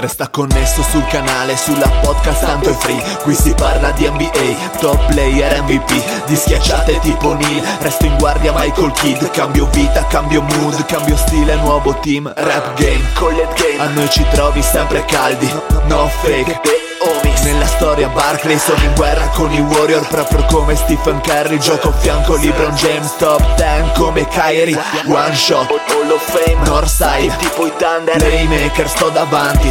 Resta connesso sul canale, sulla podcast tanto è free. Qui si parla di NBA, top player MVP Di schiacciate tipo Neil, resto in guardia Michael Kidd. Cambio vita, cambio mood, cambio stile, nuovo team Rap game, collet game, a noi ci trovi sempre caldi No fake, Nella storia Barclay sono in guerra con i Warrior Proprio come Stephen Curry. Gioco a fianco LeBron James Top 10 come Kyrie. One shot Hall of Fame. Northside Tipo i Thunder. Playmaker sto davanti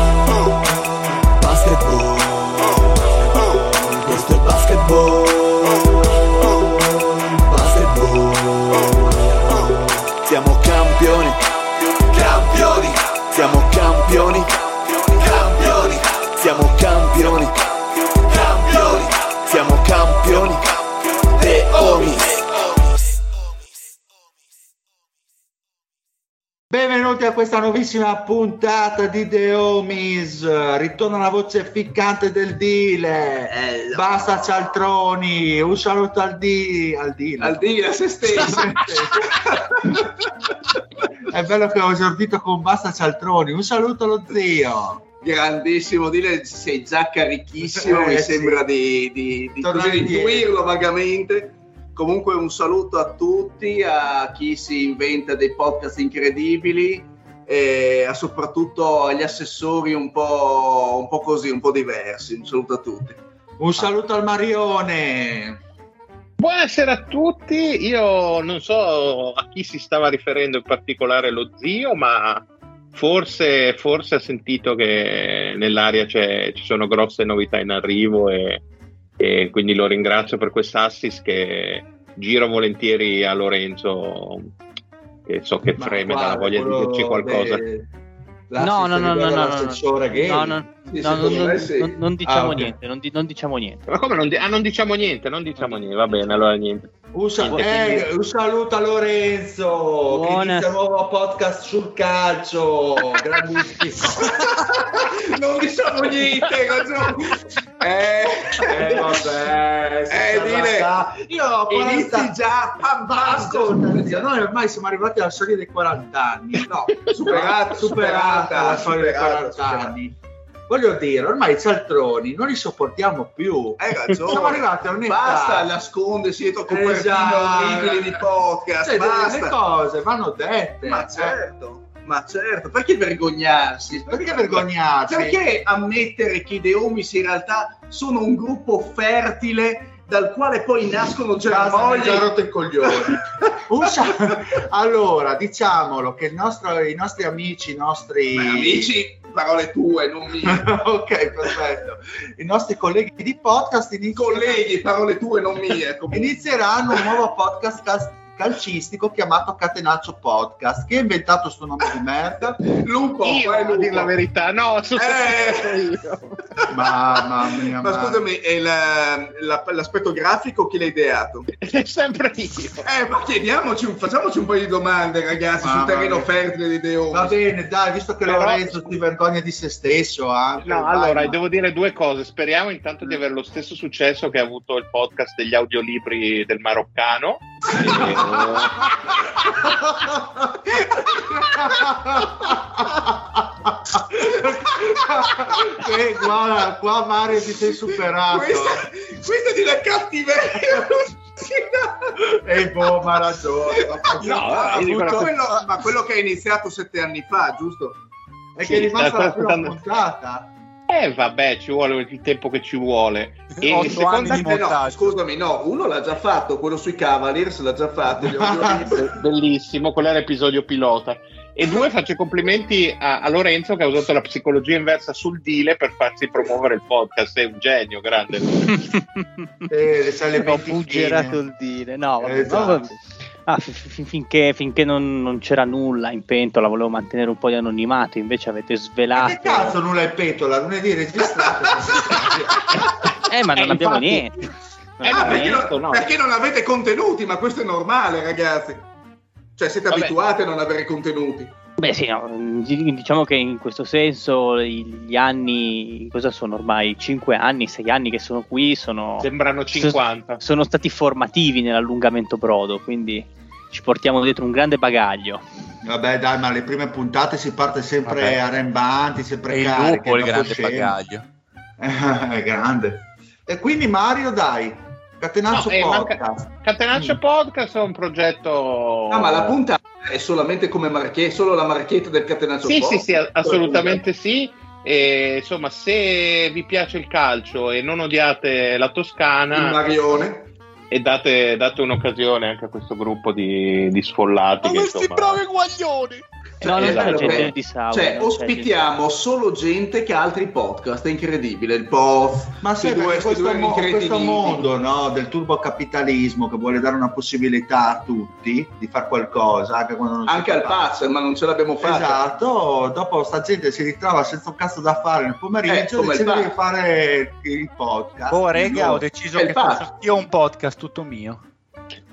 Benvenuti a questa nuovissima puntata di The Homies. Ritorna la voce ficcante del Dile. Basta cialtroni. Un saluto al Dile. Al Dile. Al a se stesso. È bello che ho esordito con basta cialtroni. Un saluto allo zio. Grandissimo, dire sei già carichissimo, Eh, mi sì. sembra di, di, di intuirlo vagamente. Comunque un saluto a tutti, a chi si inventa dei podcast incredibili e a soprattutto agli assessori un po', un po' così, un po' diversi. Un saluto a tutti. Un saluto al Marione. Buonasera a tutti, io non so a chi si stava riferendo in particolare lo zio, ma forse, forse ha sentito che nell'aria c'è- ci sono grosse novità in arrivo e, e quindi lo ringrazio per quest'assist che giro volentieri a Lorenzo, che so che Ma freme dalla voglia di dirci qualcosa. No, no, no, no, no, non, diciamo niente, non, di- non diciamo niente. Ma come non, di- ah, non diciamo niente, non diciamo niente, va bene, allora niente. Un, sa- Niente, eh, un saluto a Lorenzo che Buona- inizia un nuovo podcast sul calcio grandissimo non diciamo niente. Eh, eh vabbè Eh, dire, basta. io ho 40 inizi già, ascolta zio, noi ormai siamo arrivati alla soglia dei 40 anni no Superata, superata, superata, la soglia dei superata, 40 superata. anni voglio dire ormai i cialtroni non li sopportiamo più Hai ragione. siamo arrivati a un'età Basta nascondersi dietro copertine Esatto. orribili di podcast. Cioè, basta. le cose vanno dette Ma eh. certo, ma certo. Perché vergognarsi? Perché vergognarsi? Perché ammettere che i Deomis in realtà sono un gruppo fertile dal quale poi nascono germogli? già rotto il coglione. Allora, diciamolo che il nostro- i nostri amici, i nostri Ma amici, parole tue, non mie. ok, perfetto. I nostri colleghi di podcast inizieranno, Colleghi, parole tue, non mie. Comunque. inizieranno un nuovo podcast calcistico chiamato Catenaccio Podcast. Chi ha inventato sto nome di merda? Lupo, Io, eh, a dire la Lupo. verità, no, sono Eh. io. Mamma mia. Ma scusami, è la- la- l'aspetto grafico chi l'ha ideato? È sempre io. Eh, ma chiediamoci, facciamoci un paio di domande, ragazzi, Mamma sul terreno mia. fertile di Deo. Va bene, dai, visto che Però- Lorenzo si vergogna di se stesso anche. No, vai, allora, ma- devo dire due cose. Speriamo intanto di avere lo stesso successo che ha avuto il podcast degli audiolibri del maroccano. Eh, guarda, qua Mario ti sei superato. questa, questa è di una cattiveria. E boh, ma ha ragione. No, ma, la- quello, ma quello che è iniziato sette anni fa, giusto? È Sì, che è rimasta sta la prima puntata. Eh, vabbè, ci vuole il tempo che ci vuole. E Otto seconda- anni di no, scusami, no, uno l'ha già fatto, quello sui Cavaliers l'ha già fatto. bellissimo, quello era episodio pilota. E due, faccio i complimenti a, a Lorenzo che ha usato la psicologia inversa sul dile per farsi promuovere il podcast. È un genio, grande. Eh, le Ho pentitine. buggerato il dire. No, vabbè, Esatto. no, vabbè. Ah, fi- fi- finché, finché non, non c'era nulla in pentola, volevo mantenere un po' di anonimato, invece avete Ma svelato. che cazzo nulla in pentola? Lunedì registrato. Eh, ma non Eh, abbiamo infatti- niente. Non Eh, abbiamo perché, niente. non, no. perché non avete contenuti, ma questo è normale, ragazzi. Cioè, siete Vabbè. abituati a non avere contenuti. Beh, sì, no, di- diciamo che in questo senso gli anni, cosa sono ormai? 5 anni, 6 anni che sono qui, sono, Sembrano 50. sono stati formativi nell'allungamento brodo, quindi ci portiamo dietro un grande bagaglio. Vabbè, dai, ma le prime puntate si parte sempre Vabbè. arrembanti, sempre il cariche. lupo il grande scemo. bagaglio. è grande. E quindi Mario, dai, Catenaccio No, eh, Podcast. manca- Catenaccio Mm. Podcast è un progetto. Ah, ma la puntata è solamente come marche- solo la marchetta del catenaccio Sì, Pop? sì, sì, assolutamente sì. E, insomma, se vi piace il calcio e non odiate la Il Toscana, Marione. e date, date un'occasione anche a questo gruppo di, di sfollati. Ma che, questi insomma, bravi guaglioni! No, non Esatto. c'è gente di Sauro. Cioè, ospitiamo solo gente che ha altri podcast, è incredibile. Il POF, Ma questi due, questo, mo- questo mondo no, del turbocapitalismo che vuole dare una possibilità a tutti di fare qualcosa, anche quando non si Anche al pazzo, ma non ce l'abbiamo fatta. Esatto, dopo sta gente si ritrova senza un cazzo da fare nel Eh, pomeriggio il decide di fare il podcast. Oh, rega, ho deciso è che faccio io un podcast tutto mio.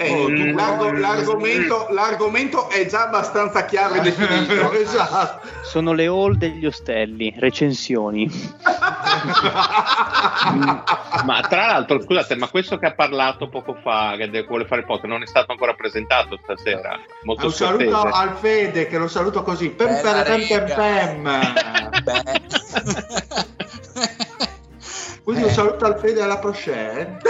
Eh, Oh, l'argo- l'argomento, l'argomento è già abbastanza chiaro e definito. esatto. Sono le hall degli ostelli, recensioni. Ma tra l'altro, scusate, ma questo che ha parlato poco fa, che vuole fare il podcast, non è stato ancora presentato stasera. Molto Un saluto al Fede che lo saluto così. Pem, pem, pem, pem, pem. Quindi un saluto al Fede e alla Prochet.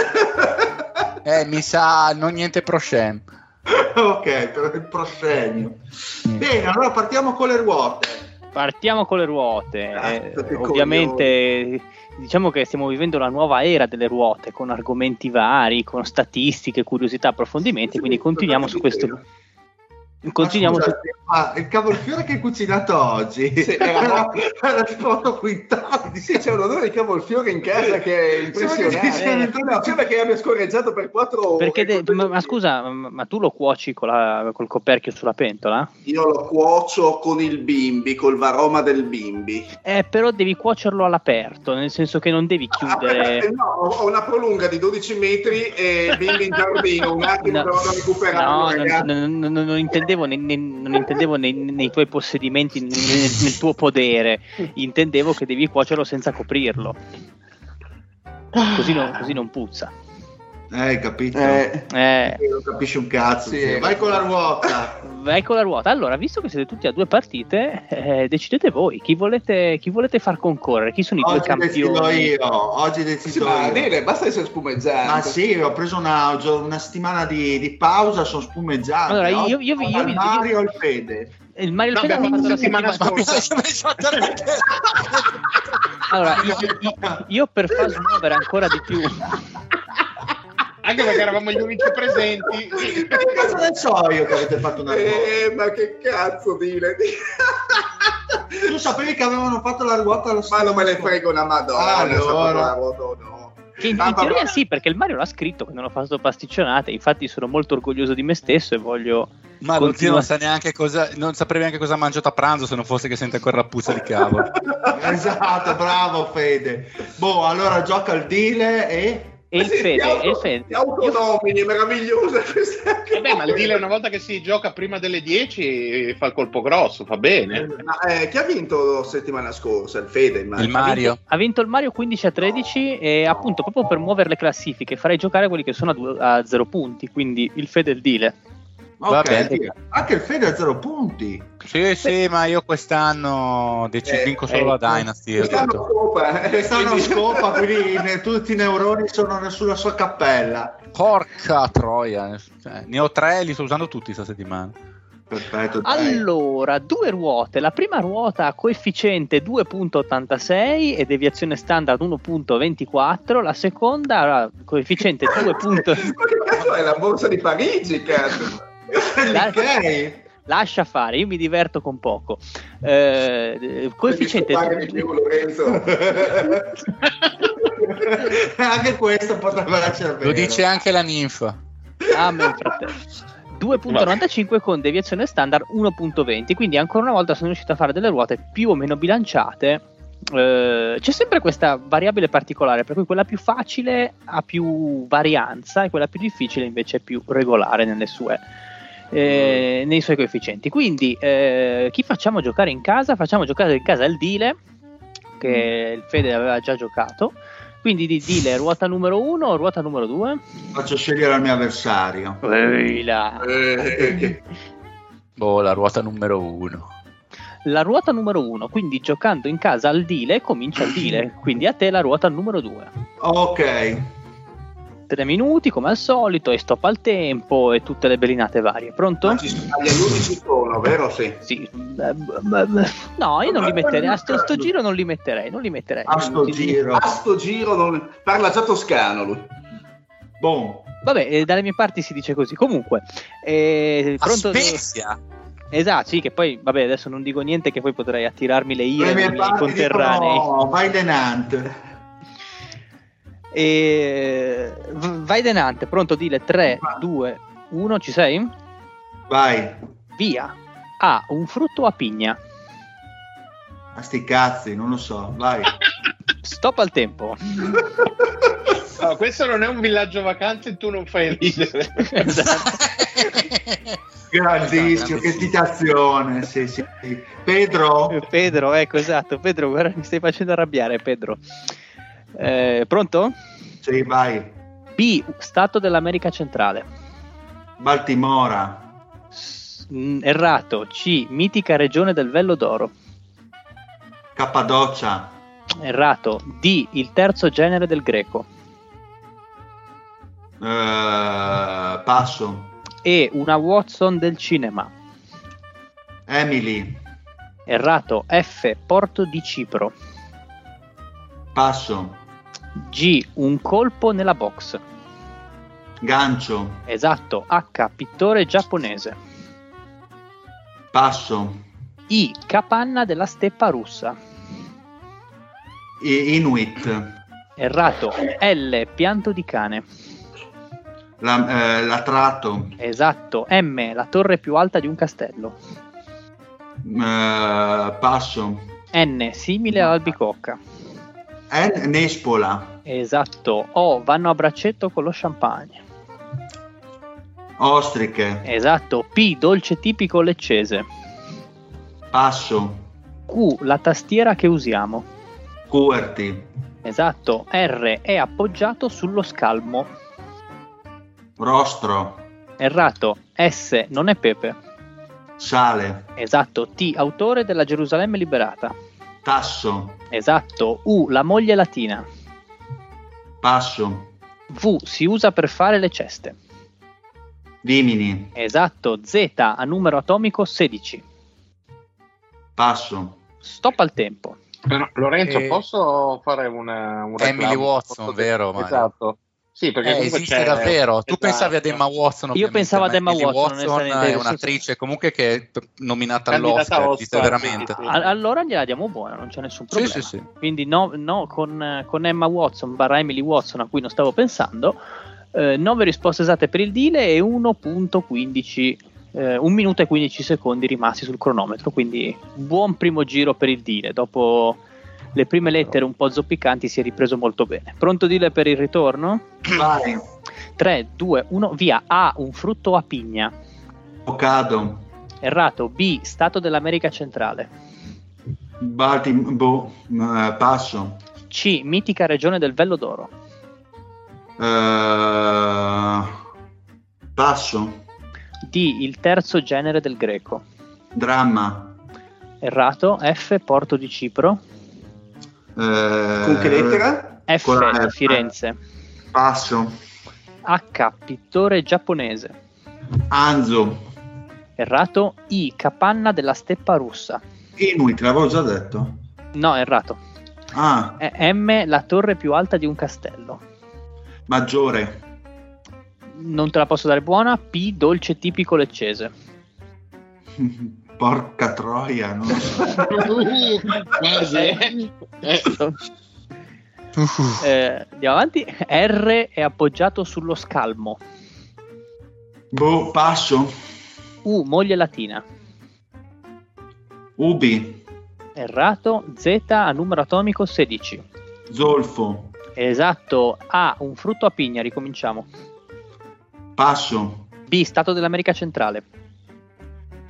Eh, mi sa non niente proscem. ok, per il proscenio. Bene, allora partiamo con le ruote. Partiamo con le ruote. Cazzo, Eh, ovviamente diciamo che stiamo vivendo la nuova era delle ruote con argomenti vari, con statistiche, curiosità, approfondimenti, quindi continuiamo su questo. Continuiamo Ma su scusa, ma il cavolfiore che hai cucinato oggi Sì, era- era, tipo 8 quintali. Sì, c'è un odore di cavolfiore in casa che è impressionante. Sembra che- abbia scorreggiato per quattro ore. De- ma, ma scusa, ma, ma tu lo cuoci con la- col coperchio sulla pentola? Io lo cuocio con il bimbi, col varoma del bimbi. Eh, però devi cuocerlo all'aperto, nel senso che non devi Ah, chiudere. no, ho una prolunga di 12 metri e bimbi in giardino. Un attimo No, che vado a recuperarlo, no, non, non- non- non intendevo, nei, nei- non intendevo nei, nei tuoi possedimenti, nel, nel tuo podere, intendevo che devi cuocerlo senza coprirlo. Così non, così non puzza. Eh, capito? Eh, Eh, Non capisci un cazzo. Sì. sì. Vai con la ruota. vai con la ruota. Allora, visto che siete tutti a due partite, eh, decidete voi chi volete, chi volete far concorrere, chi sono i due Oggi decido campioni. io. Oggi sì, decido ma io. bene, basta essere spumeggiante. Ma sì, ho preso una, una settimana di, di pausa, sono spumeggiato. Allora, io- io vi- io vi- Mario e il Fede. Il Mario No, Fede ha fatto la settimana settimana scorsa. Allora, io, io- io per far smuovere ancora di più, Anche perché eravamo gli unici presenti. Che cazzo ne so io che avete fatto una ruota? Eh, ma che cazzo dire? Tu sapevi che avevano fatto la ruota allo ma non me ne frego una madonna. Ah, allora. la ruota no. che in, in Tanto- teoria sì, perché il Mario l'ha scritto non ho fatto pasticcionate, infatti sono molto orgoglioso di me stesso e voglio, Ma lo zio Continua- non sa neanche cosa, non saprebbe neanche cosa ha mangiato a pranzo se non fosse che sente quella puzza di cavolo. esatto, bravo Fede. Boh, allora gioca il deal e... E il Sì, Fede, auto- e il Fede. ti autonomini, è meravigliosa questa. Eh beh, ma il deal è una volta che si gioca prima delle 10 fa il colpo grosso, fa bene. Ma, eh, chi ha vinto settimana scorsa? Il Fede, immagino. Il Mario. Ha vinto il Mario 15 a 13 e appunto proprio per muovere le classifiche farei giocare quelli che sono a, due- a zero punti, quindi il Fede e il Dile. Va Ok, bene. anche il Fede ha zero punti. Sì, sì, ma io quest'anno dec- Eh, vinco solo eh, la Dynasty. ho Quest'anno scopa, eh, Quest'anno quindi- scopa, quindi ne- tutti i neuroni sono sulla sua cappella. Porca troia, Cioè, ne ho tre, li sto usando tutti questa settimana. Perfetto. Allora, due ruote. La prima ruota ha coefficiente 2.86 e deviazione standard 1.24. La seconda ha coefficiente 2. Ma che cazzo è la borsa di Parigi, cazzo? La- Ok. Lascia fare, io mi diverto con poco. Eh, coefficiente di più, Lorenzo. anche questo potrebbe vero. Lo dice anche la ninfa. Ah, mio fratello. 2.95 con deviazione standard 1.20 quindi ancora una volta sono riuscito a fare delle ruote più o meno bilanciate Eh, c'è sempre questa variabile particolare per cui quella più facile ha più varianza e quella più difficile invece è più regolare nelle sue, eh, nei suoi coefficienti quindi eh, chi facciamo giocare in casa? facciamo giocare in casa il Dile che il Fede aveva già giocato quindi di Dile ruota numero 1 o ruota numero 2? Faccio scegliere il mio avversario. Ehi là. Eh, Boh, la ruota numero uno. La ruota numero 1, quindi giocando in casa al Dile, comincia il Dile, quindi a te la ruota numero 2. Ok. 3 minuti come al solito, e stop al tempo e tutte le bellinate varie. Pronto? ma ci sono- gli alunni ci sono, vero? Sì. Sì. Eh, No, io non li metterei. A sto, sto giro non li metterei. Non li metterei. A sto giro. A sto giro non- parla già toscano lui. Boom. Vabbè, eh, dalle mie parti si dice così. Comunque, eh, pronto? Spezia? Esatto, sì, che poi, vabbè, adesso non dico niente che poi potrei attirarmi le ire dei conterranei. dicono vai denant. E... Vai denante, pronto, dile 3, 2, 1, ci sei? Vai. Via. A, un frutto a pigna. A sti cazzi, non lo so. Vai. Stop al tempo. No, questo non è un villaggio vacanze e tu non fai ridere. Esatto. Grandissimo, che citazione. Sì, sì. sì. Pedro? Pedro, ecco, esatto. Pedro, guarda, mi stai facendo arrabbiare, Pedro. Eh, pronto? Sì, vai. B, Stato dell'America Centrale. Baltimora. S- mm, errato. C, mitica regione del Vello d'Oro. Cappadocia. Errato. D, il terzo genere del greco. Eh, passo. E, una Watson del cinema. Emily. Errato. F, Porto di Cipro. Passo. G, un colpo nella box. Gancio. Esatto. H, pittore giapponese. Passo. I, capanna della steppa russa. I- Inuit. Errato. L, pianto di cane. La, eh, latrato. Esatto. M, la torre più alta di un castello. Eh, passo. N, simile all'albicocca. N- Nespola. Esatto. O, vanno a braccetto con lo champagne. Ostriche. Esatto. P, dolce tipico leccese. Passo. Q, la tastiera che usiamo. Cuerti. Esatto. R, è appoggiato sullo scalmo. Rostro. Errato. S, non è pepe. Sale. Esatto. T, autore della Gerusalemme liberata. Tasso. Esatto. U, la moglie latina. Passo. V, si usa per fare le ceste. Vimini. Esatto. Z, a numero atomico 16. Passo. Stop al tempo. Però, Lorenzo, Eh, posso fare una, un Emily? Watson, Posso- vero, Mario? Esatto. Sì, perché Eh, esiste c'è- davvero. Tu Esatto. pensavi ad Emma Watson? Io pensavo ad ma Emma Watson, Watson è sì, un'attrice comunque che è nominata Candidata all'Oscar. Veramente. sì, sì. Allora gliela diamo buona, non c'è nessun Sì, problema. sì, sì. Quindi no, no, con, con Emma Watson barra Emily Watson a cui non stavo pensando. 9 risposte esatte per il Dile e 1.15 Eh, un minuto e 15 secondi rimasti sul cronometro, quindi buon primo giro per il Dile. Dopo le prime lettere un po' zoppicanti si è ripreso molto bene. Pronto Dile per il ritorno? Vai. 3, 2, 1, via. A, un frutto a pigna. Avocado. Errato. B, Stato dell'America centrale. Baltim- boh, eh, passo. C, mitica regione del Vello d'Oro. Eh, passo. D, il terzo genere del greco. Dramma. Errato. F, porto di Cipro. Eh, Con che lettera? F, Con F. Firenze. Passo. H, pittore giapponese. Anzo. Errato. I, capanna della steppa russa. Inuit, l'avevo già detto. No, errato. Ah, M, la torre più alta di un castello. maggiore. Non te la posso dare buona. P, dolce tipico leccese. Porca troia, no? Eh, andiamo avanti. R è appoggiato sullo scalmo. boh, passo. U, moglie latina. Ubi. Errato. Z a numero atomico 16. Zolfo. Esatto. A, un frutto a pigna. Ricominciamo. Passo. B, Stato dell'America centrale.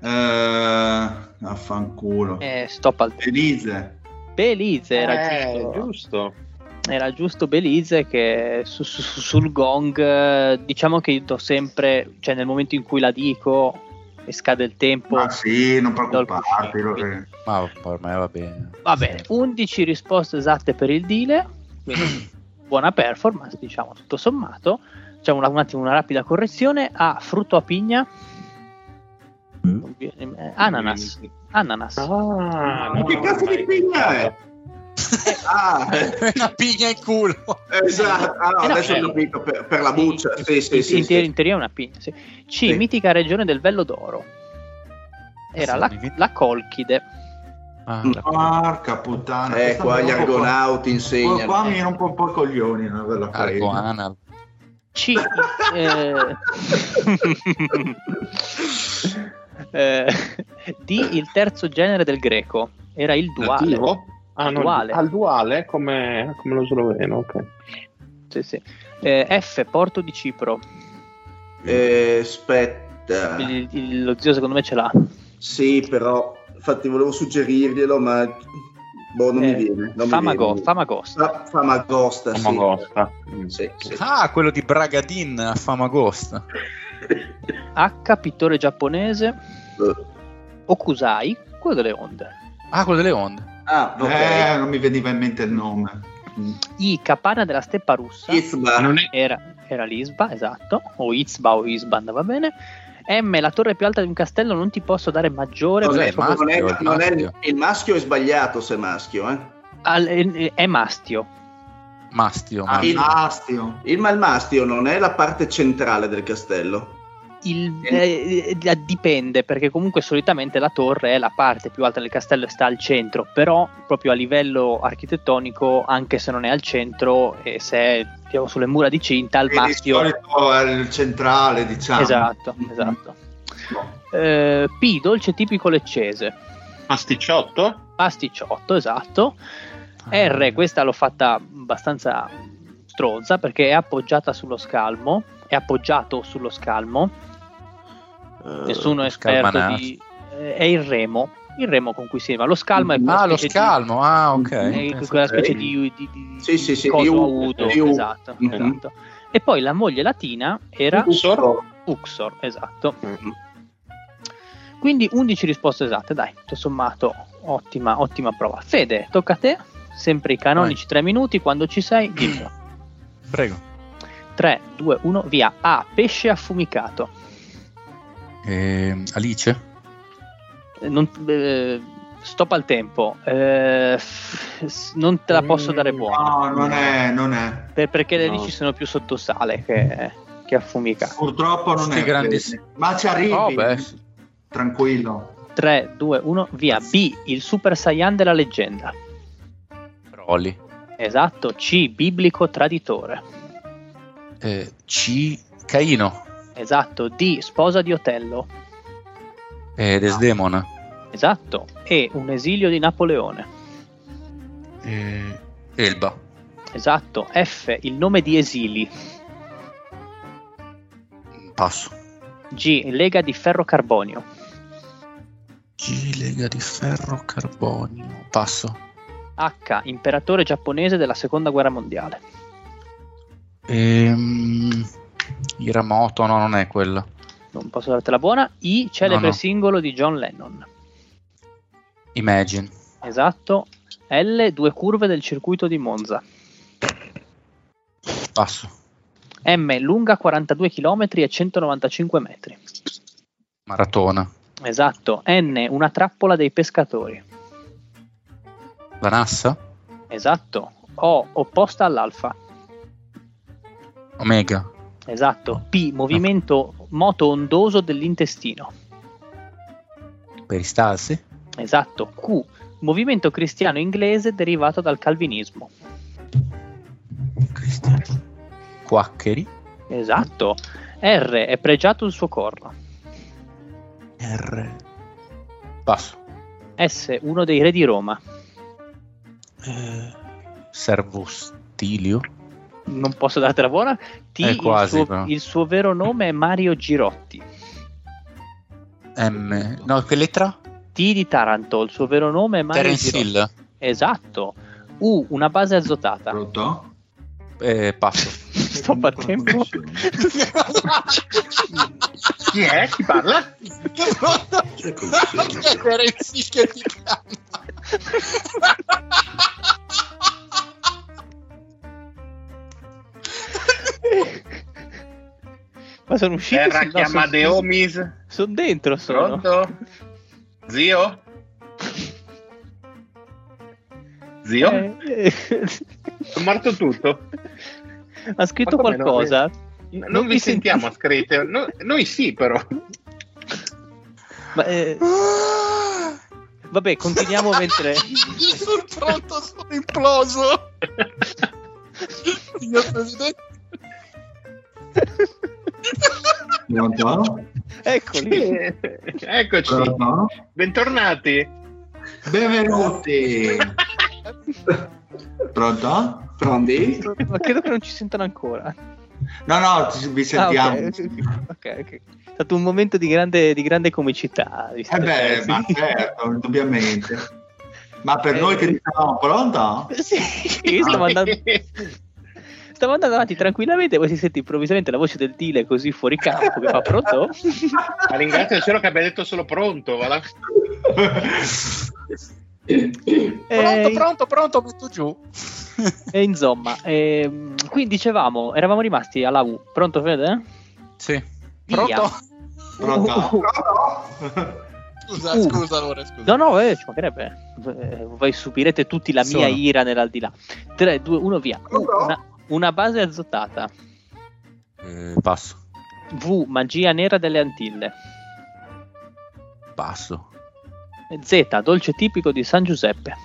Eh, affanculo. Eh, stop al Belize. Belize era Eh, giusto. giusto. Era giusto Belize che su- su- su- sul gong eh, diciamo che io do sempre, cioè nel momento in cui la dico e scade il tempo. Ma sì, non preoccuparti. lo- eh. Ma ormai va bene. Va bene, 11 risposte esatte per il Dile, quindi buona performance, diciamo, tutto sommato. Facciamo una- un attimo una rapida correzione. A frutto a pigna. Eh, Ananas. Ananas. Ah, Ma no, che cazzo di pigna è? Ah, Una pigna in culo. esatto. Ah, no, Eh no, adesso eh. ho capito, per, per la buccia. Sì, sì, in, sì. in sì. teoria- in teoria è una pigna. Sì. C. Sì. Mitica regione del Vello d'Oro. Era la, la Colchide. Ah, Mm. Porca puttana. Eh, qua gli argonauti Qua, insegnano. qua mi rompo un po' i coglioni, no, ve lo prego. Argoana. C. eh, eh, D. Il terzo genere del greco. Era il duale. Ah, no, Duale. Al duale come, come lo sloveno, ok. Sì, sì. Eh, F. Porto di Cipro. Eh, aspetta. Il- il- lo zio secondo me ce l'ha. Sì, però, infatti volevo suggerirglielo, ma boh, non Eh, mi viene. Non Famago- mi viene. Famagosta. Fa- Famagosta, sì. Famagosta. Sì, sì. Ah, quello di Bragadin a Famagosta. H. Pittore giapponese. Eh. Okusai. Quello delle onde. Ah, quello delle onde. Ah, ok. Eh, non mi veniva in mente il nome. Mm. I. Capanna della steppa russa. Non è- Era, era l'Isba, esatto. O Izba o Isban, va bene. M. La torre più alta di un castello. Non ti posso dare maggiore. Non è, maschio? non è- il non è- maschio? il maschio è sbagliato se è maschio, eh. Al- è, è mastio. Mastio. Ah, il- Mastio. Il malmastio non è la parte centrale del castello. Il- eh, dipende perché comunque solitamente la torre è la parte più alta del castello e sta al centro, però proprio a livello architettonico, anche se non è al centro e se è diciamo, sulle mura di cinta, il solito è il centrale, diciamo. Esatto, Mhm. esatto. Eh, P, dolce tipico leccese. Pasticciotto? Pasticciotto, esatto. R, questa l'ho fatta abbastanza stronza perché è appoggiata sullo scalmo, è appoggiato sullo scalmo. Nessuno è esperto di... è il remo, il remo con cui si va. Lo scalmo è quella Ah, lo specie scalmo. Ah, ok. di, è quella specie di, di, di Sì, sì, sì, coso di U, avuto, di U. esatto, esatto. E poi la moglie latina era Uxor? Uxor, esatto. Mm. Quindi 11 risposte esatte, dai, tutto sommato ottima, ottima prova. Fede, tocca a te, sempre i canonici 3 minuti, quando ci sei, dillo. Prego. 3, 2, 1, via. A, pesce affumicato. Eh, Alice? Non, eh, stop al tempo. Eh, non te la posso dare buona. No, non è, non è. Per- perché le No. alici sono più sotto sale che, che affumicato. Purtroppo non Sti è. grandissimi- Ma ci arrivi. Oh, beh. Tranquillo. 3, 2, 1, via. B, il Super Saiyan della leggenda. Broly. Esatto. C, biblico traditore. Eh, C. Caino. Esatto. D, sposa di Otello. Eh, Desdemona. Esatto. E un esilio di Napoleone. Eh, Elba. Esatto. F, il nome di esili. Passo. G, lega di ferro carbonio. G, lega di ferro carbonio. Passo. H, imperatore giapponese della seconda guerra mondiale. Ehm, Hiramoto, no, non è quella. Non posso dartela buona. I, celebre No, no. singolo di John Lennon. Imagine. Esatto. L, due curve del circuito di Monza. Passo. M, lunga 42 km e 195 metri. Maratona. Esatto. N, una trappola dei pescatori. La Nassa. Esatto. O, opposta all'alfa. Omega. Esatto. P, movimento moto ondoso dell'intestino. Peristalsi. Esatto. Q, movimento cristiano inglese derivato dal calvinismo. Cristiano. Quaccheri. Esatto. R, è pregiato il suo corno. R. Passo. S, uno dei re di Roma. Eh, Servostilio. Non posso dartela buona. T, Eh, quasi, il, suo, il suo vero nome è Mario Girotti. M. No, che lettera? T di Taranto, il suo vero nome è Mario Terence Girotti. Hill. Esatto. U, una base azotata. Pronto? Eh, passo. Stop a tempo. Chi è? Chi parla? Terence Hill che ti chiama. Ma sono uscito. Terra sono- no, chiama sono- De Omis. Sono dentro, sono. Pronto? Zio? Zio? Eh, eh, È morto tutto. ha scritto no? qualcosa. N- Non, Non vi sentiamo senti- scritte. No- noi sì, però. Ma, eh, vabbè, continuiamo mentre. Sul pronto sono imploso. Signor Presidente. Pronto? Eccoli. Eccoci. Pronto? Bentornati. Benvenuti. Pronto? Pronti? Ma credo che non ci sentano ancora. No, no, ci- vi Ah, sentiamo. ok, ok, ok. È stato un momento di grande, di grande comicità. Eh beh, ma certo, indubbiamente. Ma per Eh, noi che dicevamo pronto? Sì, stavo andando, stavo andando avanti tranquillamente, poi si sente improvvisamente la voce del Dile così fuori campo che fa pronto. Ma ringrazio il cielo che abbia detto solo pronto. va là. Eh, Pronto, pronto, pronto, metto giù. E insomma, ehm, quindi dicevamo, eravamo rimasti alla U. Pronto, Fede? Sì. Via. Pronto? Pronto? Scusa, Uh. scusa, allora, scusa. No, no, eh, ci mancherebbe. Eh, voi subirete tutti la mia Sono. ira nell'aldilà. 3, 2, 1, via. U, Pronto? una, una base azotata. Eh, passo. V, magia nera delle Antille. Passo. Z, dolce tipico di San Giuseppe.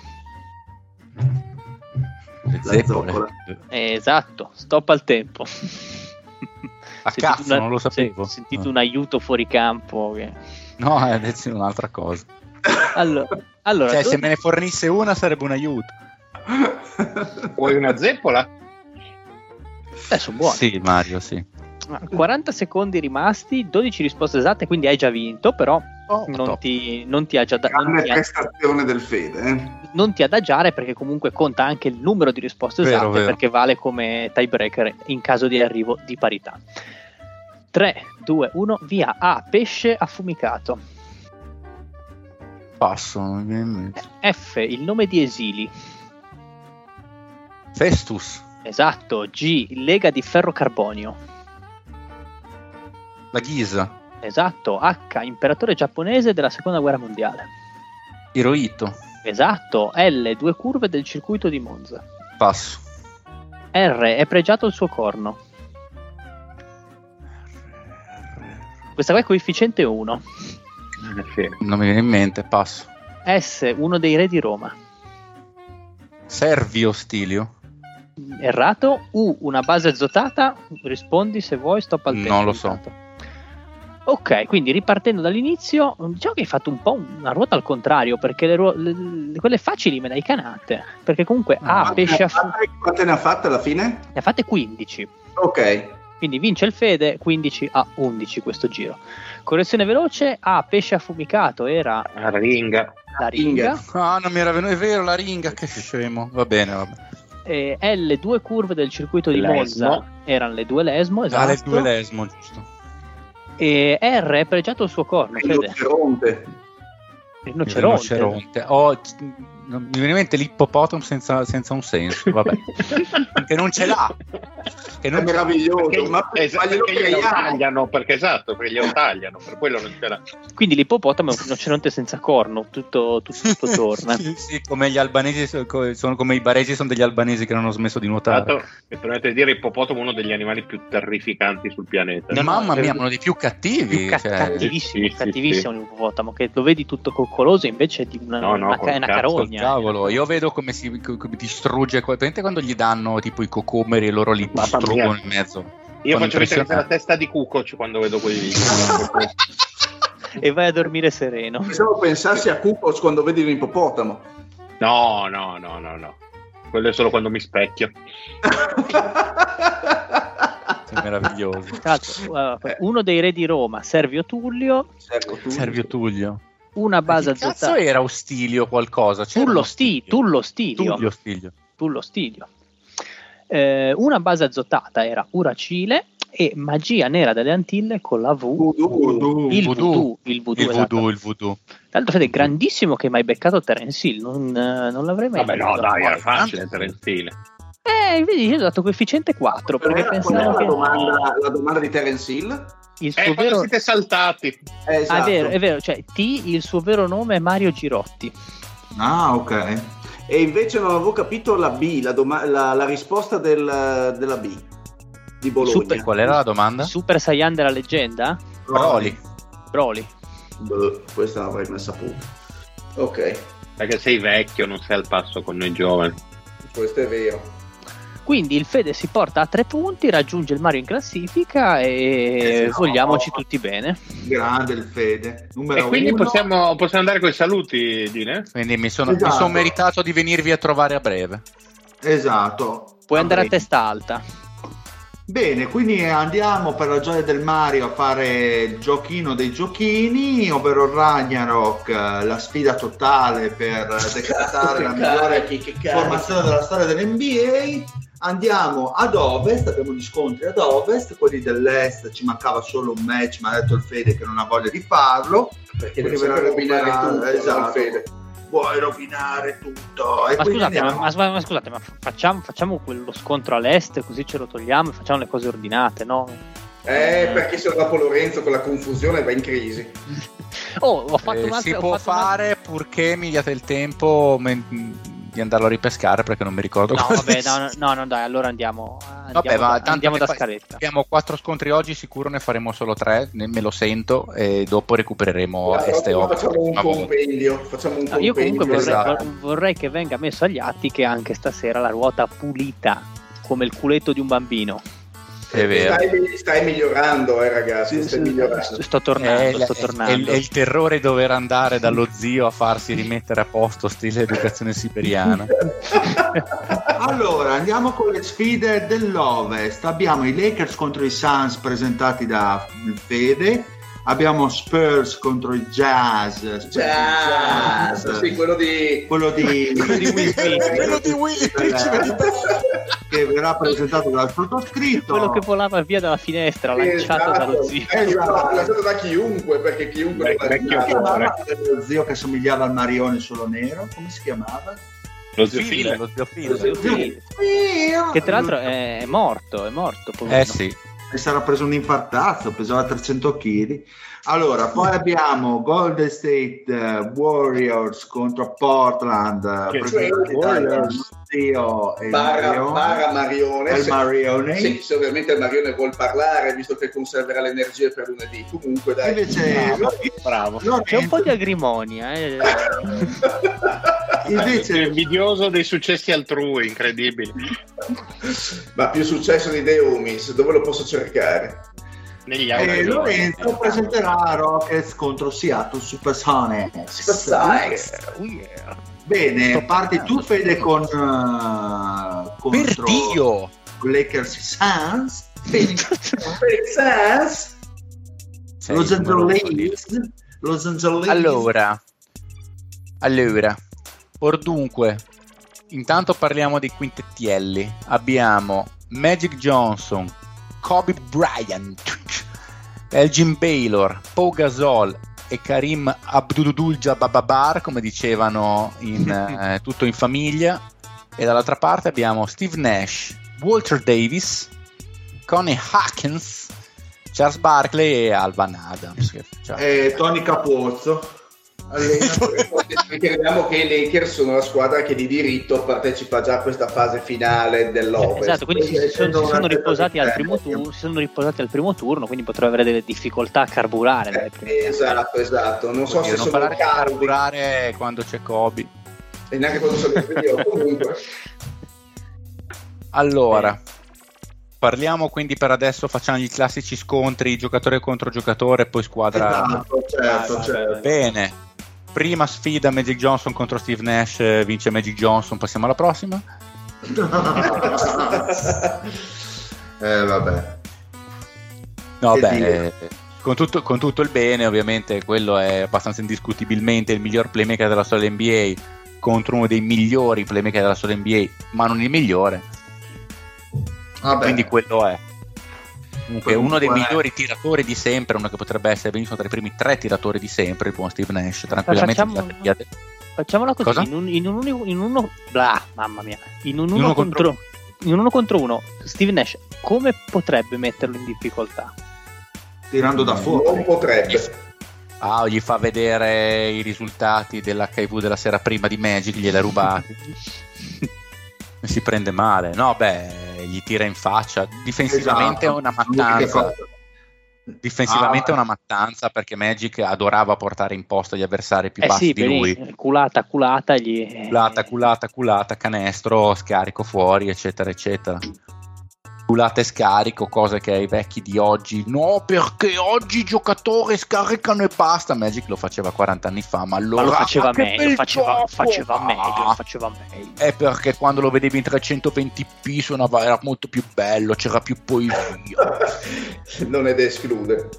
Le La zeppole. zoccola. Eh, esatto, stop al tempo. A Sentito cazzo, una- non lo sapevo. Ho sentito Ah. un aiuto fuori campo. che- No, è detto un'altra cosa. Allora, allora Cioè, se dodici- me ne fornisse una sarebbe un aiuto. Vuoi una zeppola? eh, sono buoni. Sì, Mario, sì. Ah, 40 secondi rimasti, 12 risposte esatte, quindi hai già vinto, però Oh, non ti, non ti agi- non ti- prestazione del Fede. eh. non ti adagiare perché comunque conta anche il numero di risposte Vero, esatte vero. perché vale come tiebreaker in caso di arrivo di parità. 3, 2, 1, via. A. Pesce affumicato. Passo, non mi viene in mente. F. Il nome di esili. Festus, Esatto. G. Lega di ferro carbonio. la Ghisa, Esatto. H. Imperatore giapponese della seconda guerra mondiale. Hirohito, Esatto. L. Due curve del circuito di Monza. passo. R. È pregiato il suo corno. Questa qua è coefficiente 1. Non mi viene in mente, passo. S. Uno dei re di Roma. Servio Stilio, Errato. U. Una base azotata. Rispondi se vuoi, stop al Non tempo. lo so. intanto. Ok, quindi ripartendo dall'inizio, diciamo che hai fatto un po' una ruota al contrario, perché le, ruo- le- le- quelle facili me le hai canate. Perché comunque A, Quante pesce a ha fu- fatte- Quante ne ha fatte alla fine? ne ha fatte 15. Ok. Quindi vince il Fede 15 a 11 questo giro. Correzione veloce, A, pesce affumicato era La ringa. la ringa. Ah, non mi era venuto, è vero, la ringa, che scemo. Va bene, va bene. E L, due curve del circuito di Lesmo. Monza erano le due Lesmo, esatto. Ah, le due lesmo, giusto. E R è pregiato il suo corno, Il Fede. rinoceronte. Il Il rinoceronte. rinoceronte. Oh, mi viene in mente l'ippopotamo senza, senza un senso, vabbè. che non ce l'ha. Che È non l'ha. meraviglioso. Perché, ma es- ma glielo perché glielo tagliano, perché esatto, perché glielo tagliano, per quello non ce l'ha. Quindi l'ippopotamo è un rinoceronte senza corno, tutto, tutto, tutto torna. Sì, sì, come gli albanesi sono come i baresi sono degli albanesi che non hanno smesso di nuotare. l'altro, mi permette di dire, ippopotamo è uno degli animali più terrificanti sul pianeta. No, Mamma è- mia, uno dei più cattivi. Più ca- cioè, cattivissimo, sì, sì, cattivissimo l'ippopotamo, che lo vedi tutto coccoloso invece è di una, No, no, una, una cazzo, carogna. cavolo, io vedo come si co- come distrugge. Presente quando gli danno tipo i cocomeri e loro li distruggono in mezzo? Io faccio vedere la testa di Kukoc quando vedo quei video. E vai a dormire sereno. Pensavo pensassi a Kukos quando vedi un ippopotamo. No, no, no, no, no. Quello è solo quando mi specchio. Sei meraviglioso. Eh, uno dei re di Roma, Servio Tullio, Servo tu. Servio Tullio. Una base Che cazzo azzottata. era Ostilio qualcosa? C'era Tullo, sti, Stilio. Tullo Stilio. Tullio Stilio. Tullo Stilio. Eh, una base azzottata era Uracile e Magia Nera delle Antille con la V. Voodoo. Il Voodoo. voodoo, il voodoo, Il esatto. voodoo, il voodoo. Tra l'altro, Fede, grandissimo che mi hai beccato Terence Hill, non, eh, non l'avrei mai Vabbè, no, dai, era facile, Terenzile. Eh, vedi, io ho dato coefficiente 4 perché pensavo che la, domanda, la domanda di Terence Hill? Il suo Eh, vero... siete saltati. Eh, Ah, esatto. è vero, è vero, cioè T, il suo vero nome è Mario Girotti. Ah, ok. E invece non avevo capito la B, la, doma- la- la risposta del- della B di Bologna. Super- Qual era la domanda? Super Saiyan della leggenda? Broly. Broly. Boh, questa non avrei mai saputo. Ok, Perché sei vecchio, non sei al passo con noi giovani. questo è vero. Quindi il Fede si porta a tre punti, raggiunge il Mario in classifica e Eh, sì, vogliamoci no. tutti bene. Grande il Fede. Numero E quindi possiamo, possiamo andare con i saluti, Dine? Quindi mi sono, mi Esatto. sono meritato di venirvi a trovare a breve. Esatto. Puoi andare a Vabbè. testa alta. Bene, quindi andiamo per la gioia del Mario a fare il giochino dei giochini, ovvero Ragnarok, la sfida totale per decretare la migliore Che- che cazzo. formazione della storia dell'NBA. Andiamo ad ovest, abbiamo gli scontri ad ovest, quelli dell'est ci mancava solo un match, ma ha detto il Fede che non ha voglia di farlo. Perché verrà rovinare tutto, esatto. Fede? Vuoi rovinare tutto. E Ma scusate, ma, ma- ma scusate, ma facciamo, facciamo quello scontro all'est così ce lo togliamo e facciamo le cose ordinate, no? Eh, perché se dopo Lorenzo con la confusione va in crisi. Oh, ho fatto Eh, un'altra si ho può fatto un'altra- fare purché mi diate il tempo men- di andarlo a ripescare perché non mi ricordo No, vabbè, no, no, no, dai, allora andiamo. Andiamo, Vabbè, ma da, andiamo da fa- scaletta. Abbiamo quattro scontri oggi, sicuro ne faremo solo tre, ne- me lo sento e dopo recupereremo Allora, est e ovest. facciamo un compendio. Facciamo un No, io compendio. comunque vorrei, esatto. vor- vorrei che venga messo agli atti che anche stasera la ruota pulita come il culetto di un bambino. È vero. Stai, stai migliorando, eh, ragazzi. Sì, stai sì. migliorando. Sto tornando, È, sto è- tornando. è il- è il terrore dover andare dallo zio a farsi rimettere a posto stile educazione siberiana. Allora, andiamo con le sfide dell'Ovest. Abbiamo i Lakers contro i Suns presentati da Fede. Abbiamo Spurs contro i Jazz. Spurs Jazz, Jazz. sì, quello di... Quello di, Quello di Will Smith. Quello di Willy, principe di che verrà presentato dal sottoscritto. Quello che volava via dalla finestra, lanciato Esatto. dallo zio. Esatto, lanciato da chiunque, perché chiunque Beh, lo vecchio lo zio che somigliava al Marione solo nero? Come si chiamava? Lo zio Phil, lo zio Phil. Che tra l'altro è, è morto, è morto. poverino. Eh sì. Sarà preso un infartazzo, pesava 300 kg. Allora, poi abbiamo Golden State eh, Warriors contro Portland, eh, Che cioè, Warriors. zio e Barra, Marione. barra Marione. Il se- Marione. Sì, se ovviamente il Marione vuol parlare, visto che conserverà le energie per lunedì. Comunque, dai. Invece, Bravo. C'è un po' di agrimonia. Eh. Invece invidioso dei successi altrui, incredibili. Ma più successo di Homies, dove lo posso cercare? Negli E altri Lorenzo presenterà Rockets contro Seattle Supersonics. Supersonics. Oh yeah. Bene, parti tu Fede con uh, contro Per Dio! Lakers Suns. Phoenix Suns. Los Angeles. Los Angeles. Allora, allora, or dunque, intanto parliamo dei quintettielli. Abbiamo Magic Johnson, Kobe Bryant, Elgin Baylor, Pau Gasol e Karim Abdul-Jabbar, come dicevano in eh, tutto in famiglia. E dall'altra parte abbiamo Steve Nash, Walter Davis, Connie Hawkins, Charles Barkley e Alvan Adams. cioè, E Tony Capozzo. Ricordiamo che i Lakers sono la squadra che di diritto partecipa già a questa fase finale dell'Ovest. Esatto, quindi si, si sono, si sono riposati al primo turno, si sono riposati al primo turno, quindi potrebbero avere delle difficoltà a carburare. Eh, Esatto, esatto. Non so oddio, se non sono caldi carburare quando c'è Kobe. e neanche quando sono in comunque. Allora, parliamo quindi per adesso, facciamo i classici scontri giocatore contro giocatore, poi squadra. Esatto, certo, certo. Bene. Prima sfida Magic Johnson contro Steve Nash, eh, vince Magic Johnson, passiamo alla prossima. eh, vabbè. No, Che beh, eh, con tutto, con tutto il bene, ovviamente, quello è abbastanza indiscutibilmente il miglior playmaker della storia NBA contro uno dei migliori playmaker della storia NBA, ma non il migliore. Vabbè. Quindi quello è. Comunque, Comunque uno dei è. migliori tiratori di sempre, uno che potrebbe essere benissimo tra i primi tre tiratori di sempre, il buon Steve Nash, tranquillamente. Facciamo-. Facciamola così, Cosa? in un, in un unico- in uno, blah, mamma mia, in un uno, uno contro, contro- in un uno contro uno, Steve Nash come potrebbe metterlo in difficoltà? Tirando da Non fuori. potrebbe. Ah, gli fa vedere i risultati dell'HIV della sera prima di Magic, gliel'ha rubati. si prende male. No, beh, gli tira in faccia. Difensivamente Esatto. è una mattanza. Difensivamente Ah. è una mattanza perché Magic adorava portare in posta gli avversari più eh bassi sì, di lui. culata, culata, gli... Culata, culata, culata, canestro, scarico fuori, eccetera, eccetera. Culata e scarico, cose che ai vecchi di oggi. No, perché oggi i giocatori scaricano e basta. Magic lo faceva 40 anni fa, ma allora Ma lo faceva meglio, faceva, gioco! faceva meglio, Ah, faceva meglio. È perché quando lo vedevi in 320p suonava, era molto più bello, c'era più poesia. non è da escludere.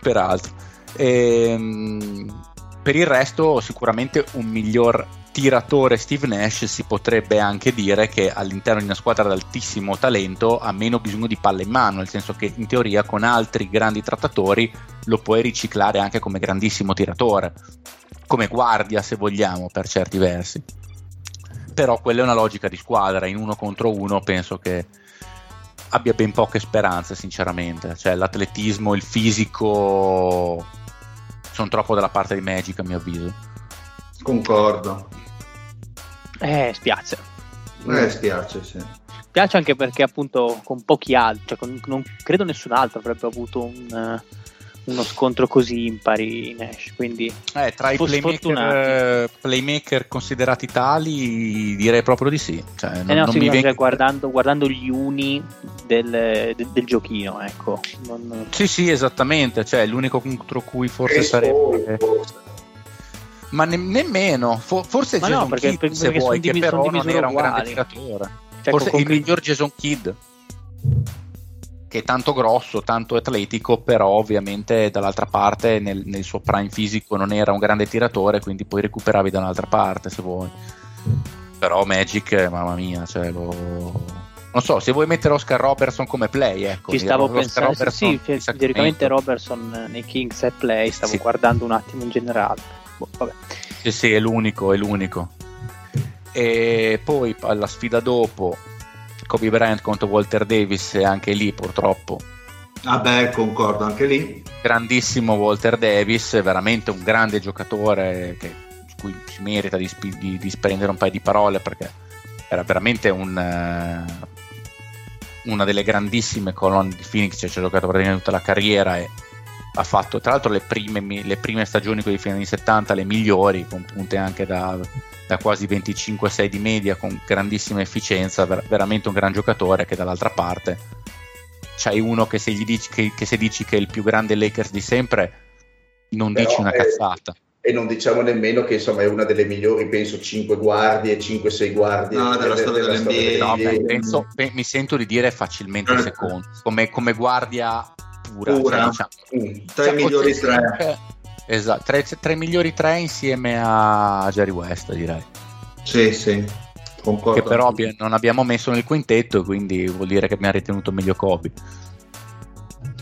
peraltro. Ehm, per il resto, sicuramente un miglior tiratore Steve Nash si potrebbe anche dire che all'interno di una squadra ad altissimo talento ha meno bisogno di palla in mano, nel senso che in teoria con altri grandi trattatori lo puoi riciclare anche come grandissimo tiratore, come guardia se vogliamo per certi versi. Però quella è una logica di squadra, in uno contro uno penso che abbia ben poche speranze, sinceramente. Cioè, l'atletismo, il fisico sono troppo dalla parte di Magic, a mio avviso. Concordo. Eh, spiace. Eh, spiace, sì. Spiace anche perché appunto con pochi altri, cioè con- non credo nessun altro avrebbe avuto un, eh, uno scontro così impari Nash, quindi Eh, tra i playmaker, eh, playmaker considerati tali, direi proprio di sì. Cioè, non, Eh no, non sì, mi no, venga- cioè, guardando, guardando gli uni del, de- del giochino, ecco. Non- Sì, sì, esattamente. Cioè, l'unico contro cui forse Chris sarebbe. Forse. Ma ne- nemmeno. Fo- forse Ma no, Jason perché- Kidd, perché se vuoi, che però non era un grande uguali. tiratore. cioè, Forse il miglior Jason Kidd che è tanto grosso, tanto atletico, però ovviamente dall'altra parte nel, nel suo prime fisico non era un grande tiratore, quindi poi recuperavi da un'altra parte se vuoi. Però Magic, mamma mia, cioè lo... Non so, se vuoi mettere Oscar Robertson come play, ecco. Ci stavo pensando, Robertson sì, di sì, teoricamente Robertson nei Kings è play, stavo Sì. guardando un attimo in generale. Boh, vabbè. Sì, sì, è l'unico, è l'unico. E poi alla sfida dopo, Kobe Bryant contro Walter Davis, e anche lì purtroppo Vabbè, concordo anche lì. grandissimo Walter Davis, veramente un grande giocatore che, su cui si merita di, di- di spendere un paio di parole perché era veramente un, eh, una delle grandissime colonne di Phoenix, cioè ci ha giocato praticamente tutta la carriera e ha fatto tra l'altro le prime, le prime stagioni con i fine anni 70 le migliori, con punte anche da, da quasi 25-6 di media, con grandissima efficienza, ver- veramente un gran giocatore che dall'altra parte c'hai uno che se, gli dici che, che se dici che è il più grande Lakers di sempre, non Però dici una è- cazzata. E non diciamo nemmeno che insomma è una delle migliori, penso, 5 guardie, 5-6 guardie No, della storia dell'NBA. No, dell'NBA. beh, penso- beh, mi sento di dire facilmente Eh. secondo, come, come guardia pura. Pura. cioè, diciamo, Mm. Tra i cioè, migliori tre. Esatto, tra i migliori tre insieme a Jerry West, direi. Sì, sì, concordo. Che però non abbiamo messo nel quintetto, quindi vuol dire che abbiamo ritenuto meglio Kobe.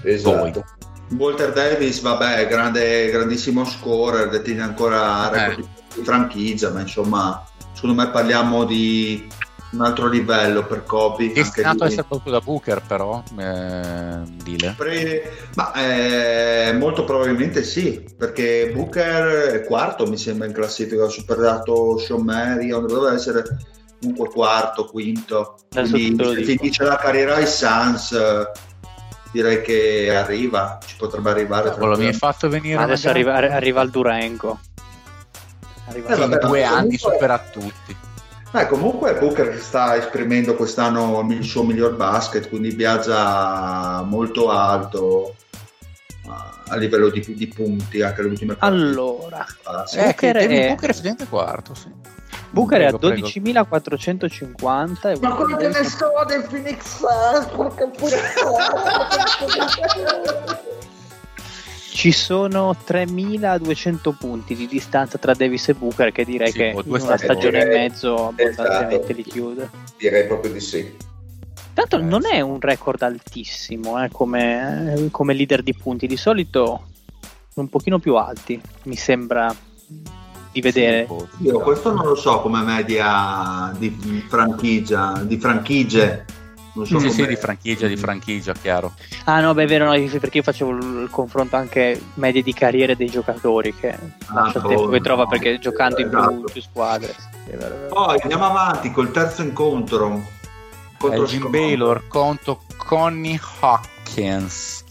Esatto. Walter Davis, vabbè, grande, grandissimo scorer, detiene ancora Eh. record di franchigia, ma insomma, secondo me parliamo di un altro livello per Kobe. anche Destinato a lui. essere proprio da Booker, però, eh, Dile. Pre- Ma eh, molto probabilmente sì, perché Booker è quarto, mi sembra, in classifica, ha superato Sean Marion, doveva essere comunque quarto, quinto. Adesso Quindi finisce la carriera ai Suns, direi che arriva, ci potrebbe arrivare. Cavolo, mi hai fatto venire Adesso arriva, arriva il Durango. Arriva Eh, in vabbè, due ma anni comunque- supera tutti. Eh, comunque Booker sta esprimendo quest'anno il suo miglior basket, quindi viaggia molto alto a- livello di, di punti anche le ultime partite. Allora, Ah, sì. Eh, Booker Devin è- Booker è quarto, sì. Booker Prego, è a prego. 12.450 e Ma quello che ne so del Phoenix Suns, porca puttana. ci sono 3.200 punti di distanza tra Davis e Booker che direi Sì, che in una stagione e mezzo abbondantemente Esatto. li chiude. Direi proprio di sì. Tanto non è un record altissimo eh, come, eh, come leader di punti, di solito un pochino più alti, mi sembra di vedere. Sì, Io questo non lo so come media di franchigia, di franchigie. Non so Sì, sì, di franchigia, di franchigia, chiaro. Ah no, beh, è vero, no, perché io facevo il, confronto anche medie di carriere dei giocatori che Ah, il tempo che trova no. perché giocando in più, Esatto. in più squadre. Poi andiamo avanti col terzo incontro. Contro Scott. Baylor contro Connie Hawkins.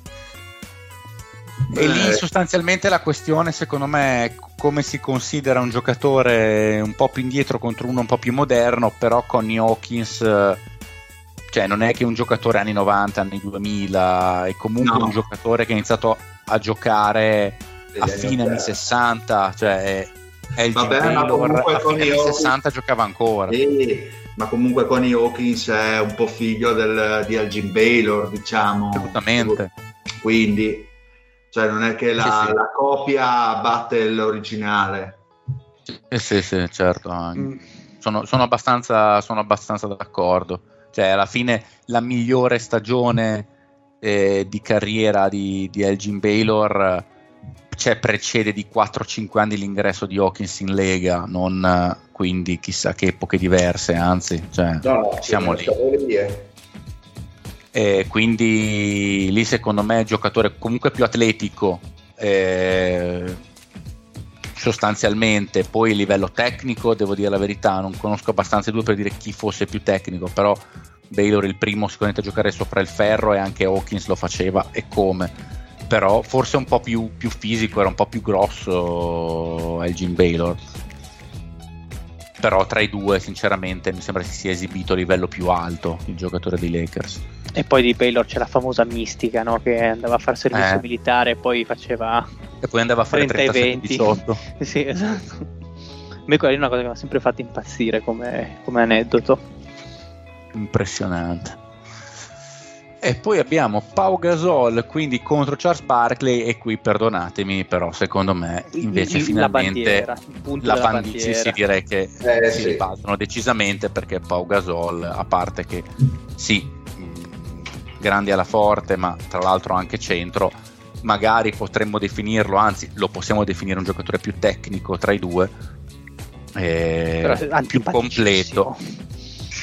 E Beh. lì sostanzialmente la questione secondo me è come si considera un giocatore un po' più indietro contro uno un po' più moderno, però Connie Hawkins eh, cioè non è che un giocatore anni 90, anni 2000, è comunque No. un giocatore che ha iniziato a giocare Degli a fine anni 80. 60, cioè è, il Vabbè, comunque a fine anni Hawkins- 60 giocava ancora. Sì, ma comunque Connie Hawkins è un po' figlio del- di Elgin Baylor, diciamo. Assolutamente. Quindi, cioè, non è che la, Sì, sì. la copia batte l'originale. Eh sì, sì, certo. Mm. Sono, sono abbastanza, sono abbastanza d'accordo. Cioè, alla fine la migliore stagione eh, di carriera di, di Elgin Baylor cioè, precede di 4-5 anni l'ingresso di Hawkins in Lega, non quindi chissà che epoche diverse, anzi, cioè, No, siamo lì. eh. E quindi lì secondo me è giocatore comunque più atletico eh, sostanzialmente. Poi a livello tecnico devo dire la verità non conosco abbastanza i due per dire chi fosse più tecnico però Baylor il primo sicuramente a giocare sopra il ferro e anche Hawkins lo faceva e come. Però forse un po' più, più fisico era un po' più grosso Elgin Baylor però tra i due sinceramente mi sembra si sia esibito a livello più alto il giocatore dei Lakers E poi di Baylor c'è la famosa mistica, no? Che andava a fare servizio Eh. militare e poi faceva e poi andava a fare 30 e 20. 37-18 Sì, esatto. A me quella è una cosa che mi ha sempre fatto impazzire come, come aneddoto. impressionante e poi abbiamo Pau Gasol quindi contro Charles Barkley e qui perdonatemi però secondo me invece la finalmente bandiera, il punto la della bandi- sì, bandiera. sì, direi che Eh, si sì. ribaltano decisamente perché Pau Gasol a parte che sì mh, grandi alla forte ma tra l'altro anche centro magari potremmo definirlo anzi lo possiamo definire un giocatore più tecnico tra i due eh, più completo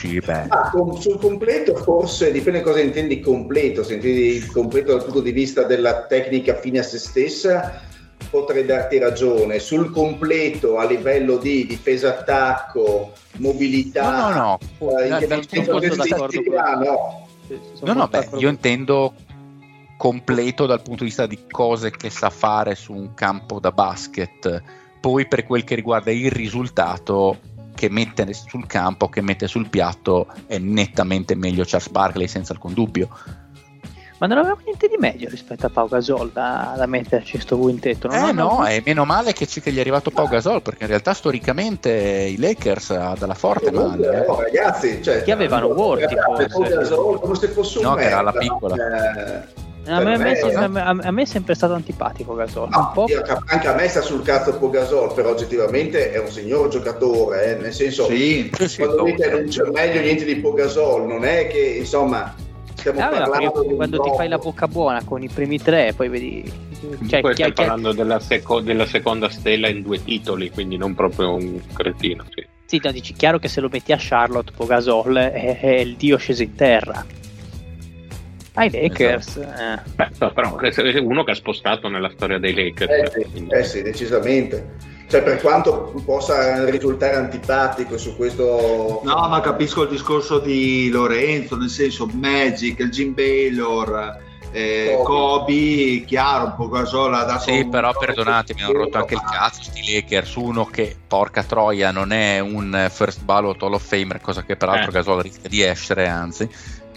sì beh Ah, sul completo forse dipende cosa intendi completo, se intendi completo dal punto di vista della tecnica fine a se stessa potrei darti ragione, sul completo a livello di difesa attacco, mobilità, No, no, no. eh, Da- di vista- necessità, no. Sono No, no, beh, d'accordo io intendo completo dal punto di vista di cose che sa fare su un campo da basket. Poi per quel che riguarda il risultato che mette sul campo, che mette sul piatto, è nettamente meglio Charles Barkley senza alcun dubbio. Ma non avevamo niente di meglio rispetto a Pau Gasol da, da metterci sto quintetto. Non eh no, è meno male che, ci- che gli è arrivato Pau Gasol, perché in realtà storicamente i Lakers ha dalla forte Comunque, male. eh. oh, ragazzi, cioè, Che avevano Worthy, ragazzi, forse. Gasol, come se fosse un No, che era la merda, piccola. eh, A me, a me- me- a me- a me è sempre stato antipatico Gasol. No, un po'. io- anche a me sta sul cazzo Pogasol, però oggettivamente è un signor giocatore, eh, nel senso, Sì, Sì, sì, quando no, dite non c'è meglio niente di Pogasol, non è che insomma stiamo Eh, ma parlando un quando ti fai la bocca buona con i primi tre, poi vedi. Cioè, Poi chi- stai chi- parlando della, seco- della seconda stella in due titoli, quindi non proprio un cretino. Sì. sì, no, dici chiaro che se lo metti a Charlotte, poi Gasol è, è il dio sceso in terra. Ai Lakers, eh. Beh, no, però è uno che ha spostato nella storia dei Lakers. Eh sì, eh sì, decisamente. Cioè, per quanto possa risultare antipatico su questo... No, ma capisco il discorso di Lorenzo, nel senso Magic, il Jim Baylor, eh, Kobe. Kobe, chiaro, un po' Gasol ha dato Sì, un- però perdonatemi, hanno rotto anche il cazzo sti Lakers, uno che, porca troia, non è un first ballot Hall of Famer, cosa che peraltro Eh. Gasol rischia di essere, anzi,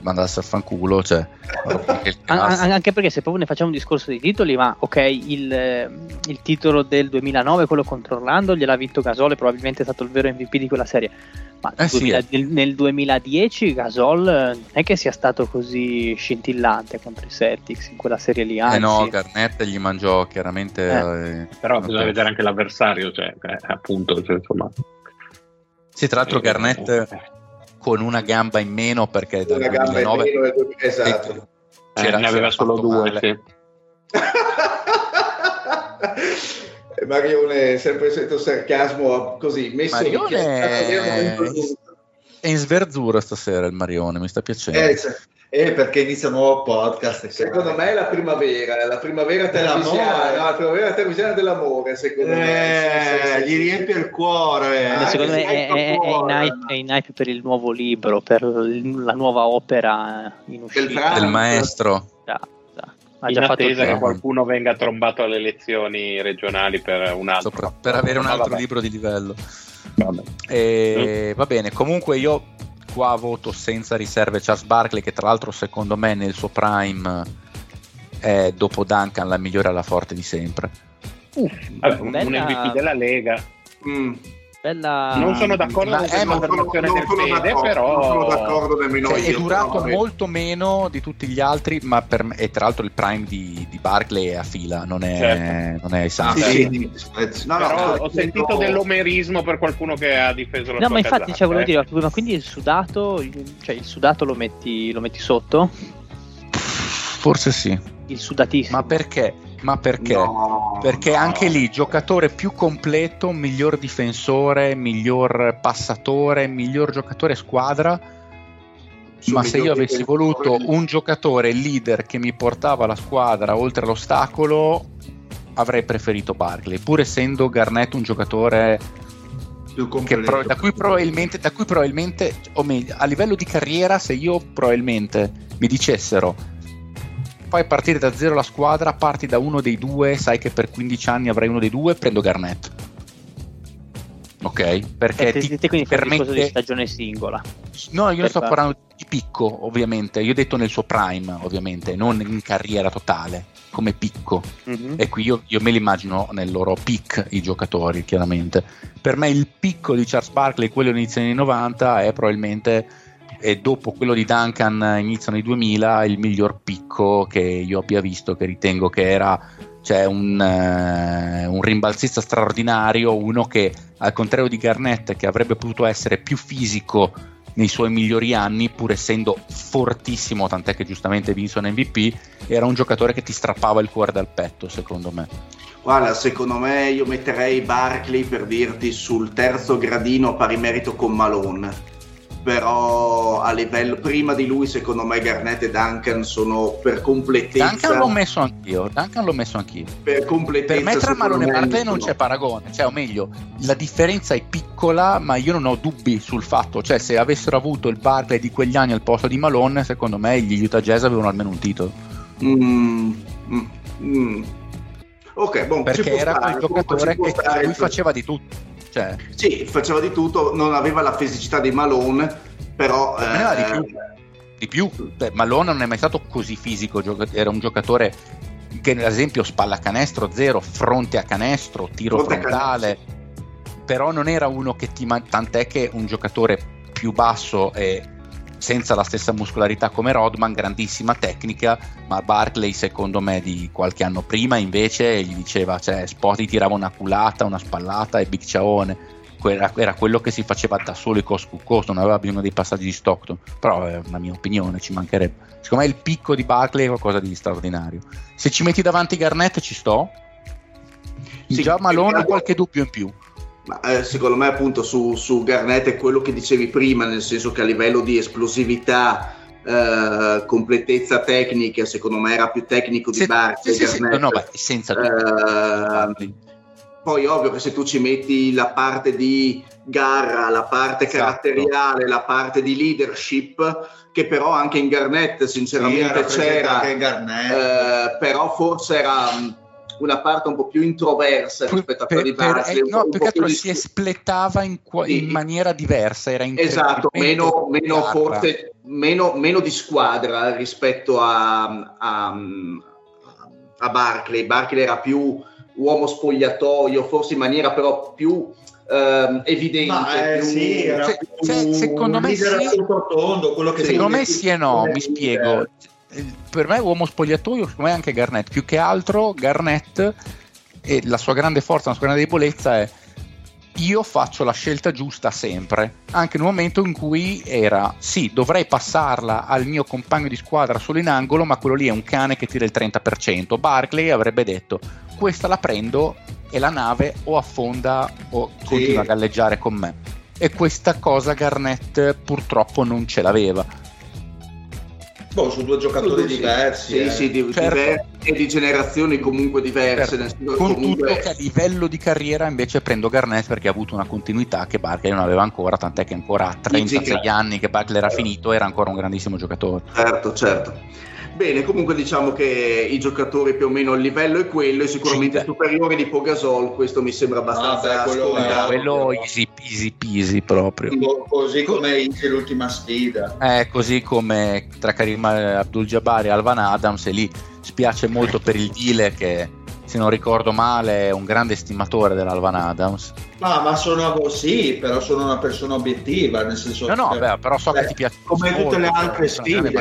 mandasse a fanculo, cioè, An- anche perché se proprio ne facciamo un discorso di titoli, ma ok, il, eh, il titolo del 2009, quello contro Orlando, gliel'ha vinto Gasol, e probabilmente è stato il vero MVP di quella serie. Ma Eh sì, 2000 eh. nel, nel 2010 Gasol eh, non è che sia stato così scintillante contro i Celtics in quella serie lì. Eh Anzi, no, Garnett gli mangiò chiaramente... eh, Però una bisogna pe- vedere anche l'avversario, cioè, eh, appunto, cioè, insomma. Sì, tra l'altro Eh, Garnett eh, con una gamba in meno perché dal Una gamba in 2009 meno e due- esatto. eh, c'era- ne aveva solo due. male. sì. Marione sempre sento sarcasmo così messo Marione è in sverzura stasera il Marione, mi sta piacendo. Eh, se- Eh, perché inizia un nuovo podcast. secondo me è la primavera, la primavera Dell'amore. televisiva, no, la primavera televisiva dell'amore, secondo me. Eh, sì, gli sì. riempie il cuore. Eh, eh, secondo me è, è- è in hype, è in hype per il nuovo libro, per la nuova opera in uscita. Del maestro. Già, già. Ha In già fatto attesa che qualcuno venga trombato alle elezioni regionali per un altro. Sopra- per avere un Ma altro vabbè, libro di livello. vabbè. E va bene, comunque io qua voto senza riserve Charles Barkley, che tra l'altro secondo me nel suo prime è dopo Duncan la migliore alla forte di sempre. Vabbè, un, Bella- un MVP della Lega. Mm. Bella... non sono d'accordo ma- con eh, questa ma non del sono Fede, d'accordo, però non sono d'accordo nemmeno Cioè, io. è durato però, molto meno di tutti gli altri, ma per me, e tra l'altro il prime di, di Barkley è a fila, non è, Certo. non è santi. sì, sì. No, no, Però no, ho sentito no. dell'omerismo per qualcuno che ha difeso la No, ma infatti, cioè, volevo eh. dire, ma quindi il sudato, cioè il sudato lo metti, lo metti sotto? Forse sì. Il sudatissimo. Ma perché? Ma perché? No, Perché no. anche lì giocatore più completo, miglior difensore, miglior passatore, miglior giocatore squadra. Su Ma se io avessi voluto un giocatore leader che mi portava la squadra oltre l'ostacolo, avrei preferito Barkley, pur essendo Garnett un giocatore pro- da, cui probabilmente, da cui probabilmente, o meglio, a livello di carriera, se io probabilmente mi dicessero fai partire da zero la squadra, parti da uno dei due, sai che per 15 anni avrai uno dei due, prendo Garnett. Ok? Perché Eh, ti, quindi ti un discorso di permette... stagione singola. No, io non sto parlando di picco, ovviamente. Io ho detto nel suo prime, ovviamente, non in carriera totale, come picco. Mhm. E qui io, io me li immagino nel loro peak i giocatori, chiaramente. Per me il picco di Charles Barkley, quello inizio anni 90, è probabilmente, e dopo quello di Duncan inizio anni 2000, il miglior picco che io abbia visto, che ritengo che era cioè un, eh, un rimbalzista straordinario, uno che al contrario di Garnett, che avrebbe potuto essere più fisico nei suoi migliori anni, pur essendo fortissimo, tant'è che giustamente vinse un MVP, era un giocatore che ti strappava il cuore dal petto, secondo me. Guarda, secondo me io metterei Barkley per dirti sul terzo gradino a pari merito con Malone. Però a livello prima di lui, secondo me Garnett e Duncan sono per completezza. Duncan l'ho messo anch'io, Duncan l'ho messo anch'io. per completezza. Per me tra Malone e me, Barkley non c'è paragone, cioè o meglio, la differenza è piccola, ma io non ho dubbi sul fatto, cioè se avessero avuto il Barkley di quegli anni al posto di Malone, secondo me gli Utah Jazz avevano almeno un titolo. Mm, mm, mm. Ok, ci Perché era quel giocatore che lui faceva di tutto. Cioè, Sì, faceva di tutto, non aveva la fisicità di Malone, però... Va di eh, più. di più. Beh, Malone non è mai stato così fisico, era un giocatore che ad esempio spalla canestro zero, fronte a canestro, tiro fronte frontale, canestro. però non era uno che ti man- tant'è che un giocatore più basso e senza la stessa muscolarità come Rodman, grandissima tecnica, ma Barclay secondo me di qualche anno prima invece gli diceva, cioè Spoti tirava una culata, una spallata e Big Ciaone, era, era, quello che si faceva da solo to cost, non aveva bisogno dei passaggi di Stockton, però è una mia opinione, ci mancherebbe. Secondo me il picco di Barclay è qualcosa di straordinario. Se ci metti davanti Garnett ci sto, sì, già Malone ha qualche dubbio in più. Ma, eh, secondo me appunto su, su, Garnett è quello che dicevi prima, nel senso che a livello di esplosività, eh, completezza tecnica, secondo me era più tecnico di Barkley. Sì, sì, no, no, beh, senza eh, poi ovvio che se tu ci metti la parte di garra, la parte esatto. caratteriale, la parte di leadership, che però anche in Garnett sinceramente sì, c'era, eh, però forse era una parte un po' più introversa rispetto a quella di Barkley. Eh, no, perché altro si espletava in, sì. in, maniera diversa, era Esatto, meno, meno forte, meno, meno, di squadra rispetto a, a, a Barclay. Barclay era più uomo spogliatoio, forse in maniera però più ehm, evidente. Ma, eh, più, sì, era se, più, se, secondo me sì, tondo, quello che secondo me sì e no, mi spiego per me uomo spogliatoio, secondo me anche Garnett, più che altro Garnett e la sua grande forza, la sua grande debolezza è io faccio la scelta giusta sempre, anche nel momento in cui era sì, dovrei passarla al mio compagno di squadra solo in angolo, ma quello lì è un cane che tira il 30%. Barclay avrebbe detto questa la prendo e la nave o affonda o sì. continua a galleggiare con me. E questa cosa Garnett purtroppo non ce l'aveva Boh, su due giocatori sì, diversi. Sì, eh. sì, di, certo. diversi e di generazioni comunque diverse. Certo. Con comunque... tutto che a livello di carriera invece prendo Garnett perché ha avuto una continuità che Barkley non aveva ancora, tant'è che ancora a 36 anni che Barkley era finito era ancora un grandissimo giocatore. Certo, certo. Bene, comunque diciamo che i giocatori più o meno il livello è quello e sicuramente sì, superiore di Pogasol, questo mi sembra abbastanza ah, beh, quello, è, quello easy peasy peasy proprio. Così come Easy l'ultima sfida. Eh, così come tra Karim Abdul-Jabbar e Alvan Adams e lì spiace molto per il deal che se non ricordo male è un grande stimatore dell'Alvan Adams. Ma, ma sono sì, però sono una persona obiettiva, nel senso No, no, che, beh, però so beh, che ti piace come molto, tutte le altre sfide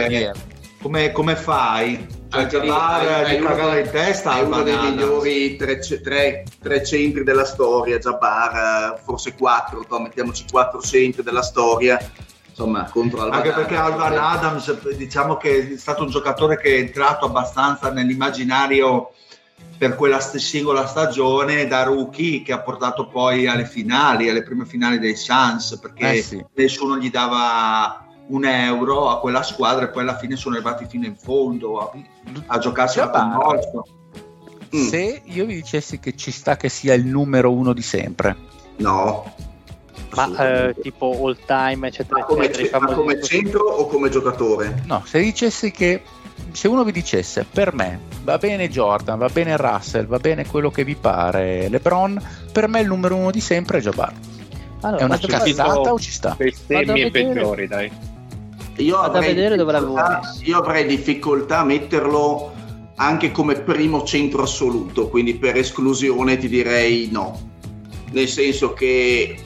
come, come fai? Cioè, Jabbar di cagare in testa è uno dei migliori tre, tre, tre, centri della storia Jabbar forse quattro mettiamoci quattro centri della storia insomma contro Alvan anche perché Alvan Adams diciamo che è stato un giocatore che è entrato abbastanza nell'immaginario per quella singola stagione da rookie che ha portato poi alle finali, alle prime finali dei Suns perché eh sì. nessuno gli dava un euro a quella squadra e poi alla fine sono arrivati fino in fondo a, a giocarsi la commorso. Mm. Se io vi dicessi che ci sta che sia il numero uno di sempre, no. Ma eh, tipo all time, eccetera, ma come, eccetera, ma come centro o come giocatore? No, se dicessi che se uno vi dicesse per me va bene Jordan, va bene Russell, va bene quello che vi pare, LeBron, per me il numero uno di sempre è Jabbar. Allora, è una cazzata o ci sta? Bestemmi peggiori, dai. Io avrei, io avrei difficoltà a metterlo anche come primo centro assoluto, quindi per esclusione ti direi no. Nel senso che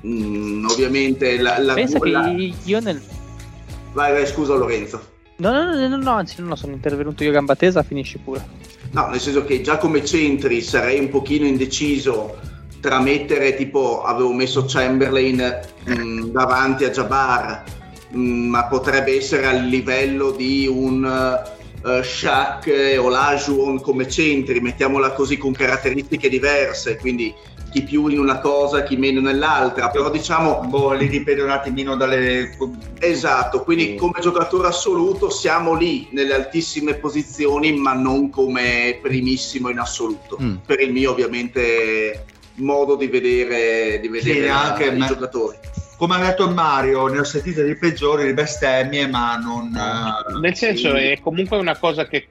mh, mm, ovviamente la, la Pensa la... che io nel... Vai, vai, scusa Lorenzo. No, no, no, no, no anzi no, sono intervenuto io gamba tesa, finisci pure. No, nel senso che già come centri sarei un pochino indeciso tra mettere tipo avevo messo Chamberlain mh, mm, davanti a Jabbar Mm, ma potrebbe essere a livello di un uh, Shaq o Lajuon come centri, mettiamola così, con caratteristiche diverse, quindi chi più in una cosa, chi meno nell'altra, però diciamo... Boh, li dipende un attimino dalle... Esatto, quindi come giocatore assoluto siamo lì nelle altissime posizioni, ma non come primissimo in assoluto, mm. per il mio ovviamente modo di vedere, di vedere sì, anche i me... giocatori come ha detto Mario, ne ho sentite di peggiori, di bestemmie, ma non... Nel senso, sì. è comunque una cosa che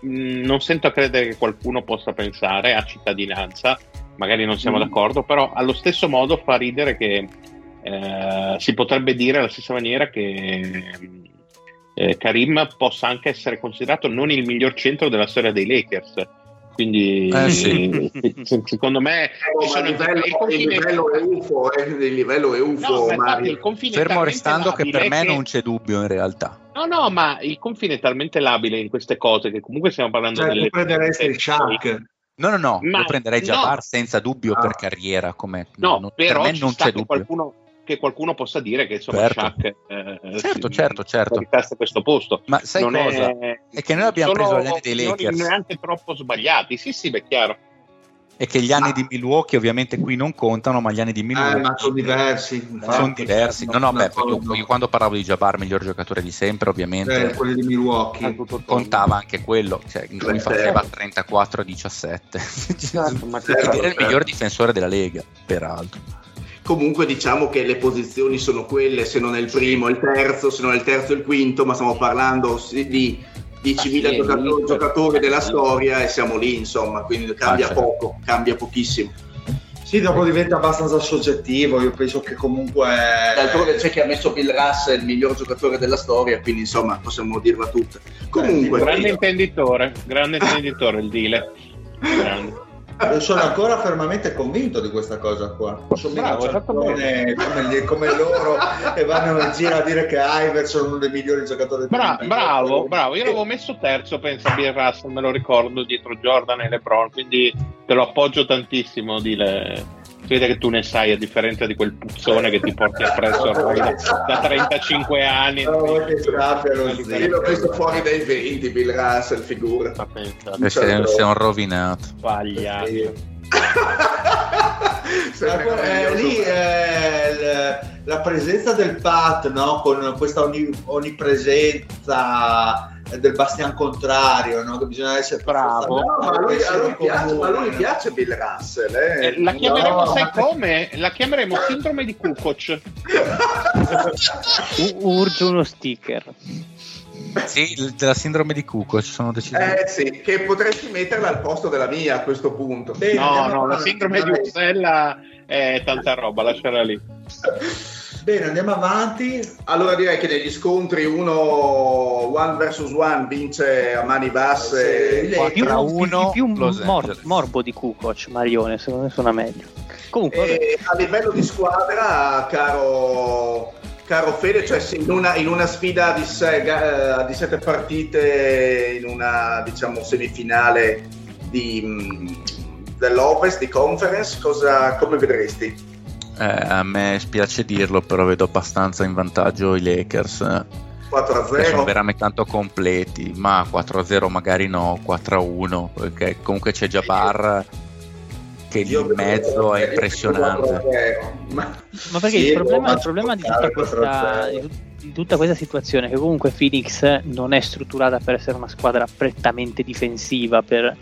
mh, mm, non sento a credere che qualcuno possa pensare a cittadinanza, magari non siamo mm. d'accordo, però allo stesso modo fa ridere che eh, si potrebbe dire alla stessa maniera che eh, Karim possa anche essere considerato non il miglior centro della storia dei Lakers. Quindi Eh, sì. secondo me Eh, ma sono- il livello, il confine- il livello è UFO, eh, il livello è No, UFO, ma infatti Mario. il confine è Fermo restando che per me che- non c'è dubbio in realtà. No, no, ma il confine è talmente labile in queste cose che comunque stiamo parlando Cioè, delle tu prenderesti il Shaq. No, no, no, Ma io prenderei no. Jabbar senza dubbio Ah. per carriera. Come, No, non- però per me non c'è dubbio. qualcuno, che qualcuno possa dire che insomma Certo. Shaq eh, Certo, si- certo, certo. meritasse questo posto. Ma sai Non cosa? È... È che noi abbiamo preso gli anni dei Lakers. neanche troppo sbagliati. Sì, sì, beh, chiaro. E che gli anni di Milwaukee ovviamente qui non contano, ma gli anni di Eh, Milwaukee ma sono diversi. infatti. sono diversi. No, no, beh, perché io, io quando parlavo di Jabbar, miglior giocatore di sempre, ovviamente Eh, quelli di Milwaukee. contava anche quello, cioè in cui Beh, faceva certo. 34-17. Ma Ed era il certo. miglior difensore della Lega, peraltro. Comunque diciamo che le posizioni sono quelle, se non è il primo, il terzo, se non è il terzo, il quinto, ma stiamo parlando di 10.000 Ah, sì, giocatori, giocatori della storia e siamo lì, insomma, quindi cambia poco, cambia pochissimo. Sì, dopo diventa abbastanza soggettivo. Io penso che comunque. D'altronde c'è chi ha messo Bill Russell il miglior giocatore della storia, quindi insomma possiamo dirla tutta. Comunque, Grande intenditore, grande intenditore il Dile. Grande. Sono ancora fermamente convinto di questa cosa qua. Sono Bravo, come, come loro e vanno in giro a dire che Iverson è uno dei migliori giocatori Bra- del bravo, bravo. Io l'avevo messo terzo, penso a Bill Russell, me lo ricordo, dietro Jordan e LeBron, quindi te lo appoggio tantissimo, Dile. Si vede che tu ne sai, a differenza di quel puzzone che ti porti appresso ormai da, da 35 anni. Che io l'ho visto fuori dai 20, Bill Russell, figura. E sei, sei un rovinato. sbagliato. Eh, lì eh, la presenza del Pat no? con questa ogni- onnipresenza del bastian contrario no? che bisogna essere Bravo. No, ma a lui, a lui piace, ma lui piace Bill Russell. Eh. Eh, la chiameremo, No, sai ma- come? La chiameremo sindrome di Kukoc. U- urge uno sticker. Sì, della sindrome di Cuco ci sono decisi. Eh sì, che potresti metterla al posto della mia a questo punto. Bene, No, no, la sindrome di. Ursella è tanta roba, lasciala lì. Bene, andiamo avanti. Allora direi che negli scontri uno one versus one vince a mani basse. Sì, Più, Tra più- uno, più Los mor- morbo di Kukoc, Marione, secondo me suona meglio. Comunque, E a livello di squadra, caro, caro Fede, cioè se in una, in una sfida di, se- eh, di sette partite, in una diciamo semifinale di, mh, dell'Ovest, di conference, cosa, come vedresti? Eh, a me spiace dirlo, però vedo abbastanza in vantaggio i Lakers. eh, 4 a che sono 0? veramente tanto completi, ma 4-0 magari no, 4-1, perché comunque c'è Jabbar che lì in mezzo è impressionante. ma perché Sì, il problema, ma il problema di, tutta questa, 4-0. di tutta questa situazione è che comunque Phoenix non è strutturata per essere una squadra prettamente difensiva, per-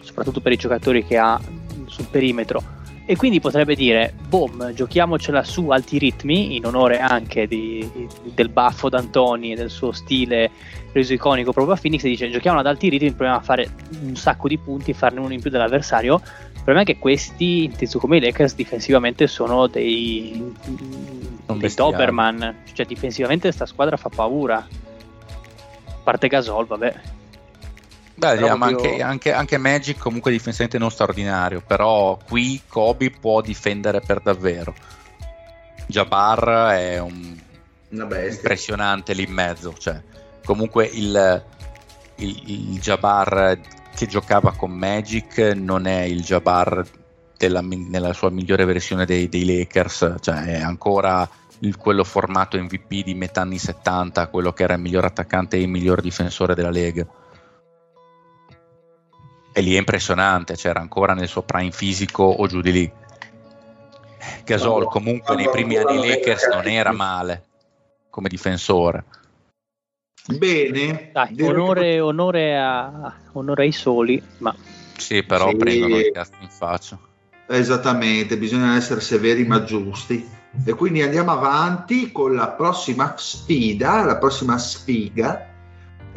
soprattutto per i giocatori che ha sul perimetro. E quindi potrebbe dire, boom, giochiamocela su alti ritmi, in onore anche di- di- del baffo d'Antoni e del suo stile reso iconico proprio a Phoenix, e dice giochiamola ad alti ritmi, proviamo a fare un sacco di punti, farne uno in più dell'avversario. Il problema è che questi, inteso come i Lakers, difensivamente sono dei, dei. Doberman, cioè difensivamente sta squadra fa paura. A parte Gasol, vabbè. Beh, ma proprio- anche, anche- anche Magic comunque difensivamente non straordinario, però qui Kobe può difendere per davvero. Jabbar è un impressionante lì in mezzo, cioè comunque il, il, il Jabbar che giocava con Magic non è il Jabbar della, nella sua migliore versione dei, dei Lakers, cioè è ancora il- quello formato MVP di metà anni 70, quello che era il miglior attaccante e il miglior difensore della Lega. E lì è impressionante, c'era ancora nel suo prime fisico o giù di lì. Gasol comunque nei primi anni Lakers non era male come difensore. Bene. Dai, onore, onore, a, onore ai soli, ma Sì, però Sì. prendono il cazzo in faccia. Esattamente, bisogna essere severi ma giusti. E quindi andiamo avanti con la prossima sfida, la prossima sfiga.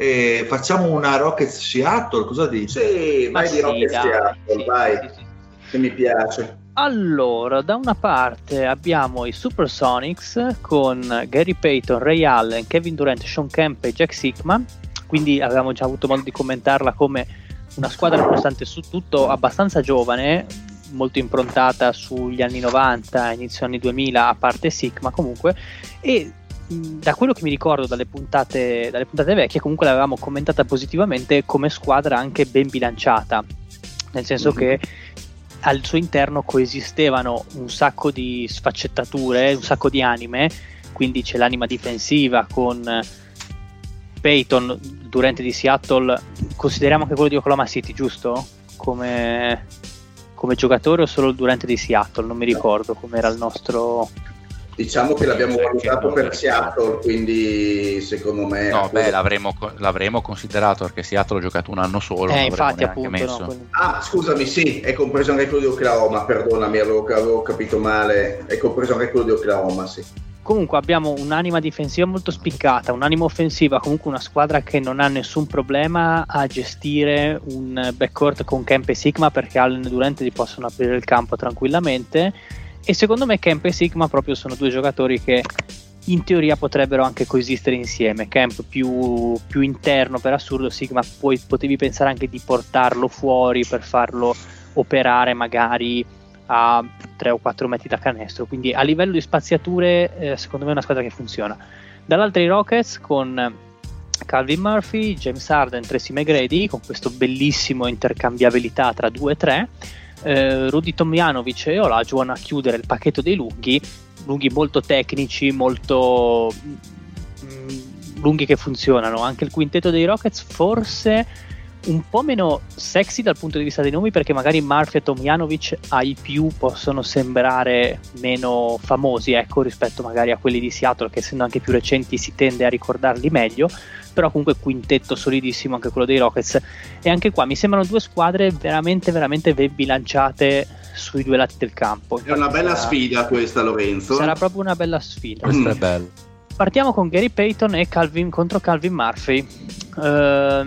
E facciamo una Rocket Seattle, cosa dici? Sì, vai di sì, Rocket dai, Seattle, sì, vai, sì, sì. che mi piace. Allora, da una parte abbiamo i Supersonics con Gary Payton, Ray Allen, Kevin Durant, Sean Kemp e Jack Sigma. Quindi avevamo già avuto modo di commentarla come una squadra nonostante su tutto abbastanza giovane, molto improntata sugli anni 90, inizio anni 2000, a parte Sigma comunque. E da quello che mi ricordo dalle puntate, dalle puntate vecchie, comunque l'avevamo commentata positivamente come squadra anche ben bilanciata. Nel senso mm-hmm. che al suo interno coesistevano un sacco di sfaccettature, un sacco di anime, quindi c'è l'anima difensiva con Peyton, Durante di Seattle, consideriamo anche quello di Oklahoma City, giusto? Come, come giocatore o solo il Durante di Seattle? Non mi ricordo com'era il nostro Diciamo che l'abbiamo valutato per Seattle, quindi secondo me... No, beh, l'avremmo, l'avremmo, considerato perché Seattle ha giocato un anno solo. Eh, infatti, appunto. Messo... No, ah, scusami, sì, è compreso anche quello di Oklahoma, perdonami, avevo, avevo capito male, è compreso anche quello di Oklahoma, sì. Comunque abbiamo un'anima difensiva molto spiccata, un'anima offensiva, comunque una squadra che non ha nessun problema a gestire un backcourt con Kemp e Sigma perché Allen e Durante gli possono aprire il campo tranquillamente e secondo me Kemp e Sigma proprio sono due giocatori che in teoria potrebbero anche coesistere insieme. Kemp più, più interno per assurdo, Sigma poi potevi pensare anche di portarlo fuori per farlo operare magari a 3 o 4 metri da canestro. Quindi a livello di spaziature, eh, secondo me è una squadra che funziona. Dall'altra i Rockets con Calvin Murphy, James Harden, Tracy McGrady con questo bellissimo intercambiabilità tra 2 e 3 eh, Rudy Tomjanovic e Olajuwon a chiudere il pacchetto dei lunghi, lunghi molto tecnici, molto mh, mm, lunghi che funzionano. Anche il quintetto dei Rockets forse un po' meno sexy dal punto di vista dei nomi perché magari Murphy e Tomjanovic ai più possono sembrare meno famosi ecco, rispetto magari a quelli di Seattle che essendo anche più recenti si tende a ricordarli meglio. Però comunque quintetto solidissimo anche quello dei Rockets. E anche qua mi sembrano due squadre veramente veramente ben bilanciate sui due lati del campo. Infatti è una bella sarà, sfida questa Lorenzo. Sarà proprio una bella sfida. Questa mm. è bella. Partiamo con Gary Payton e Calvin contro Calvin Murphy uh,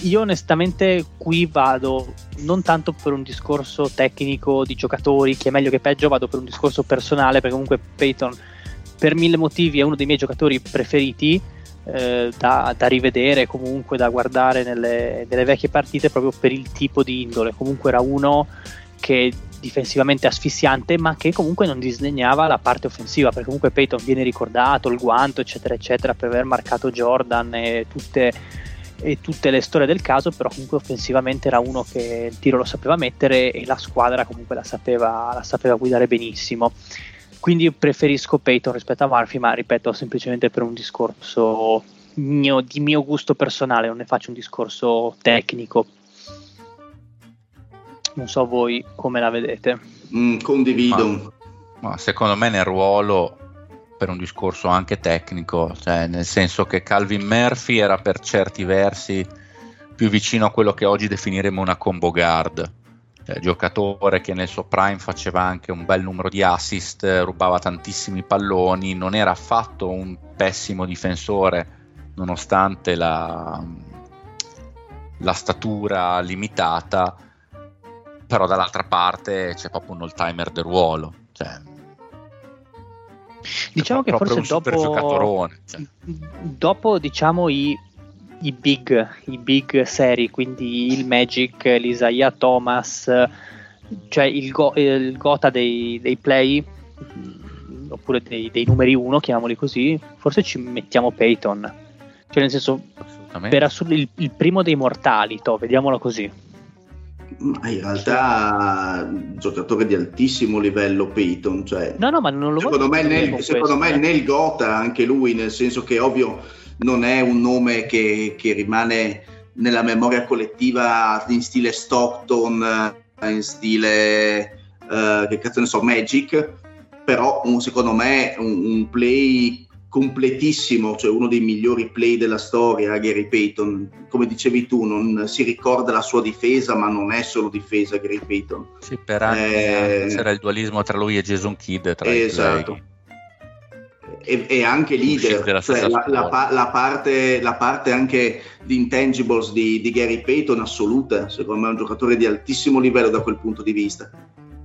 io onestamente qui vado non tanto per un discorso tecnico di giocatori che è meglio che peggio vado per un discorso personale perché comunque Payton per mille motivi è uno dei miei giocatori preferiti eh, da, da, rivedere, comunque da guardare nelle, nelle, vecchie partite proprio per il tipo di indole. Comunque era uno che difensivamente asfissiante, ma che comunque non disdegnava la parte offensiva, perché comunque Peyton viene ricordato, il guanto, eccetera, eccetera, per aver marcato Jordan e tutte, e tutte le storie del caso, però comunque offensivamente era uno che il tiro lo sapeva mettere e la squadra comunque la sapeva, la sapeva guidare benissimo. Quindi preferisco Peyton rispetto a Murphy, ma ripeto, semplicemente per un discorso mio, di mio gusto personale, non ne faccio un discorso tecnico. Non so voi come la vedete. Mm, condivido. Ma, ma secondo me nel ruolo per un discorso anche tecnico, cioè nel senso che Calvin Murphy era per certi versi più vicino a quello che oggi definiremo una combo guard eh, giocatore che nel suo prime faceva anche un bel numero di assist, rubava tantissimi palloni, non era affatto un pessimo difensore nonostante la, la statura limitata, però dall'altra parte c'è proprio un all timer del ruolo. Cioè, diciamo che forse dopo, cioè. dopo diciamo i i big, i big seri, quindi il Magic, l'Isaiah Thomas, cioè il, go, il Gota dei, dei play, oppure dei, dei, numeri uno, chiamiamoli così, forse ci mettiamo Peyton. Cioè nel senso, per assurdo, il, il primo dei mortali, to, vediamolo così. Ma in realtà giocatore di altissimo livello Peyton, cioè, no, no, ma non lo secondo me, nel, secondo me eh. nel Gota anche lui, nel senso che ovvio non è un nome che, che rimane nella memoria collettiva in stile Stockton, eh, in stile uh, che cazzo ne so, Magic, però un, secondo me un, un, play completissimo, cioè uno dei migliori play della storia, Gary Payton. Come dicevi tu, non si ricorda la sua difesa, ma non è solo difesa Gary Payton. Sì, per anni eh, c'era il dualismo tra lui e Jason Kidd. Tra esatto e, e anche leader, cioè la, la, la, parte, la, parte, anche di intangibles di, di, Gary Payton assoluta, secondo me è un giocatore di altissimo livello da quel punto di vista.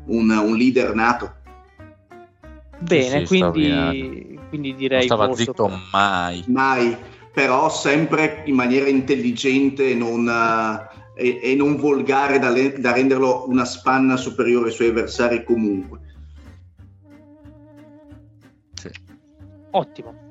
un, un leader nato. Bene, sì, quindi, quindi, direi... Non stava zitto mai. Mai, però sempre in maniera intelligente e non, uh, e, e non volgare da, le, da renderlo una spanna superiore ai suoi avversari comunque. Sì. Ottimo.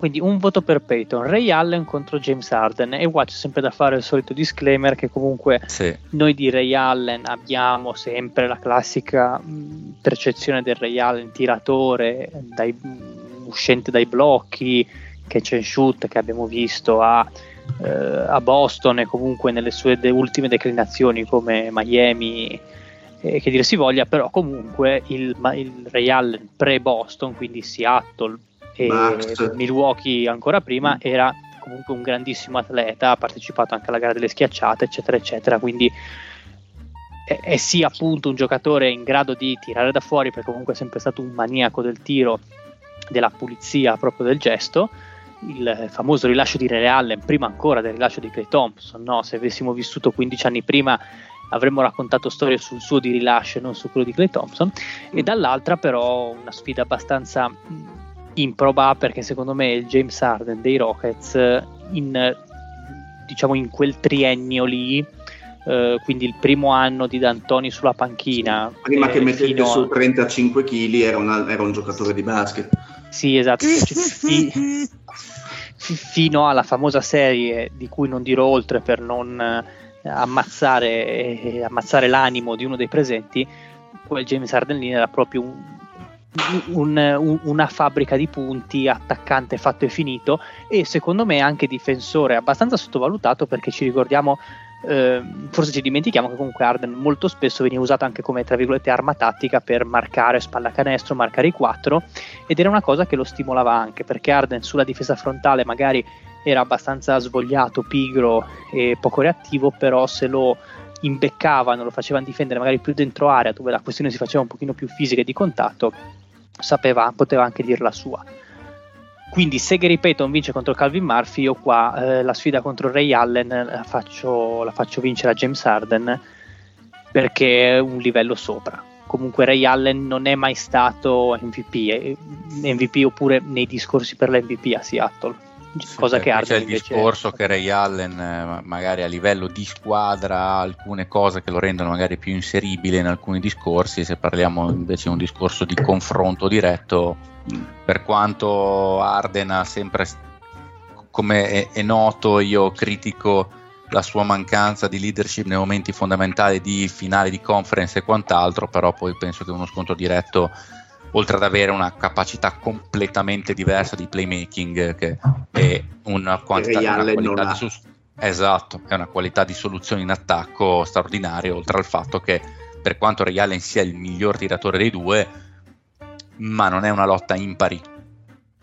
Quindi un voto per Peyton, Ray Allen contro James Harden e qua c'è sempre da fare il solito disclaimer che comunque sì. noi di Ray Allen abbiamo sempre la classica mh, percezione del Ray Allen tiratore dai, mh, uscente dai blocchi, catch and shoot che abbiamo visto a, eh, a Boston e comunque nelle sue de- ultime declinazioni come Miami eh, che dire si voglia, però comunque il, il Ray Allen pre-Boston, quindi Seattle, e Max. Milwaukee ancora prima era comunque un grandissimo atleta, ha partecipato anche alla gara delle schiacciate, eccetera, eccetera, quindi è, è sì appunto un giocatore in grado di tirare da fuori, perché comunque è sempre stato un maniaco del tiro, della pulizia proprio del gesto, il famoso rilascio di Ray Allen, prima ancora del rilascio di Clay Thompson, no? se avessimo vissuto 15 anni prima avremmo raccontato storie sul suo di rilascio e non su quello di Clay Thompson, e dall'altra però una sfida abbastanza improba perché secondo me il James Harden dei Rockets in, diciamo in quel triennio lì Uh, quindi il primo anno di D'Antoni sulla panchina. Prima eh, che mettesse su 35 kg era, era, un giocatore di basket. Sì, esatto. Fi, fino alla famosa serie di cui non dirò oltre per non uh, ammazzare, eh, ammazzare, l'animo di uno dei presenti, quel James Harden lì era proprio un, un, un, una fabbrica di punti, attaccante fatto e finito e secondo me anche difensore abbastanza sottovalutato perché ci ricordiamo eh, forse ci dimentichiamo che comunque Arden molto spesso veniva usato anche come tra virgolette arma tattica per marcare spalla canestro, marcare i quattro ed era una cosa che lo stimolava anche perché Arden sulla difesa frontale magari era abbastanza svogliato, pigro e poco reattivo però se lo imbeccavano, lo facevano difendere magari più dentro area dove la questione si faceva un pochino più fisica e di contatto sapeva, poteva anche dir la sua. Quindi se Gary Payton vince contro Calvin Murphy, io qua eh, la sfida contro Ray Allen la faccio, la faccio vincere a James Harden perché è un livello sopra. Comunque Ray Allen non è mai stato MVP, MVP oppure nei discorsi per l'MVP a Seattle cosa che Harden c'è il discorso che Ray Allen eh, magari a livello di squadra ha alcune cose che lo rendono magari più inseribile in alcuni discorsi se parliamo invece di un discorso di confronto diretto per quanto Arden ha sempre come è, è noto io critico la sua mancanza di leadership nei momenti fondamentali di finale di conference e quant'altro però poi penso che uno scontro diretto oltre ad avere una capacità completamente diversa di playmaking che è una, quantità, una qualità di sus- esatto, è una qualità di soluzione in attacco straordinaria, oltre al fatto che per quanto Ray Allen sia il miglior tiratore dei due, ma non è una lotta impari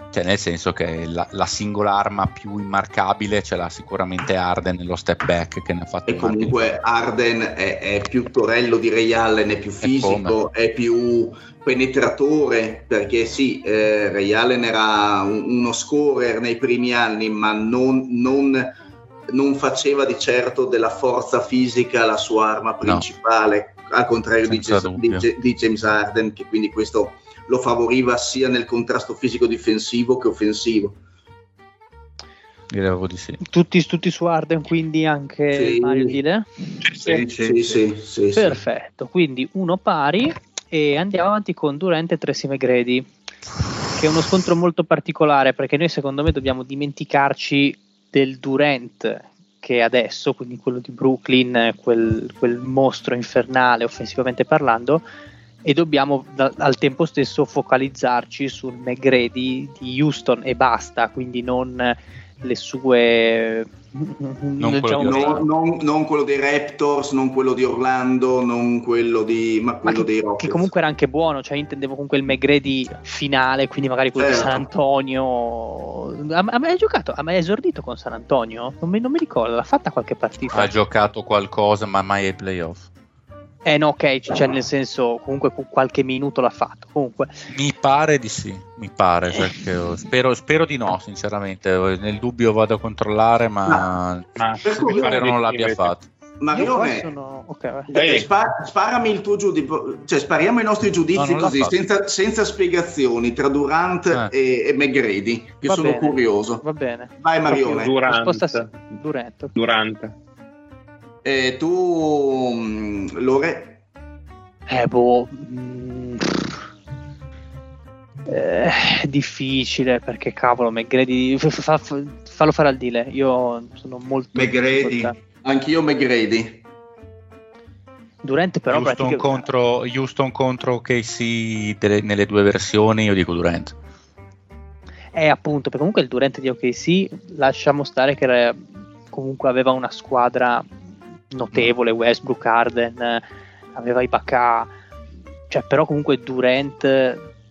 cioè nel senso che la, la, singola arma più immarcabile ce l'ha sicuramente Arden nello step back che ne ha fatto e comunque Arden è, è, più torello di Ray Allen è più fisico è, è più penetratore perché sì eh, Ray Allen era un, uno scorer nei primi anni ma non, non, non, faceva di certo della forza fisica la sua arma principale no. al contrario di, di, di James Arden che quindi questo lo favoriva sia nel contrasto fisico difensivo che offensivo. Direi di sì. Tutti, tutti su Arden, quindi anche sì. Mario Dile? Sì, sì, sì, sì, Perfetto, quindi uno pari e andiamo avanti con Durant e Tracy McGrady, che è uno scontro molto particolare perché noi secondo me dobbiamo dimenticarci del Durant che adesso, quindi quello di Brooklyn, quel, quel mostro infernale offensivamente parlando, e dobbiamo da, al tempo stesso focalizzarci sul McGrady di Houston e basta, quindi non le sue non, diciamo, quello, non, non, quello dei Raptors, non quello di Orlando, non quello di ma quello ma che, dei Rockets. Che comunque era anche buono, cioè intendevo comunque il McGrady finale, quindi magari quello certo. di San Antonio. Ha, ha mai giocato? Ha mai esordito con San Antonio? Non mi, non mi ricordo, l'ha fatta qualche partita. Ha giocato qualcosa, ma mai ai playoff. Eh no, ok, cioè nel senso comunque qualche minuto l'ha fatto. Comunque. Mi pare di sì, mi pare, cioè spero, spero, di no, sinceramente. Nel dubbio vado a controllare, ma, no. ma spero non l'abbia fatto. Marione, sono... okay, eh, spa- sparami il tuo giudizio, cioè spariamo i nostri giudizi no, così, senza, senza, spiegazioni tra Durant eh. e, e McGrady, che Va sono bene. curioso. Va bene. Vai Marione. Durant. Risposta Durant. Durant. E tu, mm, Lore? Eh, boh... Mm, eh, difficile perché cavolo McGrady fa, fa, fallo fare al deal io sono molto McGrady anch'io McGrady Durant però Houston, pratica... contro, Houston contro KC delle, nelle due versioni io dico Durant. Eh appunto perché comunque il Durant di OKC lasciamo stare che era, comunque aveva una squadra notevole Westbrook, Arden aveva i Bacà cioè però comunque Durant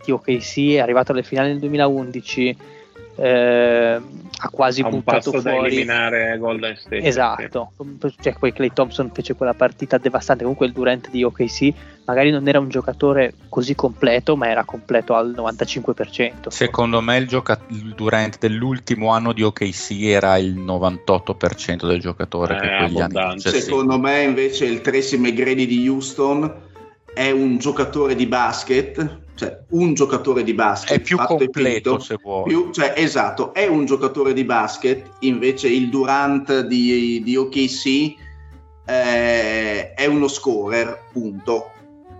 di OKC è arrivato alle finali nel 2011 eh, ha quasi ha un buttato passo fuori da eliminare Golden State esatto cioè, poi Clay Thompson fece quella partita devastante comunque il Durant di OKC magari non era un giocatore così completo ma era completo al 95% secondo me il, gioca- il Durant dell'ultimo anno di OKC era il 98% del giocatore Eh, che quegli anni abbondante. Sì. Secondo me invece il Tracy McGrady di Houston è un giocatore di basket, cioè un giocatore di basket. è più fatto e completo finito. se vuoi Più- cioè, esatto, è un giocatore di basket, invece il Durant di, di OKC eh, è uno scorer, punto.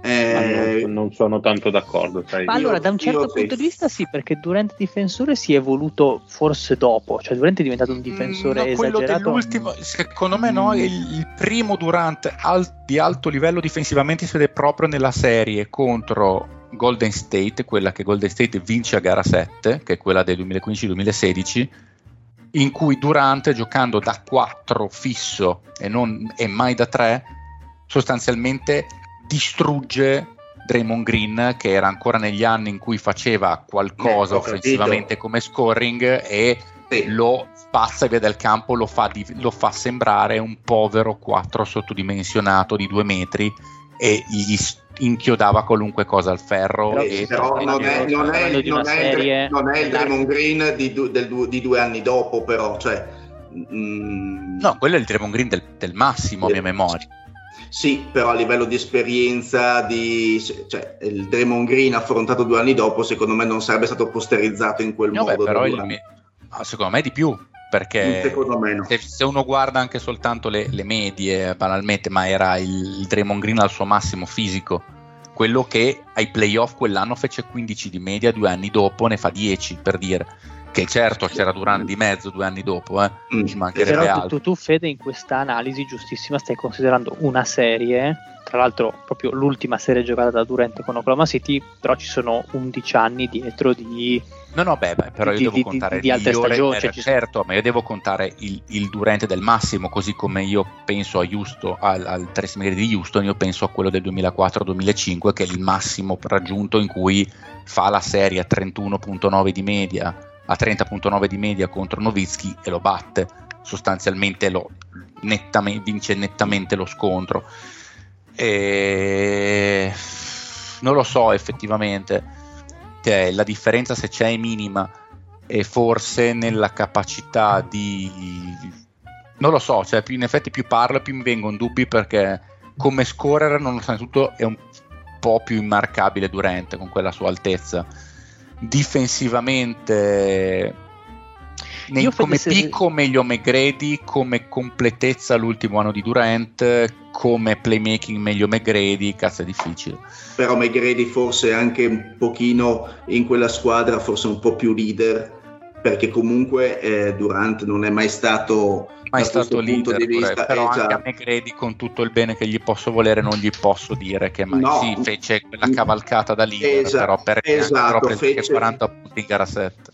Eh, non, non sono tanto d'accordo sai. Ma allora, Io- da un certo punto di vista, sì, perché Durant difensore si è evoluto forse dopo, cioè Durant è diventato un difensore Mm, No, quello esagerato. dell'ultimo, secondo me no, il, il primo Durant al- di alto livello difensivamente si vede proprio nella serie contro Golden State, quella che Golden State vince a gara 7, che è quella del 2015-2016, in cui Durant giocando da 4 fisso e, non, e mai da 3, sostanzialmente distrugge Draymond Green che era ancora negli anni in cui faceva qualcosa Eh, offensivamente come scoring e sì. lo spazza via dal campo, lo fa, di- lo fa sembrare un povero 4 sottodimensionato di 2 metri e gli inchiodava qualunque cosa al ferro. Però- e però non è, non è- non è il- non è il Draymond Green di, du- del di due anni dopo, però, cioè, mm, No, quello è il Draymond Green del, del massimo a mia memoria. Sì, però a livello di esperienza, di, cioè, il Draymond Green affrontato due anni dopo, secondo me non sarebbe stato posterizzato in quel No, beh, modo. però da il ah, secondo me di più, perché se, se uno guarda anche soltanto le, le medie, banalmente, ma era il, il Draymond Green al suo massimo fisico, quello che ai playoff quell'anno fece 15 di media, due anni dopo ne fa 10, per dire. Che certo c'era Durant di mezzo due anni dopo, eh, Mm. ci mancherebbe Però altro. tu, tu, Fede, in questa analisi giustissima stai considerando una serie, tra l'altro proprio l'ultima serie giocata da Durant con Oklahoma City, però ci sono 11 anni dietro di... No, no, beh, beh, però io di- devo di- contare di altre migliore, stagioni, eh, cioè certo, ma io devo contare il, il Durant del massimo, così come io penso a Houston, al, al McGrady di Houston, io penso a quello del 2004-2005, che è il massimo raggiunto in cui fa la serie a 31.9 di media, a 30.9 di media contro Novitsky e lo batte, sostanzialmente lo nettame- vince nettamente lo scontro. E... Non lo so effettivamente, cioè, la differenza se c'è è minima e forse nella capacità di... Non lo so, cioè, in effetti più parlo più mi vengono dubbi perché come scorer nonostante è un po' più immarcabile Durant con quella sua altezza. Difensivamente nei- come se- picco meglio McGrady, come completezza l'ultimo anno di Durant, come playmaking meglio McGrady, cazzo è difficile. Però McGrady forse anche un pochino in quella squadra, forse un po' più leader, perché comunque eh, Durant non è mai stato mai stato leader di pure, vista però eh, anche a McGrady con tutto il bene che gli posso volere non gli posso dire che mai No. sì fece quella cavalcata da leader Esa- però perché esatto, però fece- 40 punti in gara 7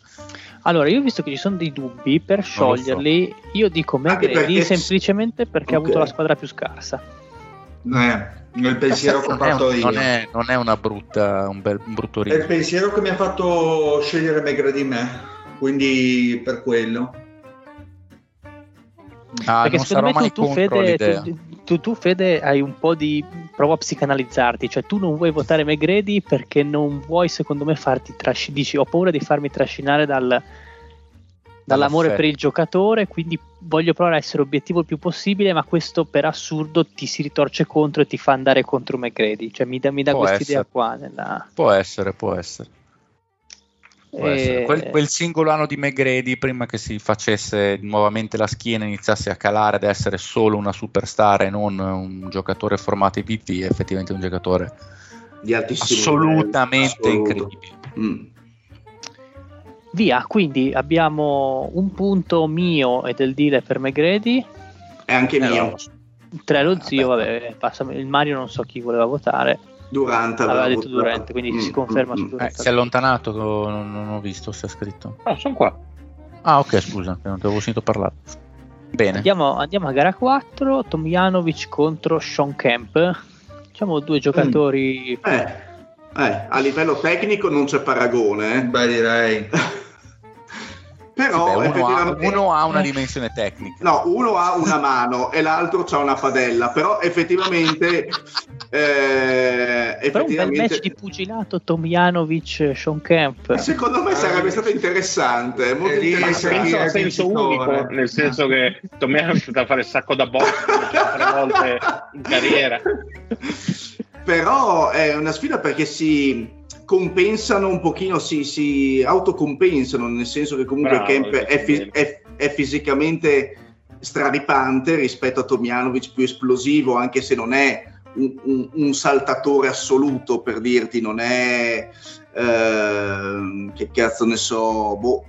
Allora, io ho visto che ci sono dei dubbi, per lo so. scioglierli, io dico McGrady perché- semplicemente perché ha Ok. avuto la squadra più scarsa. Eh, il pensiero che ho fatto io. non è, non è una brutta un, bel, un brutto È il rischio pensiero che mi ha fatto scegliere McGrady me, quindi per quello. Ah, perché secondo me tu, tu, Fede, tu, tu- Fede, hai un po' di... provo a psicanalizzarti, cioè tu non vuoi votare McGrady perché non vuoi secondo me farti trascinare, dici ho paura di farmi trascinare dal... dall'amore per il giocatore, quindi voglio provare a essere obiettivo il più possibile, ma questo per assurdo ti si ritorce contro e ti fa andare contro McGrady. Cioè mi dà, mi dà questa idea qua. Nella... Può essere, può essere. E... Quel, quel, singolo anno di McGrady, prima che si facesse nuovamente la schiena, iniziasse a calare ad essere solo una superstar e non un giocatore formato IPP, è effettivamente un giocatore di altissimo assolutamente incredibile. Mm. Via, quindi abbiamo un punto mio e del dealer per McGrady. E anche eh, mio. Tre lo zio, vabbè, passa, il Mario non so chi voleva votare. Durante aveva detto Durante, quindi mm, si conferma mm, su Durante. Eh, si è allontanato, non, non ho visto se è scritto. No, sono qua. Ah, ok, scusa, non ti avevo sentito parlare. Bene. Andiamo, andiamo, a gara 4, Tomjanovic contro Sean Kemp. Diciamo due giocatori... Mm. Eh, eh, a livello tecnico non c'è paragone. Eh. Beh, direi. Però beh, uno, ha, uno, ha, una dimensione tecnica. No, uno ha una mano e l'altro ha una padella, però effettivamente... Eh, però un bel match di pugilato Tomjanovic Sean Kemp. Secondo me sarebbe stato interessante, molto eh, interessante. a senso unico, nel senso che Tomjanovic da fare il sacco da box tre volte in carriera. Però è una sfida perché si compensano un pochino, si, si autocompensano, nel senso che comunque Bravo, Kemp è, fi- è, è, fisicamente straripante rispetto a Tomjanovic più esplosivo, anche se non è un, un, un saltatore assoluto, per dirti, non è... Eh, che cazzo ne so, boh,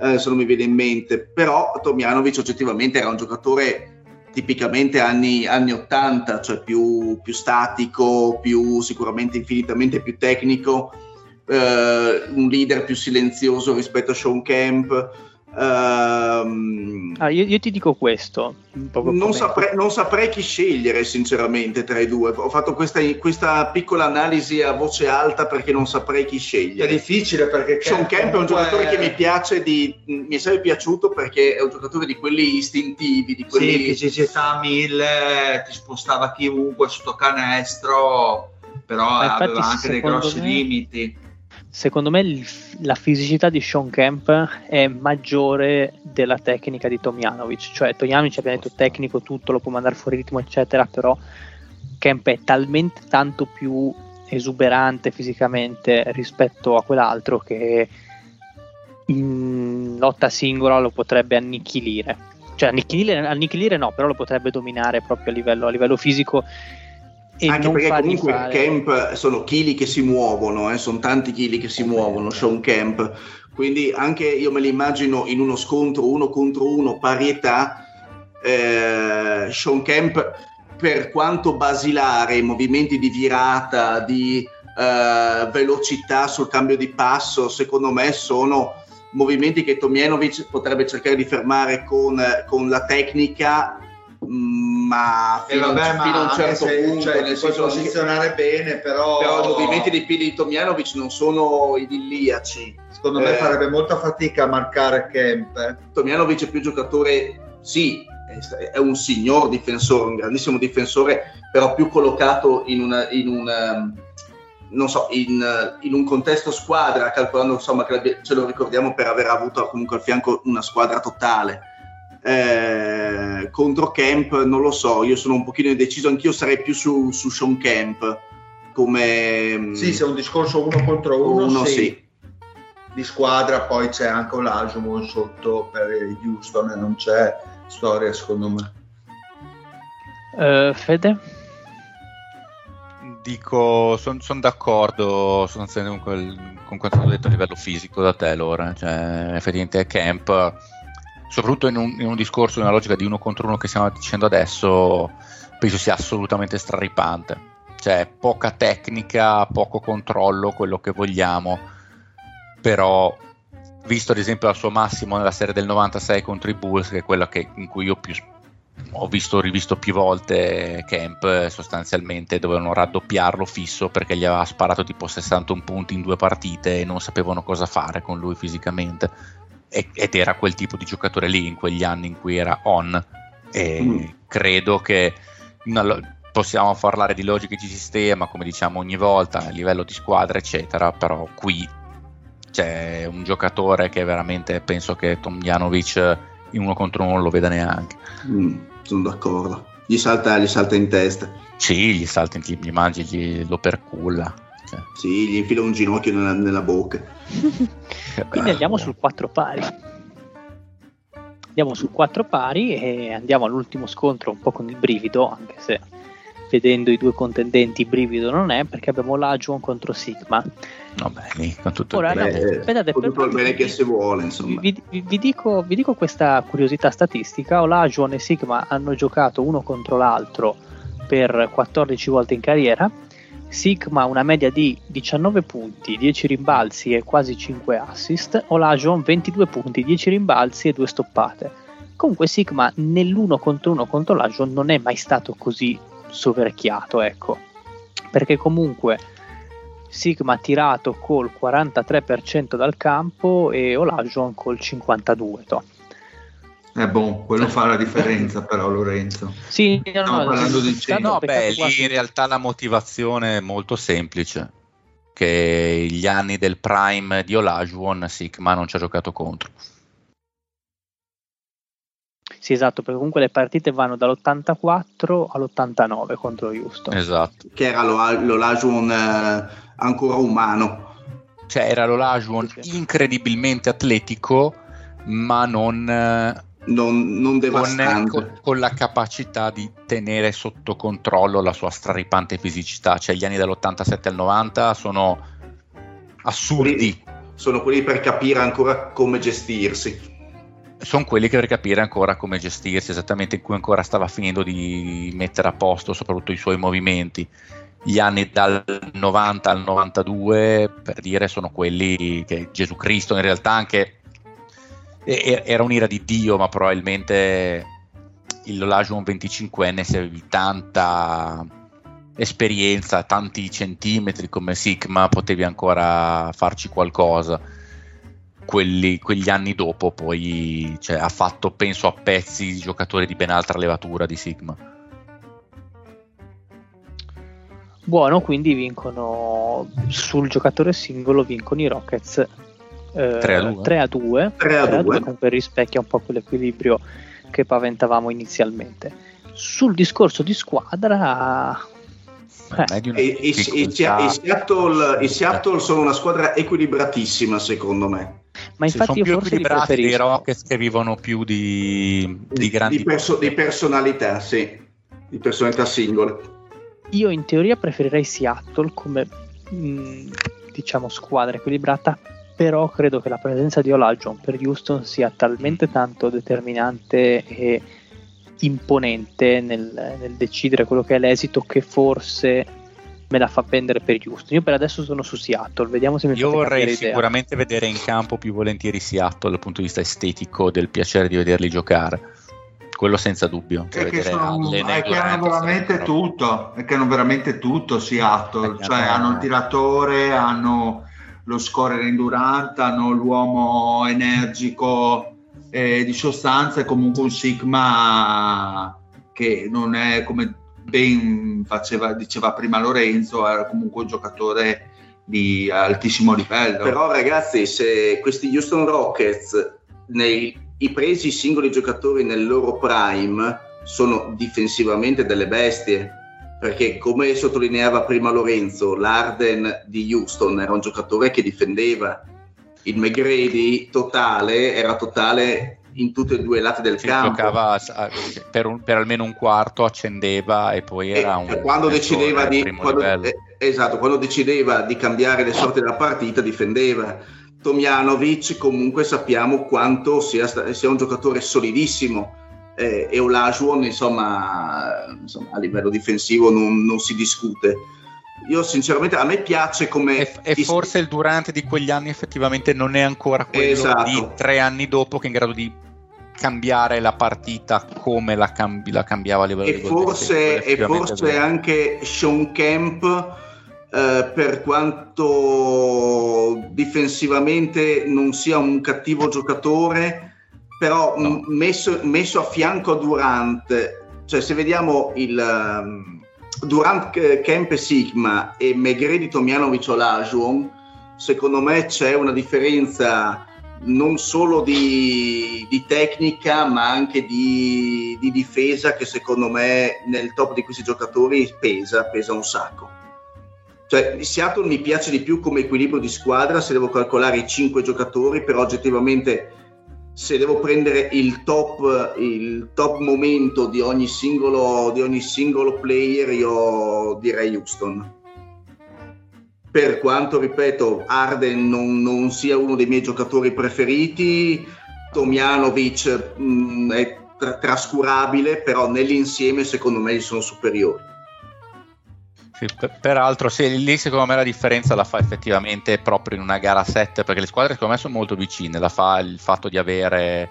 eh, se non mi viene in mente, però Tomjanovic oggettivamente era un giocatore tipicamente anni, anni 80, cioè più, più, statico, più sicuramente infinitamente più tecnico, eh, un leader più silenzioso rispetto a Sean Camp. Um, ah, io, io, ti dico questo. Non saprei, non saprei, chi scegliere, sinceramente, tra i due. Ho fatto questa, questa, piccola analisi a voce alta perché non saprei chi scegliere. È difficile perché Sean Camp è un giocatore è... che mi piace, di, mi è sempre piaciuto perché è un giocatore di quelli istintivi. Di quelli... Sì, fisicità mille, ti spostava chiunque sotto canestro, però aveva anche dei grossi me... limiti secondo me la fisicità di Sean Kemp è maggiore della tecnica di Tomjanovic, cioè Tomjanovic abbiamo detto tecnico tutto, lo può mandare fuori ritmo eccetera, però Kemp è talmente tanto più esuberante fisicamente rispetto a quell'altro che in lotta singola lo potrebbe annichilire. Cioè annichilire, annichilire no, però lo potrebbe dominare proprio a livello, a livello fisico anche perché comunque fare... Camp sono chili che si muovono, eh, sono tanti chili che si muovono, Sean Camp, quindi anche io me li immagino in uno scontro uno contro uno, parietà, eh, Sean Camp per quanto basilare, i movimenti di virata, di eh, velocità sul cambio di passo, secondo me sono movimenti che Tomjanovic potrebbe cercare di fermare con, con la tecnica ma fino, eh vabbè, fino a un certo se, punto cioè, nel posizionare che, bene però... però i movimenti dei piedi di Tomjanovic non sono idilliaci secondo eh, me farebbe molta fatica a marcare Kemp eh. Tomjanovic è più giocatore sì è un signor difensore un grandissimo difensore però più collocato in, una, in un ehm, non so, in, in, un contesto squadra, calcolando insomma che ce lo ricordiamo per aver avuto comunque al fianco una squadra totale eh, contro Camp non lo so, io sono un pochino indeciso, anch'io sarei più su, su Sean Camp come... Mm, sì, se è un discorso uno contro uno, uno sì. sì. Di squadra poi c'è anche un Olajumon sotto per Houston e non c'è storia secondo me. Uh, Fede? Dico, sono son d'accordo sostanzialmente con, con quanto detto a livello fisico da te, Lora. Cioè, effettivamente Camp soprattutto in un, in un discorso, in una logica di uno contro uno che stiamo dicendo adesso, penso sia assolutamente straripante. Cioè, poca tecnica, poco controllo, quello che vogliamo, però visto ad esempio al suo massimo nella serie del 96 contro i Bulls, che è quella che, in cui io più, ho visto rivisto più volte Camp, sostanzialmente dovevano raddoppiarlo fisso perché gli aveva sparato tipo 61 punti in due partite e non sapevano cosa fare con lui fisicamente ed era quel tipo di giocatore lì in quegli anni in cui era on e mm. credo che possiamo parlare di logiche di sistema come diciamo ogni volta a livello di squadra eccetera però qui c'è un giocatore che veramente penso che Tomjanovic in uno contro uno non lo veda neanche. Mm, sono d'accordo. Gli salta, gli salta in testa. Sì, gli salta in gli mangi, gli, lo perculla. Sì, gli infila un ginocchio nella, nella bocca. Quindi andiamo sul 4 pari. Andiamo sul 4 pari e andiamo all'ultimo scontro un po' con il brivido, anche se vedendo i due contendenti brivido non è, perché abbiamo l'Ajuon contro Sigma. Vabbè, lì, con tutto Ora, il bene. aspettate, Con tutto il bene che si vuole, insomma. vi, vi- vi dico, vi dico questa curiosità statistica: Olajuwon e Sigma hanno giocato uno contro l'altro per 14 volte in carriera. Sigma una media di 19 punti, 10 rimbalzi e quasi 5 assist. Olajuwon 22 punti, 10 rimbalzi e 2 stoppate. Comunque Sigma nell'uno contro uno contro Olajuwon non è mai stato così soverchiato, ecco. Perché comunque Sigma ha tirato col 43% dal campo e Olajuwon col 52%. toh. Eh boh, quello fa la differenza però Lorenzo. Sì, no, no, parlando di cento. no, beh, lì in realtà la motivazione è molto semplice. Che gli anni del prime di Olajuwon, Sigma non ci ha giocato contro. Sì, esatto, perché comunque le partite vanno dall'84 all'89 contro Houston. Esatto. Che era lo, l'Olajuwon eh, ancora umano. Cioè era l'Olajuwon sì. incredibilmente atletico, ma non, eh, Non, non devastante. con- con la capacità di tenere sotto controllo la sua straripante fisicità. Cioè gli anni dall'87 al 90 sono assurdi. Sono quelli per capire ancora come gestirsi. sono quelli che per capire ancora come gestirsi, esattamente in cui ancora stava finendo di mettere a posto soprattutto i suoi movimenti. Gli anni dal 90 al 92, per dire, sono quelli che Gesù Cristo in realtà anche era un'ira di Dio, ma probabilmente il Olajuwon 25enne se avevi tanta esperienza, tanti centimetri come Sigma, potevi ancora farci qualcosa. Quelli- quegli anni dopo poi cioè, ha fatto penso a pezzi giocatori di ben altra levatura di Sigma. Buono, quindi vincono sul giocatore singolo vincono i Rockets eh, 3 a 2. 3 a 2. 3 a 2. comunque rispecchia un po' quell'equilibrio che paventavamo inizialmente. Sul discorso di squadra, eh, E, e- e- difficoltà- e Seattle, i Seattle sono una squadra equilibratissima, secondo me. ma Sì, infatti sono io più equilibrati dei. Rockets che vivono più di, di grandi Di, perso- di personalità, sì. Di personalità singole. Io in teoria preferirei Seattle come mh, diciamo squadra equilibrata, però credo che la presenza di Olajuwon per Houston sia talmente tanto determinante e imponente nel, nel decidere quello che è l'esito che forse me la fa pendere per Houston. Io per adesso sono su Seattle, vediamo se mi Io vorrei cambiare idea. sicuramente vedere in campo più volentieri Seattle dal punto di vista estetico del piacere di vederli giocare quello senza dubbio È che, vedere sono, è che hanno veramente tutto, è che hanno veramente tutto Seattle, cioè hanno- hanno il tiratore, hanno lo scorer in Durant, hanno l'uomo energico eh, di sostanza e comunque un Sigma che non è come ben faceva, diceva prima Lorenzo, era comunque un giocatore di altissimo livello. Però ragazzi, se questi Houston Rockets nei i presi singoli giocatori nel loro prime sono difensivamente delle bestie perché come sottolineava prima Lorenzo l'Arden di Houston era un giocatore che difendeva il McGrady totale era totale in tutti e due i lati del Sì, campo. giocava per, un- per almeno un quarto accendeva e poi E- era un e quando difensore decideva di quando, eh, esatto, quando decideva di cambiare le sorti della partita difendeva. Tomjanovic comunque sappiamo quanto sia, sia un giocatore solidissimo eh, e Olajuwon insomma, insomma a livello difensivo non, non si discute io sinceramente a me piace come E, e forse il Durante di quegli anni effettivamente non è ancora quello Esatto. di tre anni dopo che è in grado di cambiare la partita come la, cambi- la cambiava a livello e di forse, e forse anche Sean Kemp eh, per quanto difensivamente non sia un cattivo giocatore però No. messo, messo a fianco a Durant cioè se vediamo il um, Durant Kemp e Sigma e McGrady Tomjanovic Olajuwon secondo me c'è una differenza non solo di, di tecnica ma anche di, di, difesa che secondo me nel top di questi giocatori pesa, pesa un sacco. Cioè, Seattle mi piace di più come equilibrio di squadra se devo calcolare i cinque giocatori, però oggettivamente se devo prendere il top, il top momento di ogni, singolo, di ogni singolo player, io direi Houston per quanto, ripeto, Arden non, non, sia uno dei miei giocatori preferiti, Tomjanovic mh, mm, è tra- trascurabile, però nell'insieme secondo me gli sono superiori. Sì, per, peraltro, sì, lì secondo me la differenza la fa effettivamente proprio in una gara 7, perché le squadre secondo me sono molto vicine, la fa il fatto di avere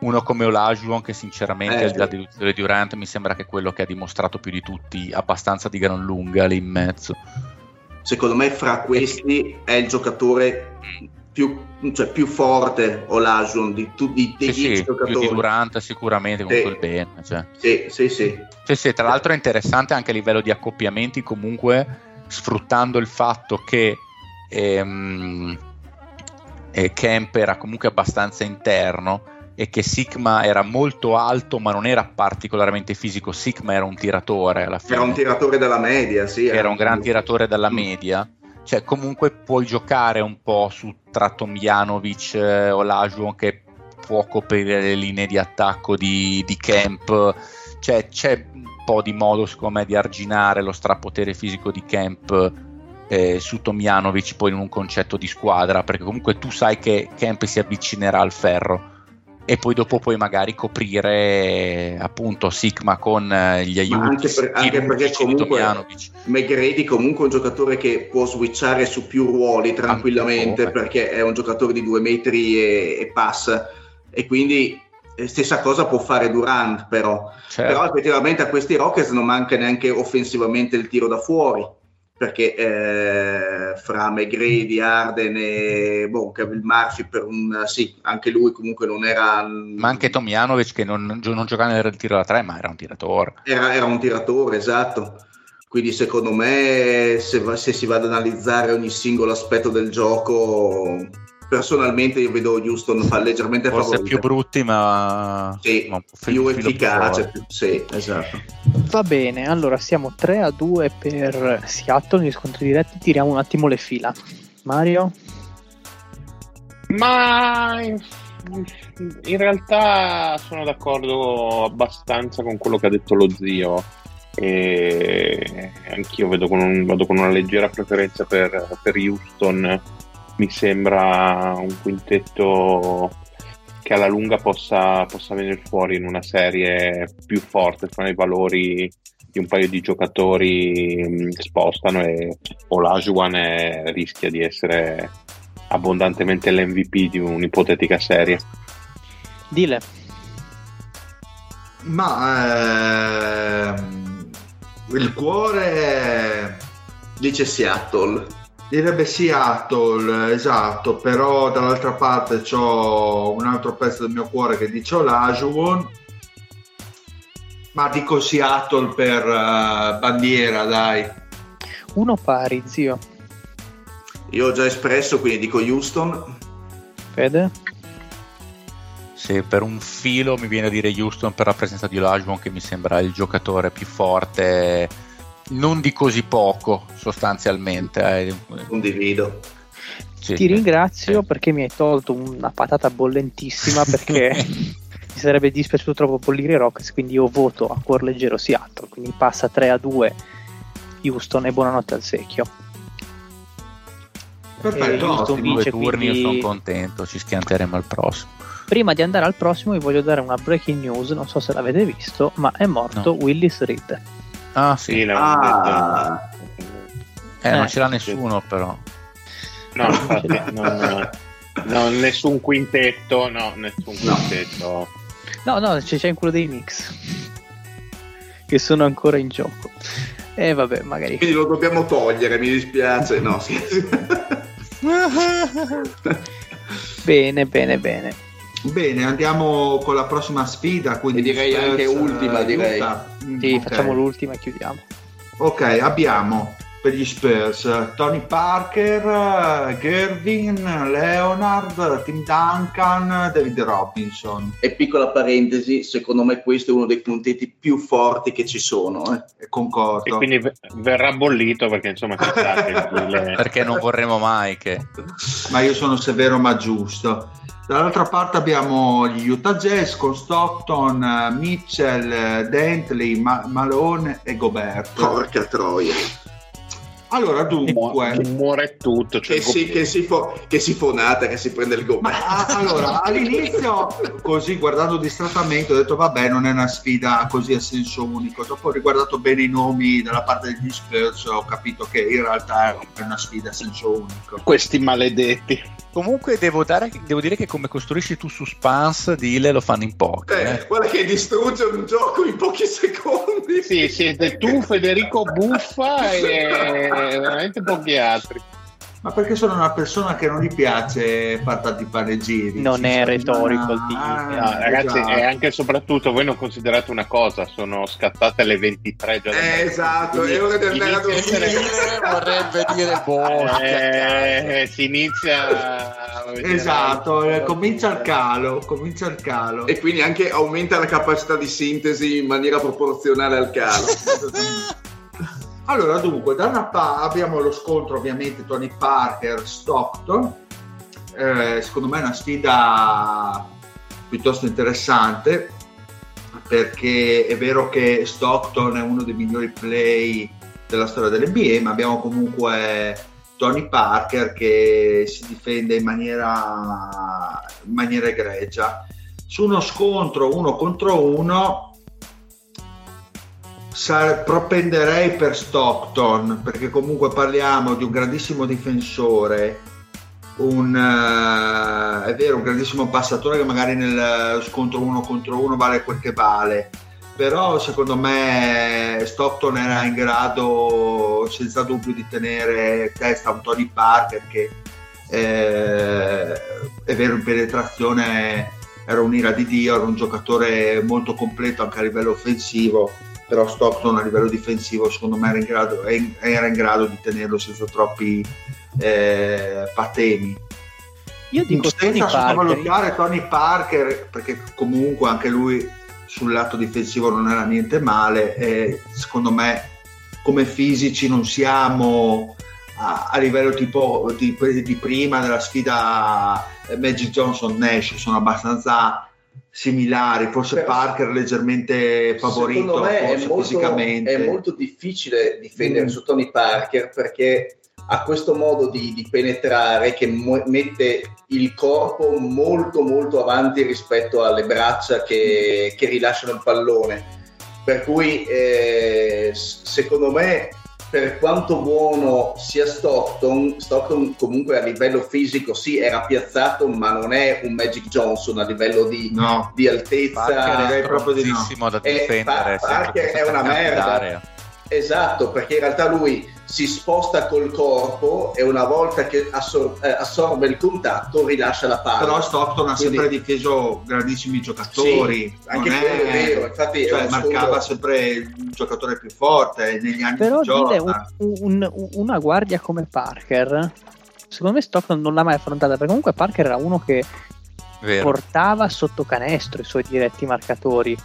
uno come Olajuwon che sinceramente eh, al di là di Durant mi sembra che è quello che ha dimostrato più di tutti abbastanza di gran lunga lì in mezzo secondo me fra questi è il giocatore più, cioè, più forte Olajuwon di tutti i sì, sì, giocatori. Più di Durant sicuramente con sì. quel bene. Cioè. Sì, sì, sì. Sì, sì. Tra l'altro è interessante anche a livello di accoppiamenti comunque sfruttando il fatto che ehm, eh, Kemp era comunque abbastanza interno e che Sigma era molto alto ma non era particolarmente fisico, Sigma era un tiratore alla fine. Era un tiratore della media, sì. Era un gran tiratore della mm. media. Cioè comunque puoi giocare un po' su tra Tomjanovic eh, o Lajuon che può coprire le linee di attacco di, di Camp. Cioè c'è un po' di modo secondo me di arginare lo strapotere fisico di Camp eh, su Tomjanovic poi in un concetto di squadra perché comunque tu sai che Camp si avvicinerà al ferro. E poi dopo puoi magari coprire appunto Sigma con eh, gli aiuti. Ma anche, per, anche perché comunque McGrady comunque è un giocatore che può switchare su più ruoli tranquillamente anche, perché è un giocatore di due metri e, e passa. E quindi stessa cosa può fare Durant però. Certo. però effettivamente a questi Rockets non manca neanche offensivamente il tiro da fuori perché eh, fra McGrady, Arden e boh, Kevin Murphy per un sì, anche lui comunque non era ma anche Tomjanovic che non, non giocava nel tiro da tre ma era un tiratore era, era un tiratore esatto quindi secondo me se, se si va ad analizzare ogni singolo aspetto del gioco personalmente io vedo Houston fa leggermente forse favorita. più brutti ma, sì, ma più efficace più, sì, esatto. Va bene allora siamo 3 a 2 per Seattle negli scontri diretti. Tiriamo un attimo le fila. Mario? Ma in realtà sono d'accordo abbastanza con quello che ha detto lo zio. E anch'io vedo con un, vado con una leggera preferenza per, per Houston mi sembra un quintetto che alla lunga possa, possa venire fuori in una serie più forte fra i valori di un paio di giocatori mh, spostano e Olajuwon è, rischia di essere abbondantemente l'MVP di un'ipotetica serie. Dile. Ma ehm, il cuore dice Seattle. Direbbe Seattle, esatto, però dall'altra parte ho un altro pezzo del mio cuore che dice Olajuwon, ma dico Seattle per uh, bandiera, dai. Uno pari, zio. Io ho già espresso, quindi dico Houston. Fede? Sì, per un filo mi viene a dire Houston per la presenza di Olajuwon che mi sembra il giocatore più forte non di così poco sostanzialmente. Eh. Condivido. Sì, Ti ringrazio sì. perché mi hai tolto una patata bollentissima perché mi sarebbe dispiaciuto troppo bollire i Rockets, quindi io voto a cuor leggero Seattle, quindi passa 3 a 2 Houston e buonanotte al secchio. Perfetto, Houston vince, turni, quindi... io sono contento, ci schianteremo al prossimo. Prima di andare al prossimo vi voglio dare una breaking news, non so se l'avete visto, ma è morto no. Willis Reed Ah, sì. sì ah. Eh, non eh, ce l'ha nessuno, sì. però. No, infatti, no, no, nessun quintetto, no, nessun quintetto. No, no, c'è, c'è quello dei mix che sono ancora in gioco. E eh, vabbè, magari. Quindi lo dobbiamo togliere, mi dispiace. No, sì. bene, bene, bene. Bene, andiamo con la prossima sfida. Quindi direi anche ultima, direi. Mm, sì, okay. facciamo l'ultima e chiudiamo. Ok, abbiamo per gli Spurs. Tony Parker, Gervin, Leonard, Tim Duncan, David Robinson. E piccola parentesi, secondo me questo è uno dei puntetti più forti che ci sono. Eh. Concordo. E quindi verrà bollito perché insomma perché non vorremmo mai che... Ma io sono severo ma giusto. Dall'altra parte abbiamo gli Utah Jazz con Stockton, Mitchell, Dentley, Ma- Malone e Gobert. Porca troia. Allora, dunque, muore tutto. Cioè che, si, che, si fo, che si fonata, che si prende il gomma. Ma, allora, all'inizio, così guardando distrattamente, ho detto: Vabbè, non è una sfida così a senso unico. Dopo ho riguardato bene i nomi dalla parte degli Spurs, ho capito che in realtà è una sfida a senso unico. Questi maledetti. Comunque devo, dare, devo, dire che come costruisci tu suspense di Ile lo fanno in pochi. Eh, eh. Guarda che distrugge un gioco in pochi secondi. Sì, siete tu, Federico Buffa e veramente pochi altri. Ma perché sono una persona che non gli piace fare tanti panegiri. Non è retorico il tipo. Ah, no, ragazzi, e anche e soprattutto voi non considerate una cosa, sono scattate le 23 già. Eh, esatto, a dormire. Vorrebbe dire boh. Eh, si inizia. Esatto, eh, comincia il calo, comincia il calo. E quindi anche aumenta la capacità di sintesi in maniera proporzionale al calo. Allora, dunque, da una parte abbiamo lo scontro ovviamente Tony Parker-Stockton, eh, secondo me è una sfida piuttosto interessante perché è vero che Stockton è uno dei migliori play della storia dell'NBA, ma abbiamo comunque Tony Parker che si difende in maniera, in maniera egregia. Su uno scontro uno contro uno Sar- propenderei per Stockton perché comunque parliamo di un grandissimo difensore un, uh, è vero un grandissimo passatore che magari nel scontro uno contro uno vale quel che vale però secondo me Stockton era in grado senza dubbio di tenere testa a un Tony Parker che eh, è vero in penetrazione era un'ira di Dio era un giocatore molto completo anche a livello offensivo però Stockton a livello difensivo secondo me era in grado, era in grado di tenerlo senza troppi eh, patemi. Io dico senza Tony sottovalutare Tony Parker perché comunque anche lui sul lato difensivo non era niente male e secondo me come fisici non siamo a, a livello tipo di, di, prima della sfida Magic Johnson Nash sono abbastanza similari, forse Però, Parker leggermente favorito è molto, fisicamente. È molto difficile difendere mm. su Tony Parker perché ha questo modo di, di penetrare che mo- mette il corpo molto molto avanti rispetto alle braccia che, che rilasciano il pallone. Per cui eh, secondo me per quanto buono sia Stockton, Stockton comunque a livello fisico sì era piazzato, ma non è un Magic Johnson a livello di, no. di altezza. Parker è proprio di no. da difendere. È, Parker è una merda. Esatto, perché in realtà lui si sposta col corpo e una volta che assor- eh, assorbe il contatto rilascia la palla. Però Stockton ha Quindi... sempre difeso grandissimi giocatori. Sì, anche è... è vero, infatti cioè, marcava solo... sempre il giocatore più forte negli anni Però dire un, un, una guardia come Parker, secondo me Stockton non l'ha mai affrontata perché comunque Parker era uno che Vero. portava sotto canestro i suoi diretti marcatori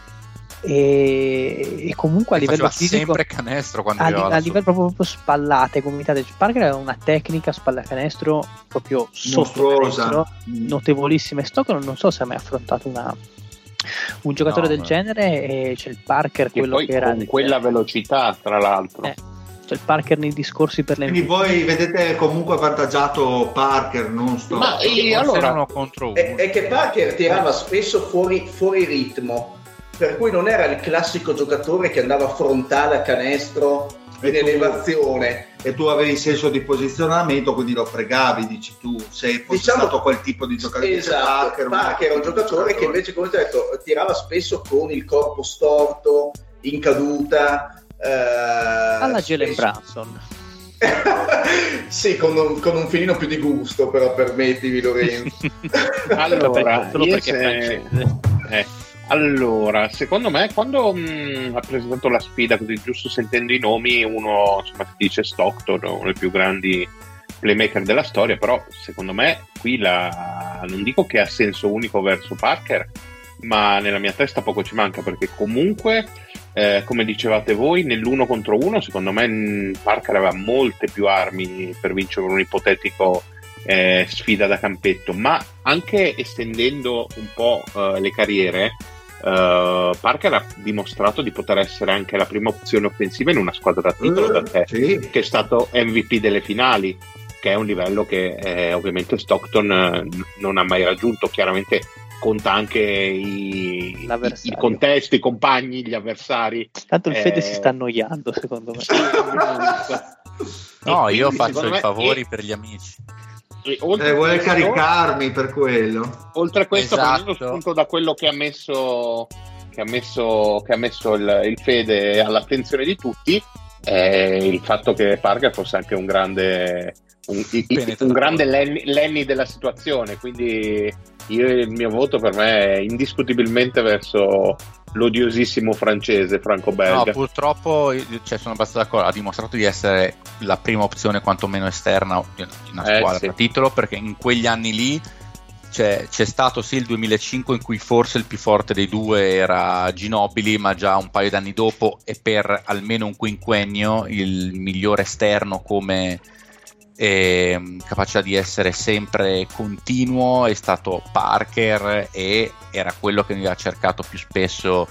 e, e comunque a livello fisico sempre canestro quando a, li, a livello proprio, proprio spallate gomitate Parker aveva una tecnica spallacanestro proprio mm. notevolissima. E Stockton non so se ha mai affrontato una, un giocatore no, del genere e c'è il Parker quello che era con quella velocità tra l'altro. Eh, c'è il Parker nei discorsi per le quindi voi vedete comunque avvantaggiato Parker non sto ma e, allora è, è, che Parker tirava spesso fuori, fuori ritmo per cui non era il classico giocatore che andava frontale a canestro in elevazione. E tu avevi senso di posizionamento, quindi lo fregavi, dici tu, sei diciamo, stato quel tipo di giocatore. Esatto, Parker, Parker era un giocatore che invece, come ti ho detto, tirava spesso con il corpo storto, in caduta. Eh, Alla Jalen Branson. sì, con un, con un, filino più di gusto, però permettimi Lorenzo. allora, io se... eh Allora, secondo me, quando mh, ha presentato la sfida, così giusto sentendo i nomi, uno insomma, si dice Stockton, uno dei più grandi playmaker della storia, però secondo me qui la... non dico che ha senso unico verso Parker, ma nella mia testa poco ci manca perché comunque, eh, come dicevate voi, nell'uno contro uno, secondo me Parker aveva molte più armi per vincere un ipotetico eh, sfida da campetto, ma anche estendendo un po' eh, le carriere, Uh, Parker ha dimostrato di poter essere anche la prima opzione offensiva in una squadra da titolo da te, sì. che è stato MVP delle finali, che è un livello che eh, ovviamente Stockton eh, non ha mai raggiunto. Chiaramente conta anche i, i, contesti, i compagni, gli avversari. Tanto il Fede si sta annoiando, secondo me. no, io faccio i favori e... per gli amici. Eh, vuole questo, caricarmi per quello. Oltre a questo, esatto. prendendo spunto da quello che ha messo, che ha messo, che ha messo il, il, Fede all'attenzione di tutti, è il fatto che Parker fosse anche un grande, un, un grande Lenny, Lenny, della situazione. Quindi io, il mio voto per me è indiscutibilmente verso l'odiosissimo francese franco-belga. No, purtroppo cioè, sono abbastanza d'accordo. Ha dimostrato di essere la prima opzione, quantomeno esterna, di una eh, squadra eh, sì. a titolo perché in quegli anni lì c'è, c'è, stato sì il 2005 in cui forse il più forte dei due era Ginobili, ma già un paio d'anni dopo e per almeno un quinquennio il migliore esterno come eh, capacità di essere sempre continuo è stato Parker e era quello che mi ha cercato più spesso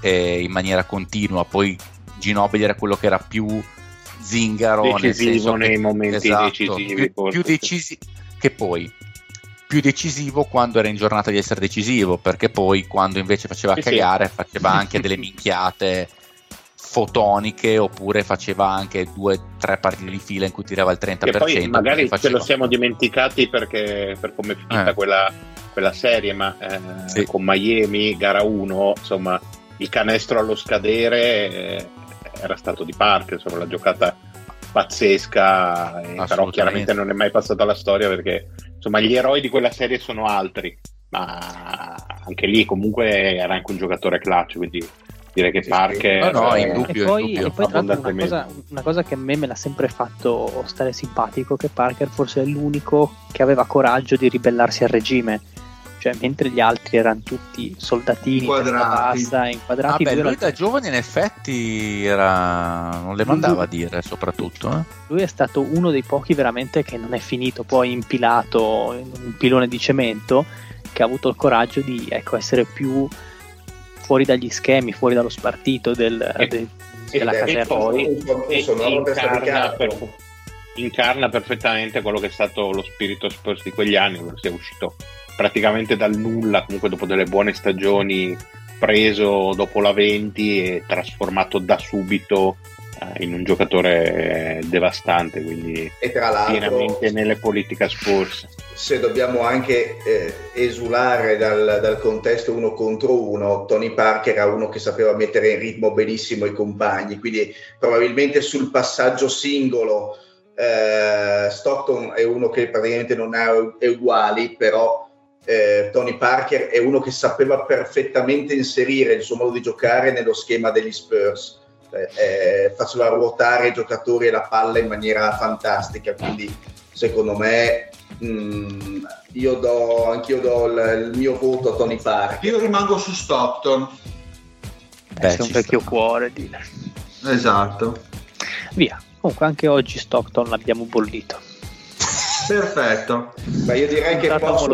eh, in maniera continua. Poi Ginobili era quello che era più zingaro decisivo nei che, momenti esatto, decisivi più, più decisi- che poi più decisivo quando era in giornata di essere decisivo perché poi quando invece faceva sì, cagare sì. faceva anche delle minchiate fotoniche oppure faceva anche due o tre partite di fila in cui tirava il 30% e poi magari faceva... ce lo siamo dimenticati perché per come è finita eh. quella, quella, serie ma eh, sì. con Miami gara 1 insomma il canestro allo scadere eh, era stato di parte insomma la giocata pazzesca eh, però chiaramente non è mai passata alla storia perché insomma gli eroi di quella serie sono altri ma anche lì comunque era anche un giocatore clutch quindi direi che Parker no, no, in dubbio, e poi, e poi tra l'altro una cosa, una cosa, che a me me l'ha sempre fatto stare simpatico che Parker forse è l'unico che aveva coraggio di ribellarsi al regime. Cioè mentre gli altri erano tutti soldatini inquadrati, bassa, inquadrati Vabbè, lui da giovane in effetti era... non le mandava a dire soprattutto eh? lui è stato uno dei pochi veramente che non è finito poi impilato in un pilone di cemento che ha avuto il coraggio di ecco, essere più fuori dagli schemi, fuori dallo spartito del, e, de, della caserma. E poi insomma, incarna, per, incarna, perfettamente quello che è stato lo spirito Spurs di quegli anni, si è uscito praticamente dal nulla, comunque dopo delle buone stagioni, preso dopo la 20 e trasformato da subito in un giocatore devastante, quindi e tra l'altro, pienamente nelle politiche Spurs se dobbiamo anche eh, esulare dal, dal, contesto uno contro uno, Tony Parker era uno che sapeva mettere in ritmo benissimo i compagni, quindi probabilmente sul passaggio singolo eh, Stockton è uno che praticamente non ha uguali, però eh, Tony Parker è uno che sapeva perfettamente inserire il suo modo di giocare nello schema degli Spurs. Eh, eh, faceva ruotare i giocatori e la palla in maniera fantastica, quindi secondo me Mm, io do, anch'io do il, il, mio voto a Tony Park. Io rimango su Stockton. Beh, è un vecchio sta. cuore, dire. Esatto. Via. Comunque anche oggi Stockton l'abbiamo bollito. Perfetto. Ma io direi che posso,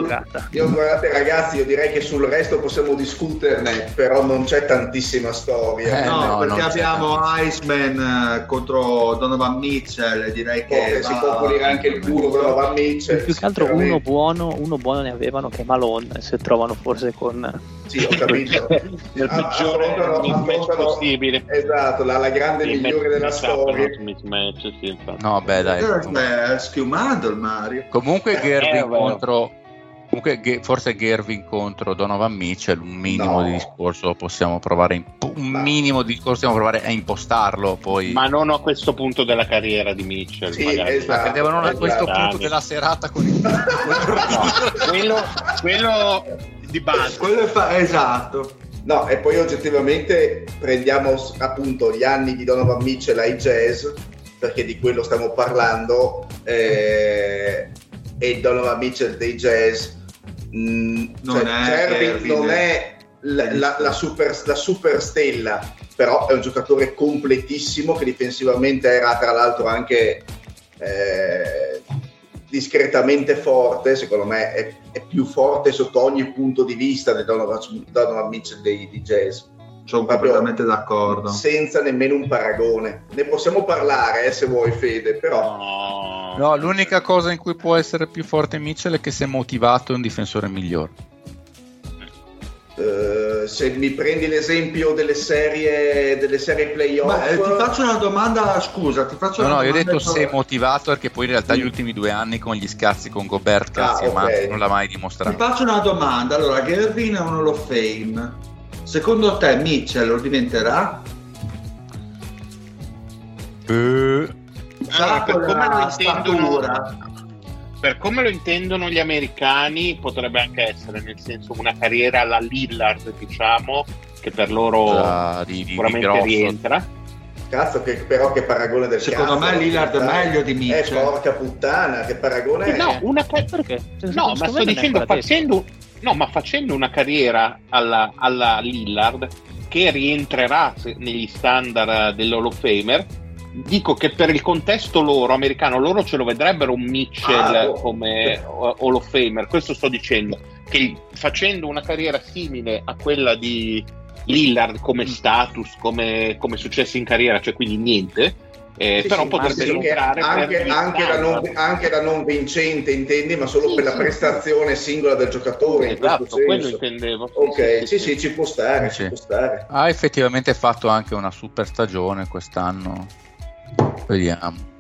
io, guardate ragazzi, io direi che sul resto possiamo discuterne, però non c'è tantissima storia. Eh, no, no, perché abbiamo Iceman eh, contro Donovan Mitchell, direi che va... si può pulire anche il culo Donovan Mitchell. Più che altro uno buono, uno buono ne avevano che Malone, se trovano forse con sì, ho capito. Nel peggiore mismatch possibile. Esatto, la, la grande migliore della storia. Mismatch, sì, no, beh, dai. È schiumato il Mario. Comunque Gervin eh, contro Comunque forse Gervin contro Donovan Mitchell, un minimo no. di discorso possiamo provare in, un minimo di discorso possiamo provare a impostarlo poi. Ma non a questo punto della carriera di Mitchell, sì, esatto, devono esatto. a questo punto della serata con il no, quello, quello di base. Quello fa- esatto. No, e poi oggettivamente prendiamo appunto gli anni di Donovan Mitchell ai Jazz, perché di quello stiamo parlando, eh, e Donovan Mitchell dei Jazz. Mh, non, cioè, è Irving non è la, la, la, super, la super stella, però è un giocatore completissimo che difensivamente era tra l'altro anche eh, discretamente forte, secondo me è, è, più forte sotto ogni punto di vista del Donovan, Donovan Mitchell dei, di Jazz. Sono completamente d'accordo. Senza nemmeno un paragone. Ne possiamo parlare eh, se vuoi, Fede, però. No. no, l'unica cosa in cui può essere più forte Mitchell è che se è motivato è un difensore migliore. Uh, se mi prendi l'esempio delle serie, delle serie playoff Beh, ti faccio una domanda scusa ti faccio no no io ho detto se è motivato perché poi in realtà gli ultimi due anni con gli scazzi con Gobert cazzi ah, okay. non l'ha mai dimostrato ti faccio una domanda allora Gervin è un Hall of Fame secondo te Mitchell lo diventerà? Uh. Allora, per come lo intendono per come lo intendono gli americani potrebbe anche essere nel senso una carriera alla Lillard diciamo che per loro uh, di, di, sicuramente di rientra Cazzo, che, però che paragone del Secondo cazzo, me Lillard è meglio di Mitchell. Eh, porca puttana, che paragone eh, No, una perché? No, ma sto dicendo, facendo, no, ma facendo una carriera alla, alla Lillard che rientrerà negli standard dell'Hall of Famer, dico che per il contesto loro americano loro ce lo vedrebbero un Mitchell ah, oh. come Hall of Famer questo sto dicendo che facendo una carriera simile a quella di Lillard come status come, come successo in carriera cioè quindi niente eh, sì, però sì, potrebbe entrare anche, anche, da non, anche, da non, vincente intendi? Ma solo sì, per la prestazione singola del giocatore esatto, quello intendevo. Ok sì sì, ci può stare, ci può stare. Ha effettivamente fatto anche una super stagione quest'anno. Vediamo.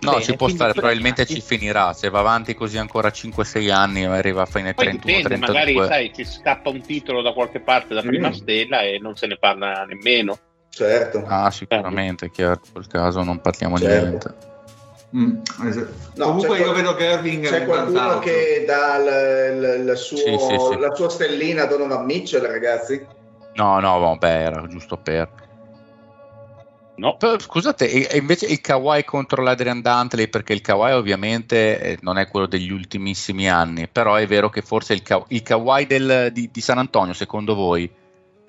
No, Bene, ci può stare, probabilmente ci finirà. Se va avanti così ancora 5-6 anni, arriva a fine 31 dipende, 32. Magari sai, ci scappa un titolo da qualche parte da prima mm. stella e non se ne parla nemmeno. Certo. Ah, sicuramente, è chiaro, in quel caso non parliamo certo. di niente. Mm, esatto. no, Comunque io vedo che Irving c'è qualcuno che dà l, l, l, suo, sì, sì, sì. la sua stellina a Donovan Mitchell, ragazzi? No, no, vabbè, era giusto per. No. Scusate, e invece il Kawhi contro l'Adrian Dantley, perché il Kawhi ovviamente eh, non è quello degli ultimissimi anni, però è vero che forse il, Ka- il Kawhi del, di, di, San Antonio, secondo voi,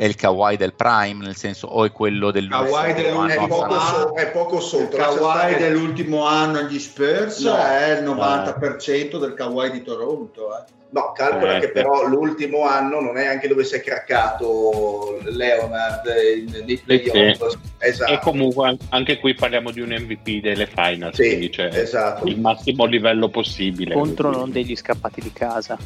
è il Kawhi del Prime, nel senso, o è quello dell'ultimo anno? È poco, so, è poco sotto. Il Kawhi dell'ultimo anno agli Spurs no, è il 90% no. del Kawhi di Toronto. Eh. No, calcola eh, che però l'ultimo anno non è anche dove si è craccato Leonard nei playoff. Sì. Esatto. E comunque anche qui parliamo di un MVP delle finals, sì, quindi cioè esatto. il massimo livello possibile. Contro non degli scappati di casa.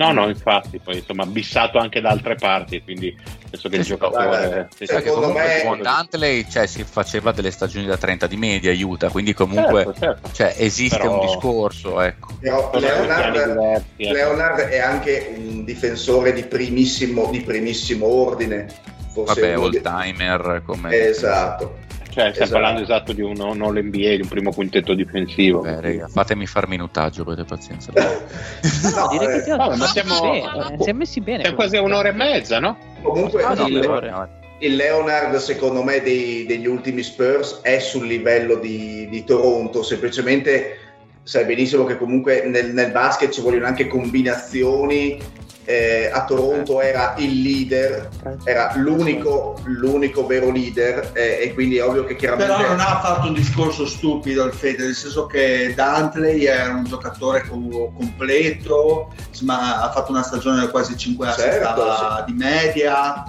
No, no, infatti, poi insomma, bissato anche da altre parti, quindi penso che sì, il giocatore... Sì, secondo me... Con Dantley cioè, si faceva delle stagioni da 30 di media, aiuta, quindi comunque certo, certo. Cioè, esiste Però... un discorso, ecco. Però Leonard, diversi, ecco. Leonard è anche un difensore di primissimo, di primissimo ordine. Forse Vabbè, all timer come... Esatto. Cioè, stiamo esatto. parlando esatto di un non NBA, di un primo quintetto difensivo. Beh, raga, fatemi far minutaggio, avete pazienza. no, direi che ti no, ma siamo, bene, siamo messi bene. È quasi un'ora e mezza, no? Comunque, ah, no, il, il, Leonard, secondo me, dei, degli ultimi Spurs è sul livello di, di Toronto, semplicemente sai benissimo che comunque nel, nel basket ci vogliono anche combinazioni eh, a Toronto era il leader, era l'unico, l'unico vero leader eh, e quindi è ovvio che chiaramente... Però non ha fatto un discorso stupido il Fede, nel senso che Dantley è un giocatore completo, ma ha fatto una stagione da quasi 5 anni certo, sì. di media,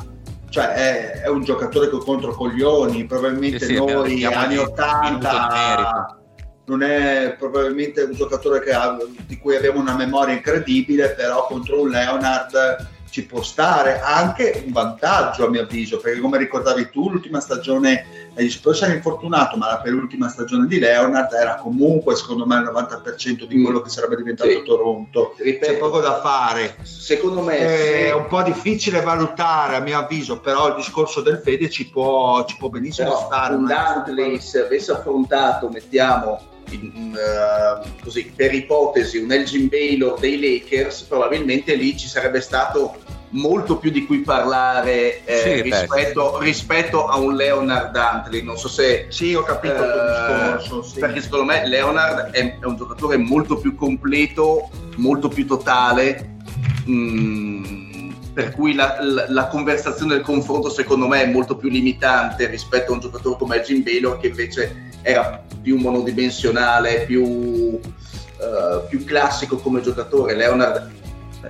cioè è, è, un giocatore con controcoglioni, probabilmente sì, sì, noi anni 80 non è probabilmente un giocatore ha, di cui abbiamo una memoria incredibile, però contro un Leonard ci può stare anche un vantaggio a mio avviso, perché come ricordavi tu l'ultima stagione agli Spurs era infortunato, ma la penultima stagione di Leonard era comunque secondo me il 90% di quello che sarebbe diventato sì. Toronto. Ripeto, C'è poco da fare. Secondo me è sì. un po' difficile valutare a mio avviso, però il discorso del Fede ci può, ci può benissimo però stare. Un Dantley se avesse affrontato, mettiamo in, uh, così, per ipotesi un Elgin Baylor dei Lakers, probabilmente lì ci sarebbe stato molto più di cui parlare eh, Sì, rispetto, rispetto a un Leonard Dantley. Non so se Sì, ho capito il tuo eh, discorso. sì. perché secondo me Leonard è, è un giocatore molto più completo, molto più totale. mm, per cui la, la- la conversazione del confronto secondo me è molto più limitante rispetto a un giocatore come Elgin Baylor che invece era più monodimensionale, più, eh, più classico come giocatore. Leonard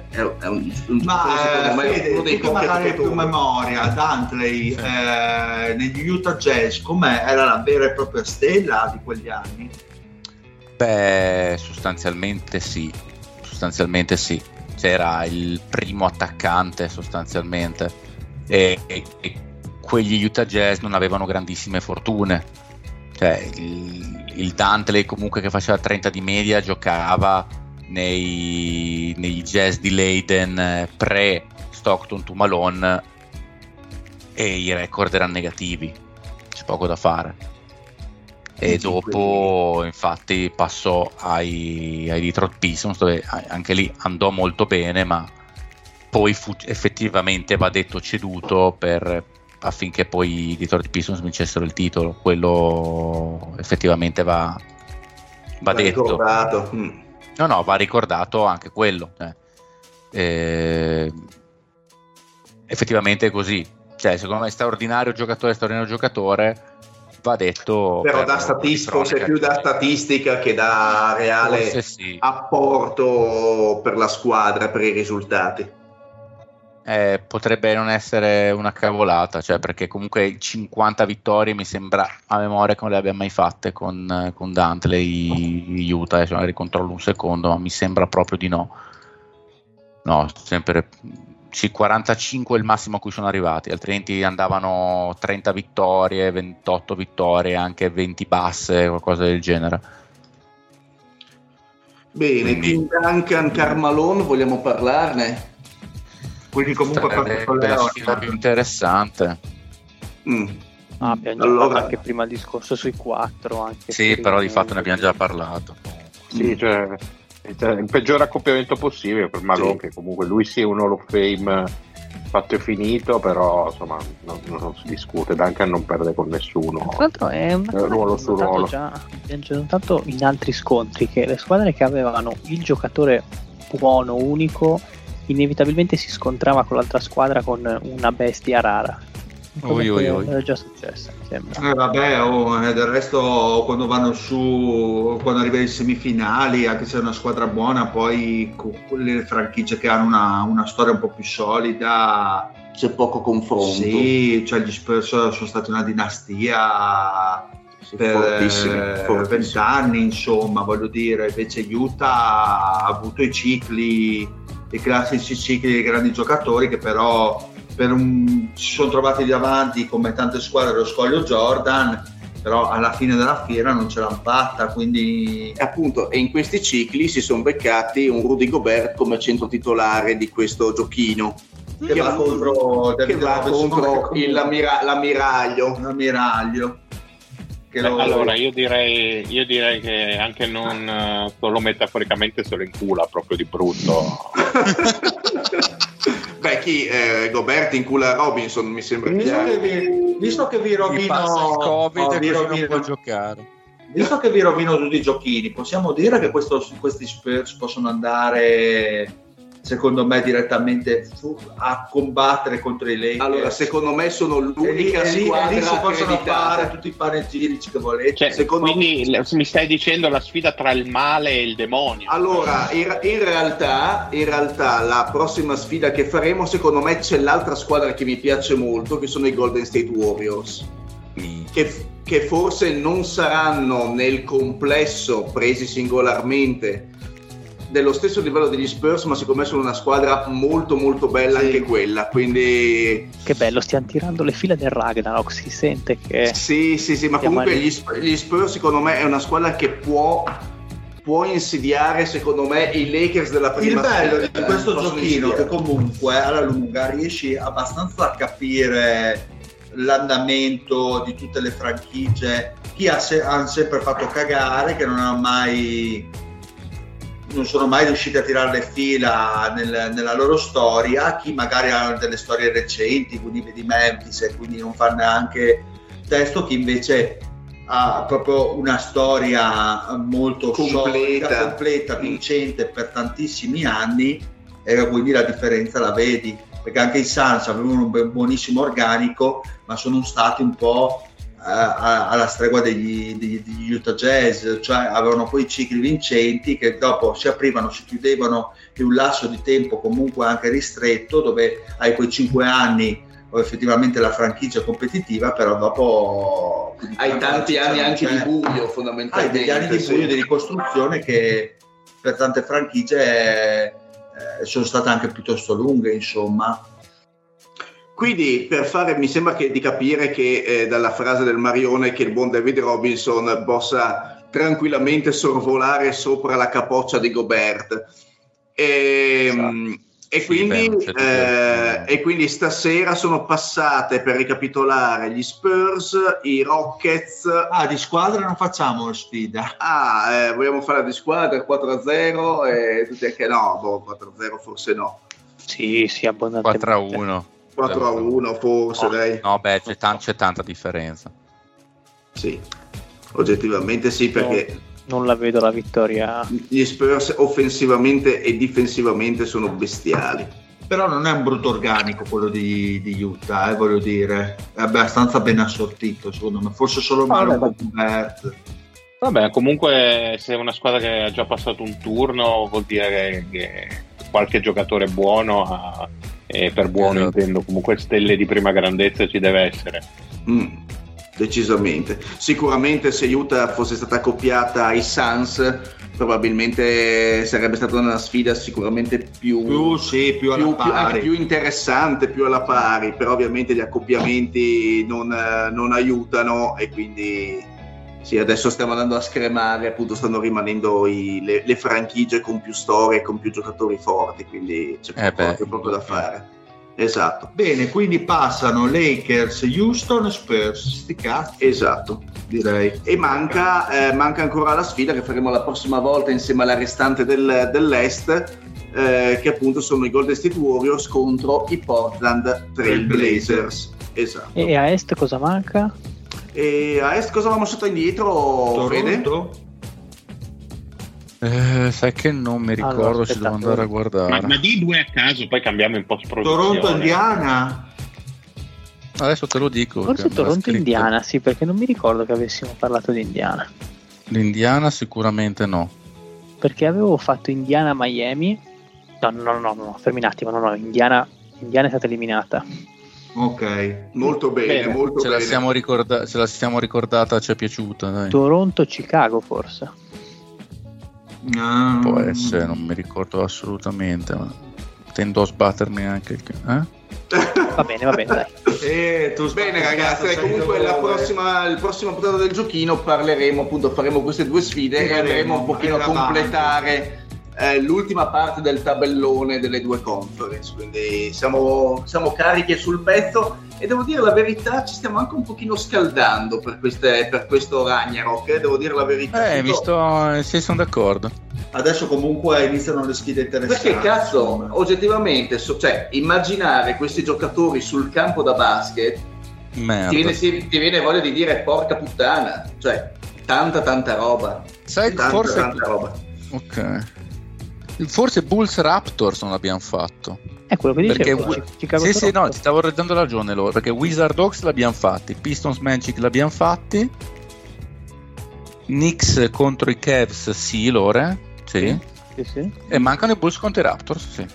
è, è un, un giocatore Ma eh, me Fede, uno dei magari più memoria, Dantley eh, negli Utah Jazz, com'è? Era la vera e propria stella di quegli anni? Beh, sostanzialmente sì, sostanzialmente sì. C'era il primo attaccante sostanzialmente e, e- e quegli Utah Jazz non avevano grandissime fortune. Cioè, il, il Dantley comunque che faceva 30 di media giocava nei, nei Jazz di Leiden eh, pre Stockton to Malone e i record erano negativi, c'è poco da fare. E dopo, infatti, passò ai, ai Detroit Pistons, dove anche lì andò molto bene, ma poi fu effettivamente, va detto, ceduto per- affinché poi i Detroit Pistons vincessero il titolo. Quello effettivamente va, va Va detto. ricordato. Mm. No, no, va ricordato anche quello. eh. Eh, effettivamente è così. Cioè, secondo me è straordinario giocatore, straordinario giocatore. Va detto. Però per- da statistica, forse più da statistica che da reale sì. apporto per la squadra, per i risultati. Eh, potrebbe non essere una cavolata, cioè perché comunque 50 vittorie mi sembra a memoria che non le abbia mai fatte con, eh, con Dantley Utah, adesso magari controllo un secondo, ma mi sembra proprio di no. No, sempre sì, 45 è il massimo a cui sono arrivati, altrimenti andavano 30 vittorie, 28 vittorie, anche 20 basse, qualcosa del genere. Bene, Quindi- Tim Duncan, Carmalone, vogliamo parlarne? Quindi comunque Sarebbe proprio con più interessante. Mm. Ah, abbiamo Allora- giocato anche prima il discorso sui quattro. Anche Sì, prima. però di fatto ne abbiamo già parlato. Sì, cioè, cioè, il peggior accoppiamento possibile per Malone, Sì. che comunque lui sì è un Hall of Fame fatto e finito, però insomma non, non si discute, Duncan non perde con nessuno. Tra l'altro è cosa ruolo su ruolo. già, già notato in altri scontri che le squadre che avevano il giocatore buono, unico, inevitabilmente si scontrava con l'altra squadra con una bestia rara. Cosa Oi, oi, oi. Era già successa, mi sembra. Eh, vabbè, oh, eh, del resto quando vanno su, quando arrivano in semifinali, anche se è una squadra buona, poi con le franchigie che hanno una, una storia un po' più solida, C'è poco confronto. sì, cioè gli Spurs sono stati una dinastia Sì, per eh, vent'anni, insomma, voglio dire, invece Utah ha avuto i cicli, i classici cicli dei grandi giocatori che però per un- si sono trovati davanti come tante squadre lo scoglio Jordan, però alla fine della fiera non ce l'hanno fatta, quindi E appunto, e in questi cicli si sono beccati un Rudy Gobert come centro titolare di questo giochino. che va contro che va contro che il- l'ammira- l'ammiraglio. Che lo- allora io direi, io direi che anche non eh, solo metaforicamente se lo incula proprio di brutto. Beh, chi? Eh, Gobert incula Robinson, mi sembra Visto chiaro. che vi, visto che vi rovino, il Covid oh, vi così non rovino- può giocare. visto che vi rovino tutti i giochini, possiamo dire che questo- questi Spurs possono andare, secondo me, direttamente a combattere contro i Lakers. Allora, secondo me sono l'unica e lì- e squadra lì si possono fare tutti i panegirici che volete. Cioè, Secondo- quindi mi stai dicendo la sfida tra il male e il demonio. Allora, in, in realtà, in realtà la prossima sfida che faremo, secondo me, c'è l'altra squadra che mi piace molto, che sono i Golden State Warriors. Che, che forse non saranno nel complesso presi singolarmente dello stesso livello degli Spurs, ma secondo me sono una squadra molto molto bella Sì. anche quella. Quindi Che bello, stiamo tirando le fila del Ragnarok, si sente che... sì, sì, sì, ma comunque gli, Sp- gli Spurs secondo me è una squadra che può, può insidiare secondo me i Lakers della Il prima bello sfida, di questo giochino è che insidiare. comunque alla lunga riesci abbastanza a capire l'andamento di tutte le franchigie, chi ha, se- ha sempre fatto cagare, che non ha mai non sono mai riusciti a tirare le fila nel, nella loro storia, chi magari ha delle storie recenti, quindi vedi Memphis e quindi non fa neanche testo, chi invece ha proprio una storia molto completa, solida, completa vincente per tantissimi anni e quindi la differenza la vedi. Perché anche i Suns avevano un buonissimo organico ma sono stati un po' alla stregua degli, degli, degli, Utah Jazz, cioè avevano poi cicli vincenti che dopo si aprivano, si chiudevano in un lasso di tempo comunque anche ristretto, dove hai quei cinque anni o effettivamente la franchigia competitiva, però dopo hai tanti anni anche di buio fondamentalmente. Hai degli anni di buio di ricostruzione che per tante franchigie eh, sono state anche piuttosto lunghe, insomma. Quindi per fare, mi sembra che, di capire che eh, dalla frase del Marione che il buon David Robinson possa tranquillamente sorvolare sopra la capoccia di Gobert. E, esatto. e, sì, quindi, beh, eh, e, quindi, stasera sono passate per ricapitolare gli Spurs, i Rockets. Ah, di squadra non facciamo sfida. Ah, eh, vogliamo fare di squadra 4-0 e tutti anche no, boh, 4-0 forse no. Sì, sì, abbondantemente. 4-1. 4 a 1 forse no, dai. No, beh, c'è, t- c'è, tanta differenza. Sì, oggettivamente sì, perché... No, non la vedo la vittoria. Gli Spurs offensivamente e difensivamente sono bestiali. Però non è un brutto organico quello di, di Utah, eh, voglio dire. È abbastanza ben assortito, secondo me. Forse solo Mario Gobert. Vabbè, comunque se è una squadra che ha già passato un turno vuol dire che, che qualche giocatore buono ha e per buono esatto. intendo comunque stelle di prima grandezza ci deve essere. Mm, decisamente. Sicuramente se Utah fosse stata accoppiata ai Suns probabilmente sarebbe stata una sfida sicuramente più, più, sì, più, più, più, più, interessante, più alla pari, però ovviamente gli accoppiamenti non, non aiutano e quindi sì, adesso stiamo andando a scremare, appunto stanno rimanendo i, le, le, franchigie con più storie, con più giocatori forti, quindi c'è eh proprio, proprio da fare. Esatto. Bene, quindi passano Lakers, Houston, Spurs, sti cazzi. Esatto, direi. E manca, eh, manca, ancora la sfida che faremo la prossima volta insieme alla restante del, dell'Est, eh, che appunto sono i Golden State Warriors contro i Portland Trail Blazers. Esatto. E a Est cosa manca? E a Est cosa avevamo sotto indietro, Toronto? Eh, sai che non mi ricordo, allora, ci devo andare a guardare. Ma, ma, di due a caso, poi cambiamo in post produzione. Toronto Indiana. Adesso te lo dico. Forse Toronto Indiana, sì, perché non mi ricordo che avessimo parlato di Indiana. L'Indiana sicuramente no. Perché avevo fatto Indiana Miami. No, no, no, no, fermi un attimo, no, no, Indiana, Indiana è stata eliminata. Ok, molto bene, bene. molto ce, bene. La siamo ricorda- ce la siamo ricordata, ci è piaciuta. Dai. Toronto-Chicago forse. No. Può essere, non mi ricordo assolutamente, ma tendo a sbattermi anche il... Eh? Va bene, va bene, dai. Eh, bene ragazzi, comunque la prossima, il prossimo puntata del giochino parleremo, appunto, faremo queste due sfide e andremo un pochino a completare eh, l'ultima parte del tabellone delle due conference, quindi siamo, siamo carichi sul pezzo e devo dire la verità, ci stiamo anche un pochino scaldando per, queste, per questo Ragnarok, eh, devo dire la verità. Eh, mi sto, sì, sono d'accordo. Adesso comunque iniziano le sfide interessanti. Perché cazzo, insomma. oggettivamente, so, cioè, immaginare questi giocatori sul campo da basket, ti viene, ti viene, voglia di dire porca puttana, cioè, tanta tanta roba. Sai, tanta, forse... tanta roba. Ok. Forse Bulls Raptors non l'abbiamo fatto. È quello che dicevo. Perché, sì, sì, no, ti stavo dando ragione loro. Perché Wizard Dogs l'abbiamo fatti, Pistons Magic l'abbiamo fatti, Knicks contro i Cavs, sì, loro. Sì. Sì, sì. E mancano i Bulls contro i Raptors, sì.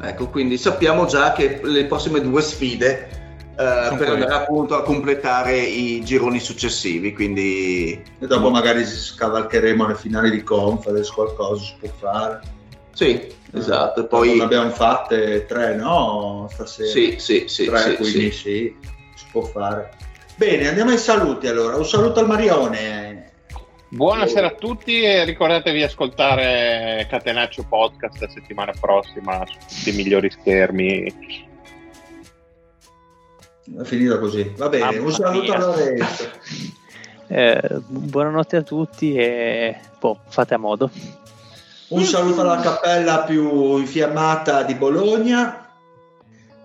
Ecco, quindi sappiamo già che le prossime due sfide Uh, per andare appunto a completare i gironi successivi. Quindi e dopo magari scavalcheremo le finali di conference, qualcosa si può fare. Sì, esatto. E poi ne abbiamo fatte tre, no? Stasera. Sì, sì, sì. Tre, sì, quindi sì. sì, si può fare. Bene, andiamo ai saluti allora. Un saluto al Marione. Buonasera a tutti e ricordatevi di ascoltare Catenaccio Podcast la settimana prossima su tutti i migliori schermi. È finita così. Va bene, Mamma un saluto a Lorenzo. Eh, buonanotte a tutti e boh, fate a modo. Un saluto alla cappella più infiammata di Bologna.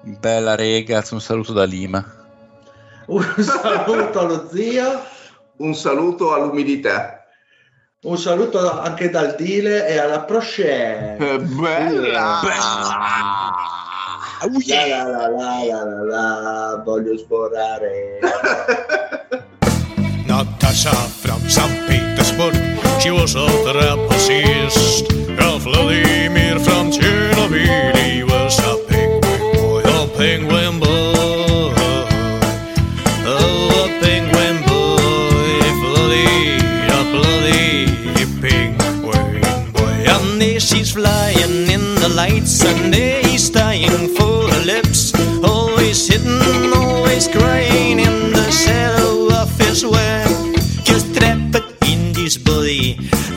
Bella Regaz, un saluto da Lima. Un saluto allo zio. Un saluto all'umidità. Un saluto anche dal Dile e alla prochaine. Eh, bella! La la la la la la la, voglio sforare. Natasha from St. Petersburg, she was a trapezist. Uh, Vladimir from Chernobyl, he was a penguin boy, a penguin boy. Oh, a penguin boy, bloody, a bloody penguin boy. And there she's flying in the lights, and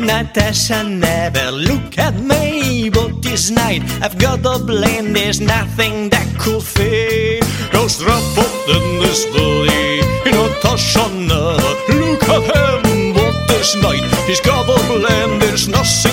Natasha never look at me, but this night I've got a blame. There's nothing that could fade. Ghost trapped in this body. Natasha never look at him, but this night he's got a blame. There's nothing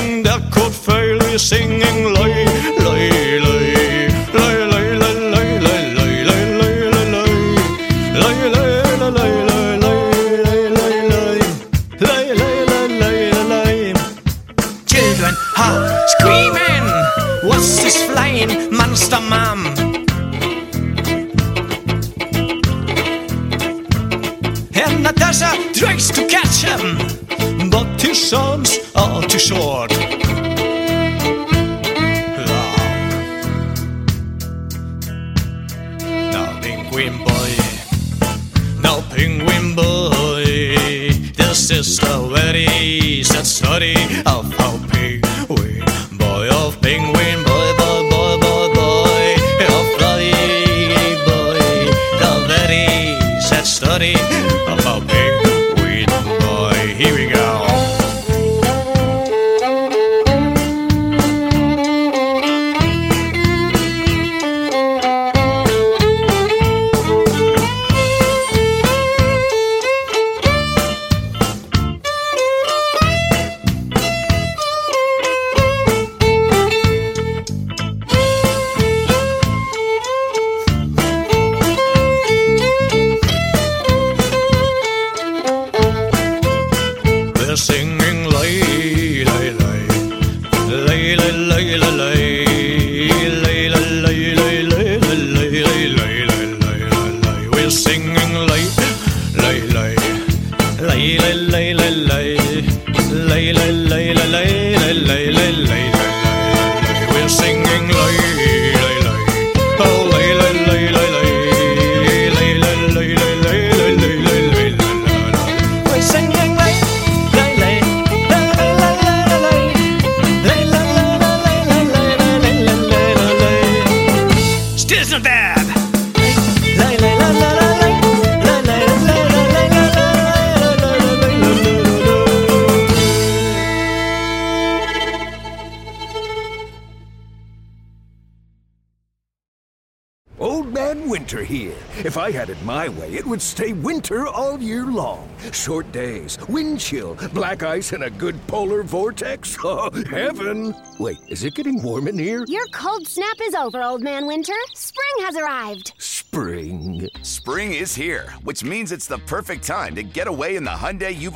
black ice, and a good polar vortex. Oh, heaven! Wait, is it getting warm in here? Your cold snap is over, Old Man Winter. Spring has arrived. Spring. Spring is here, which means it's the perfect time to get away in the Hyundai you've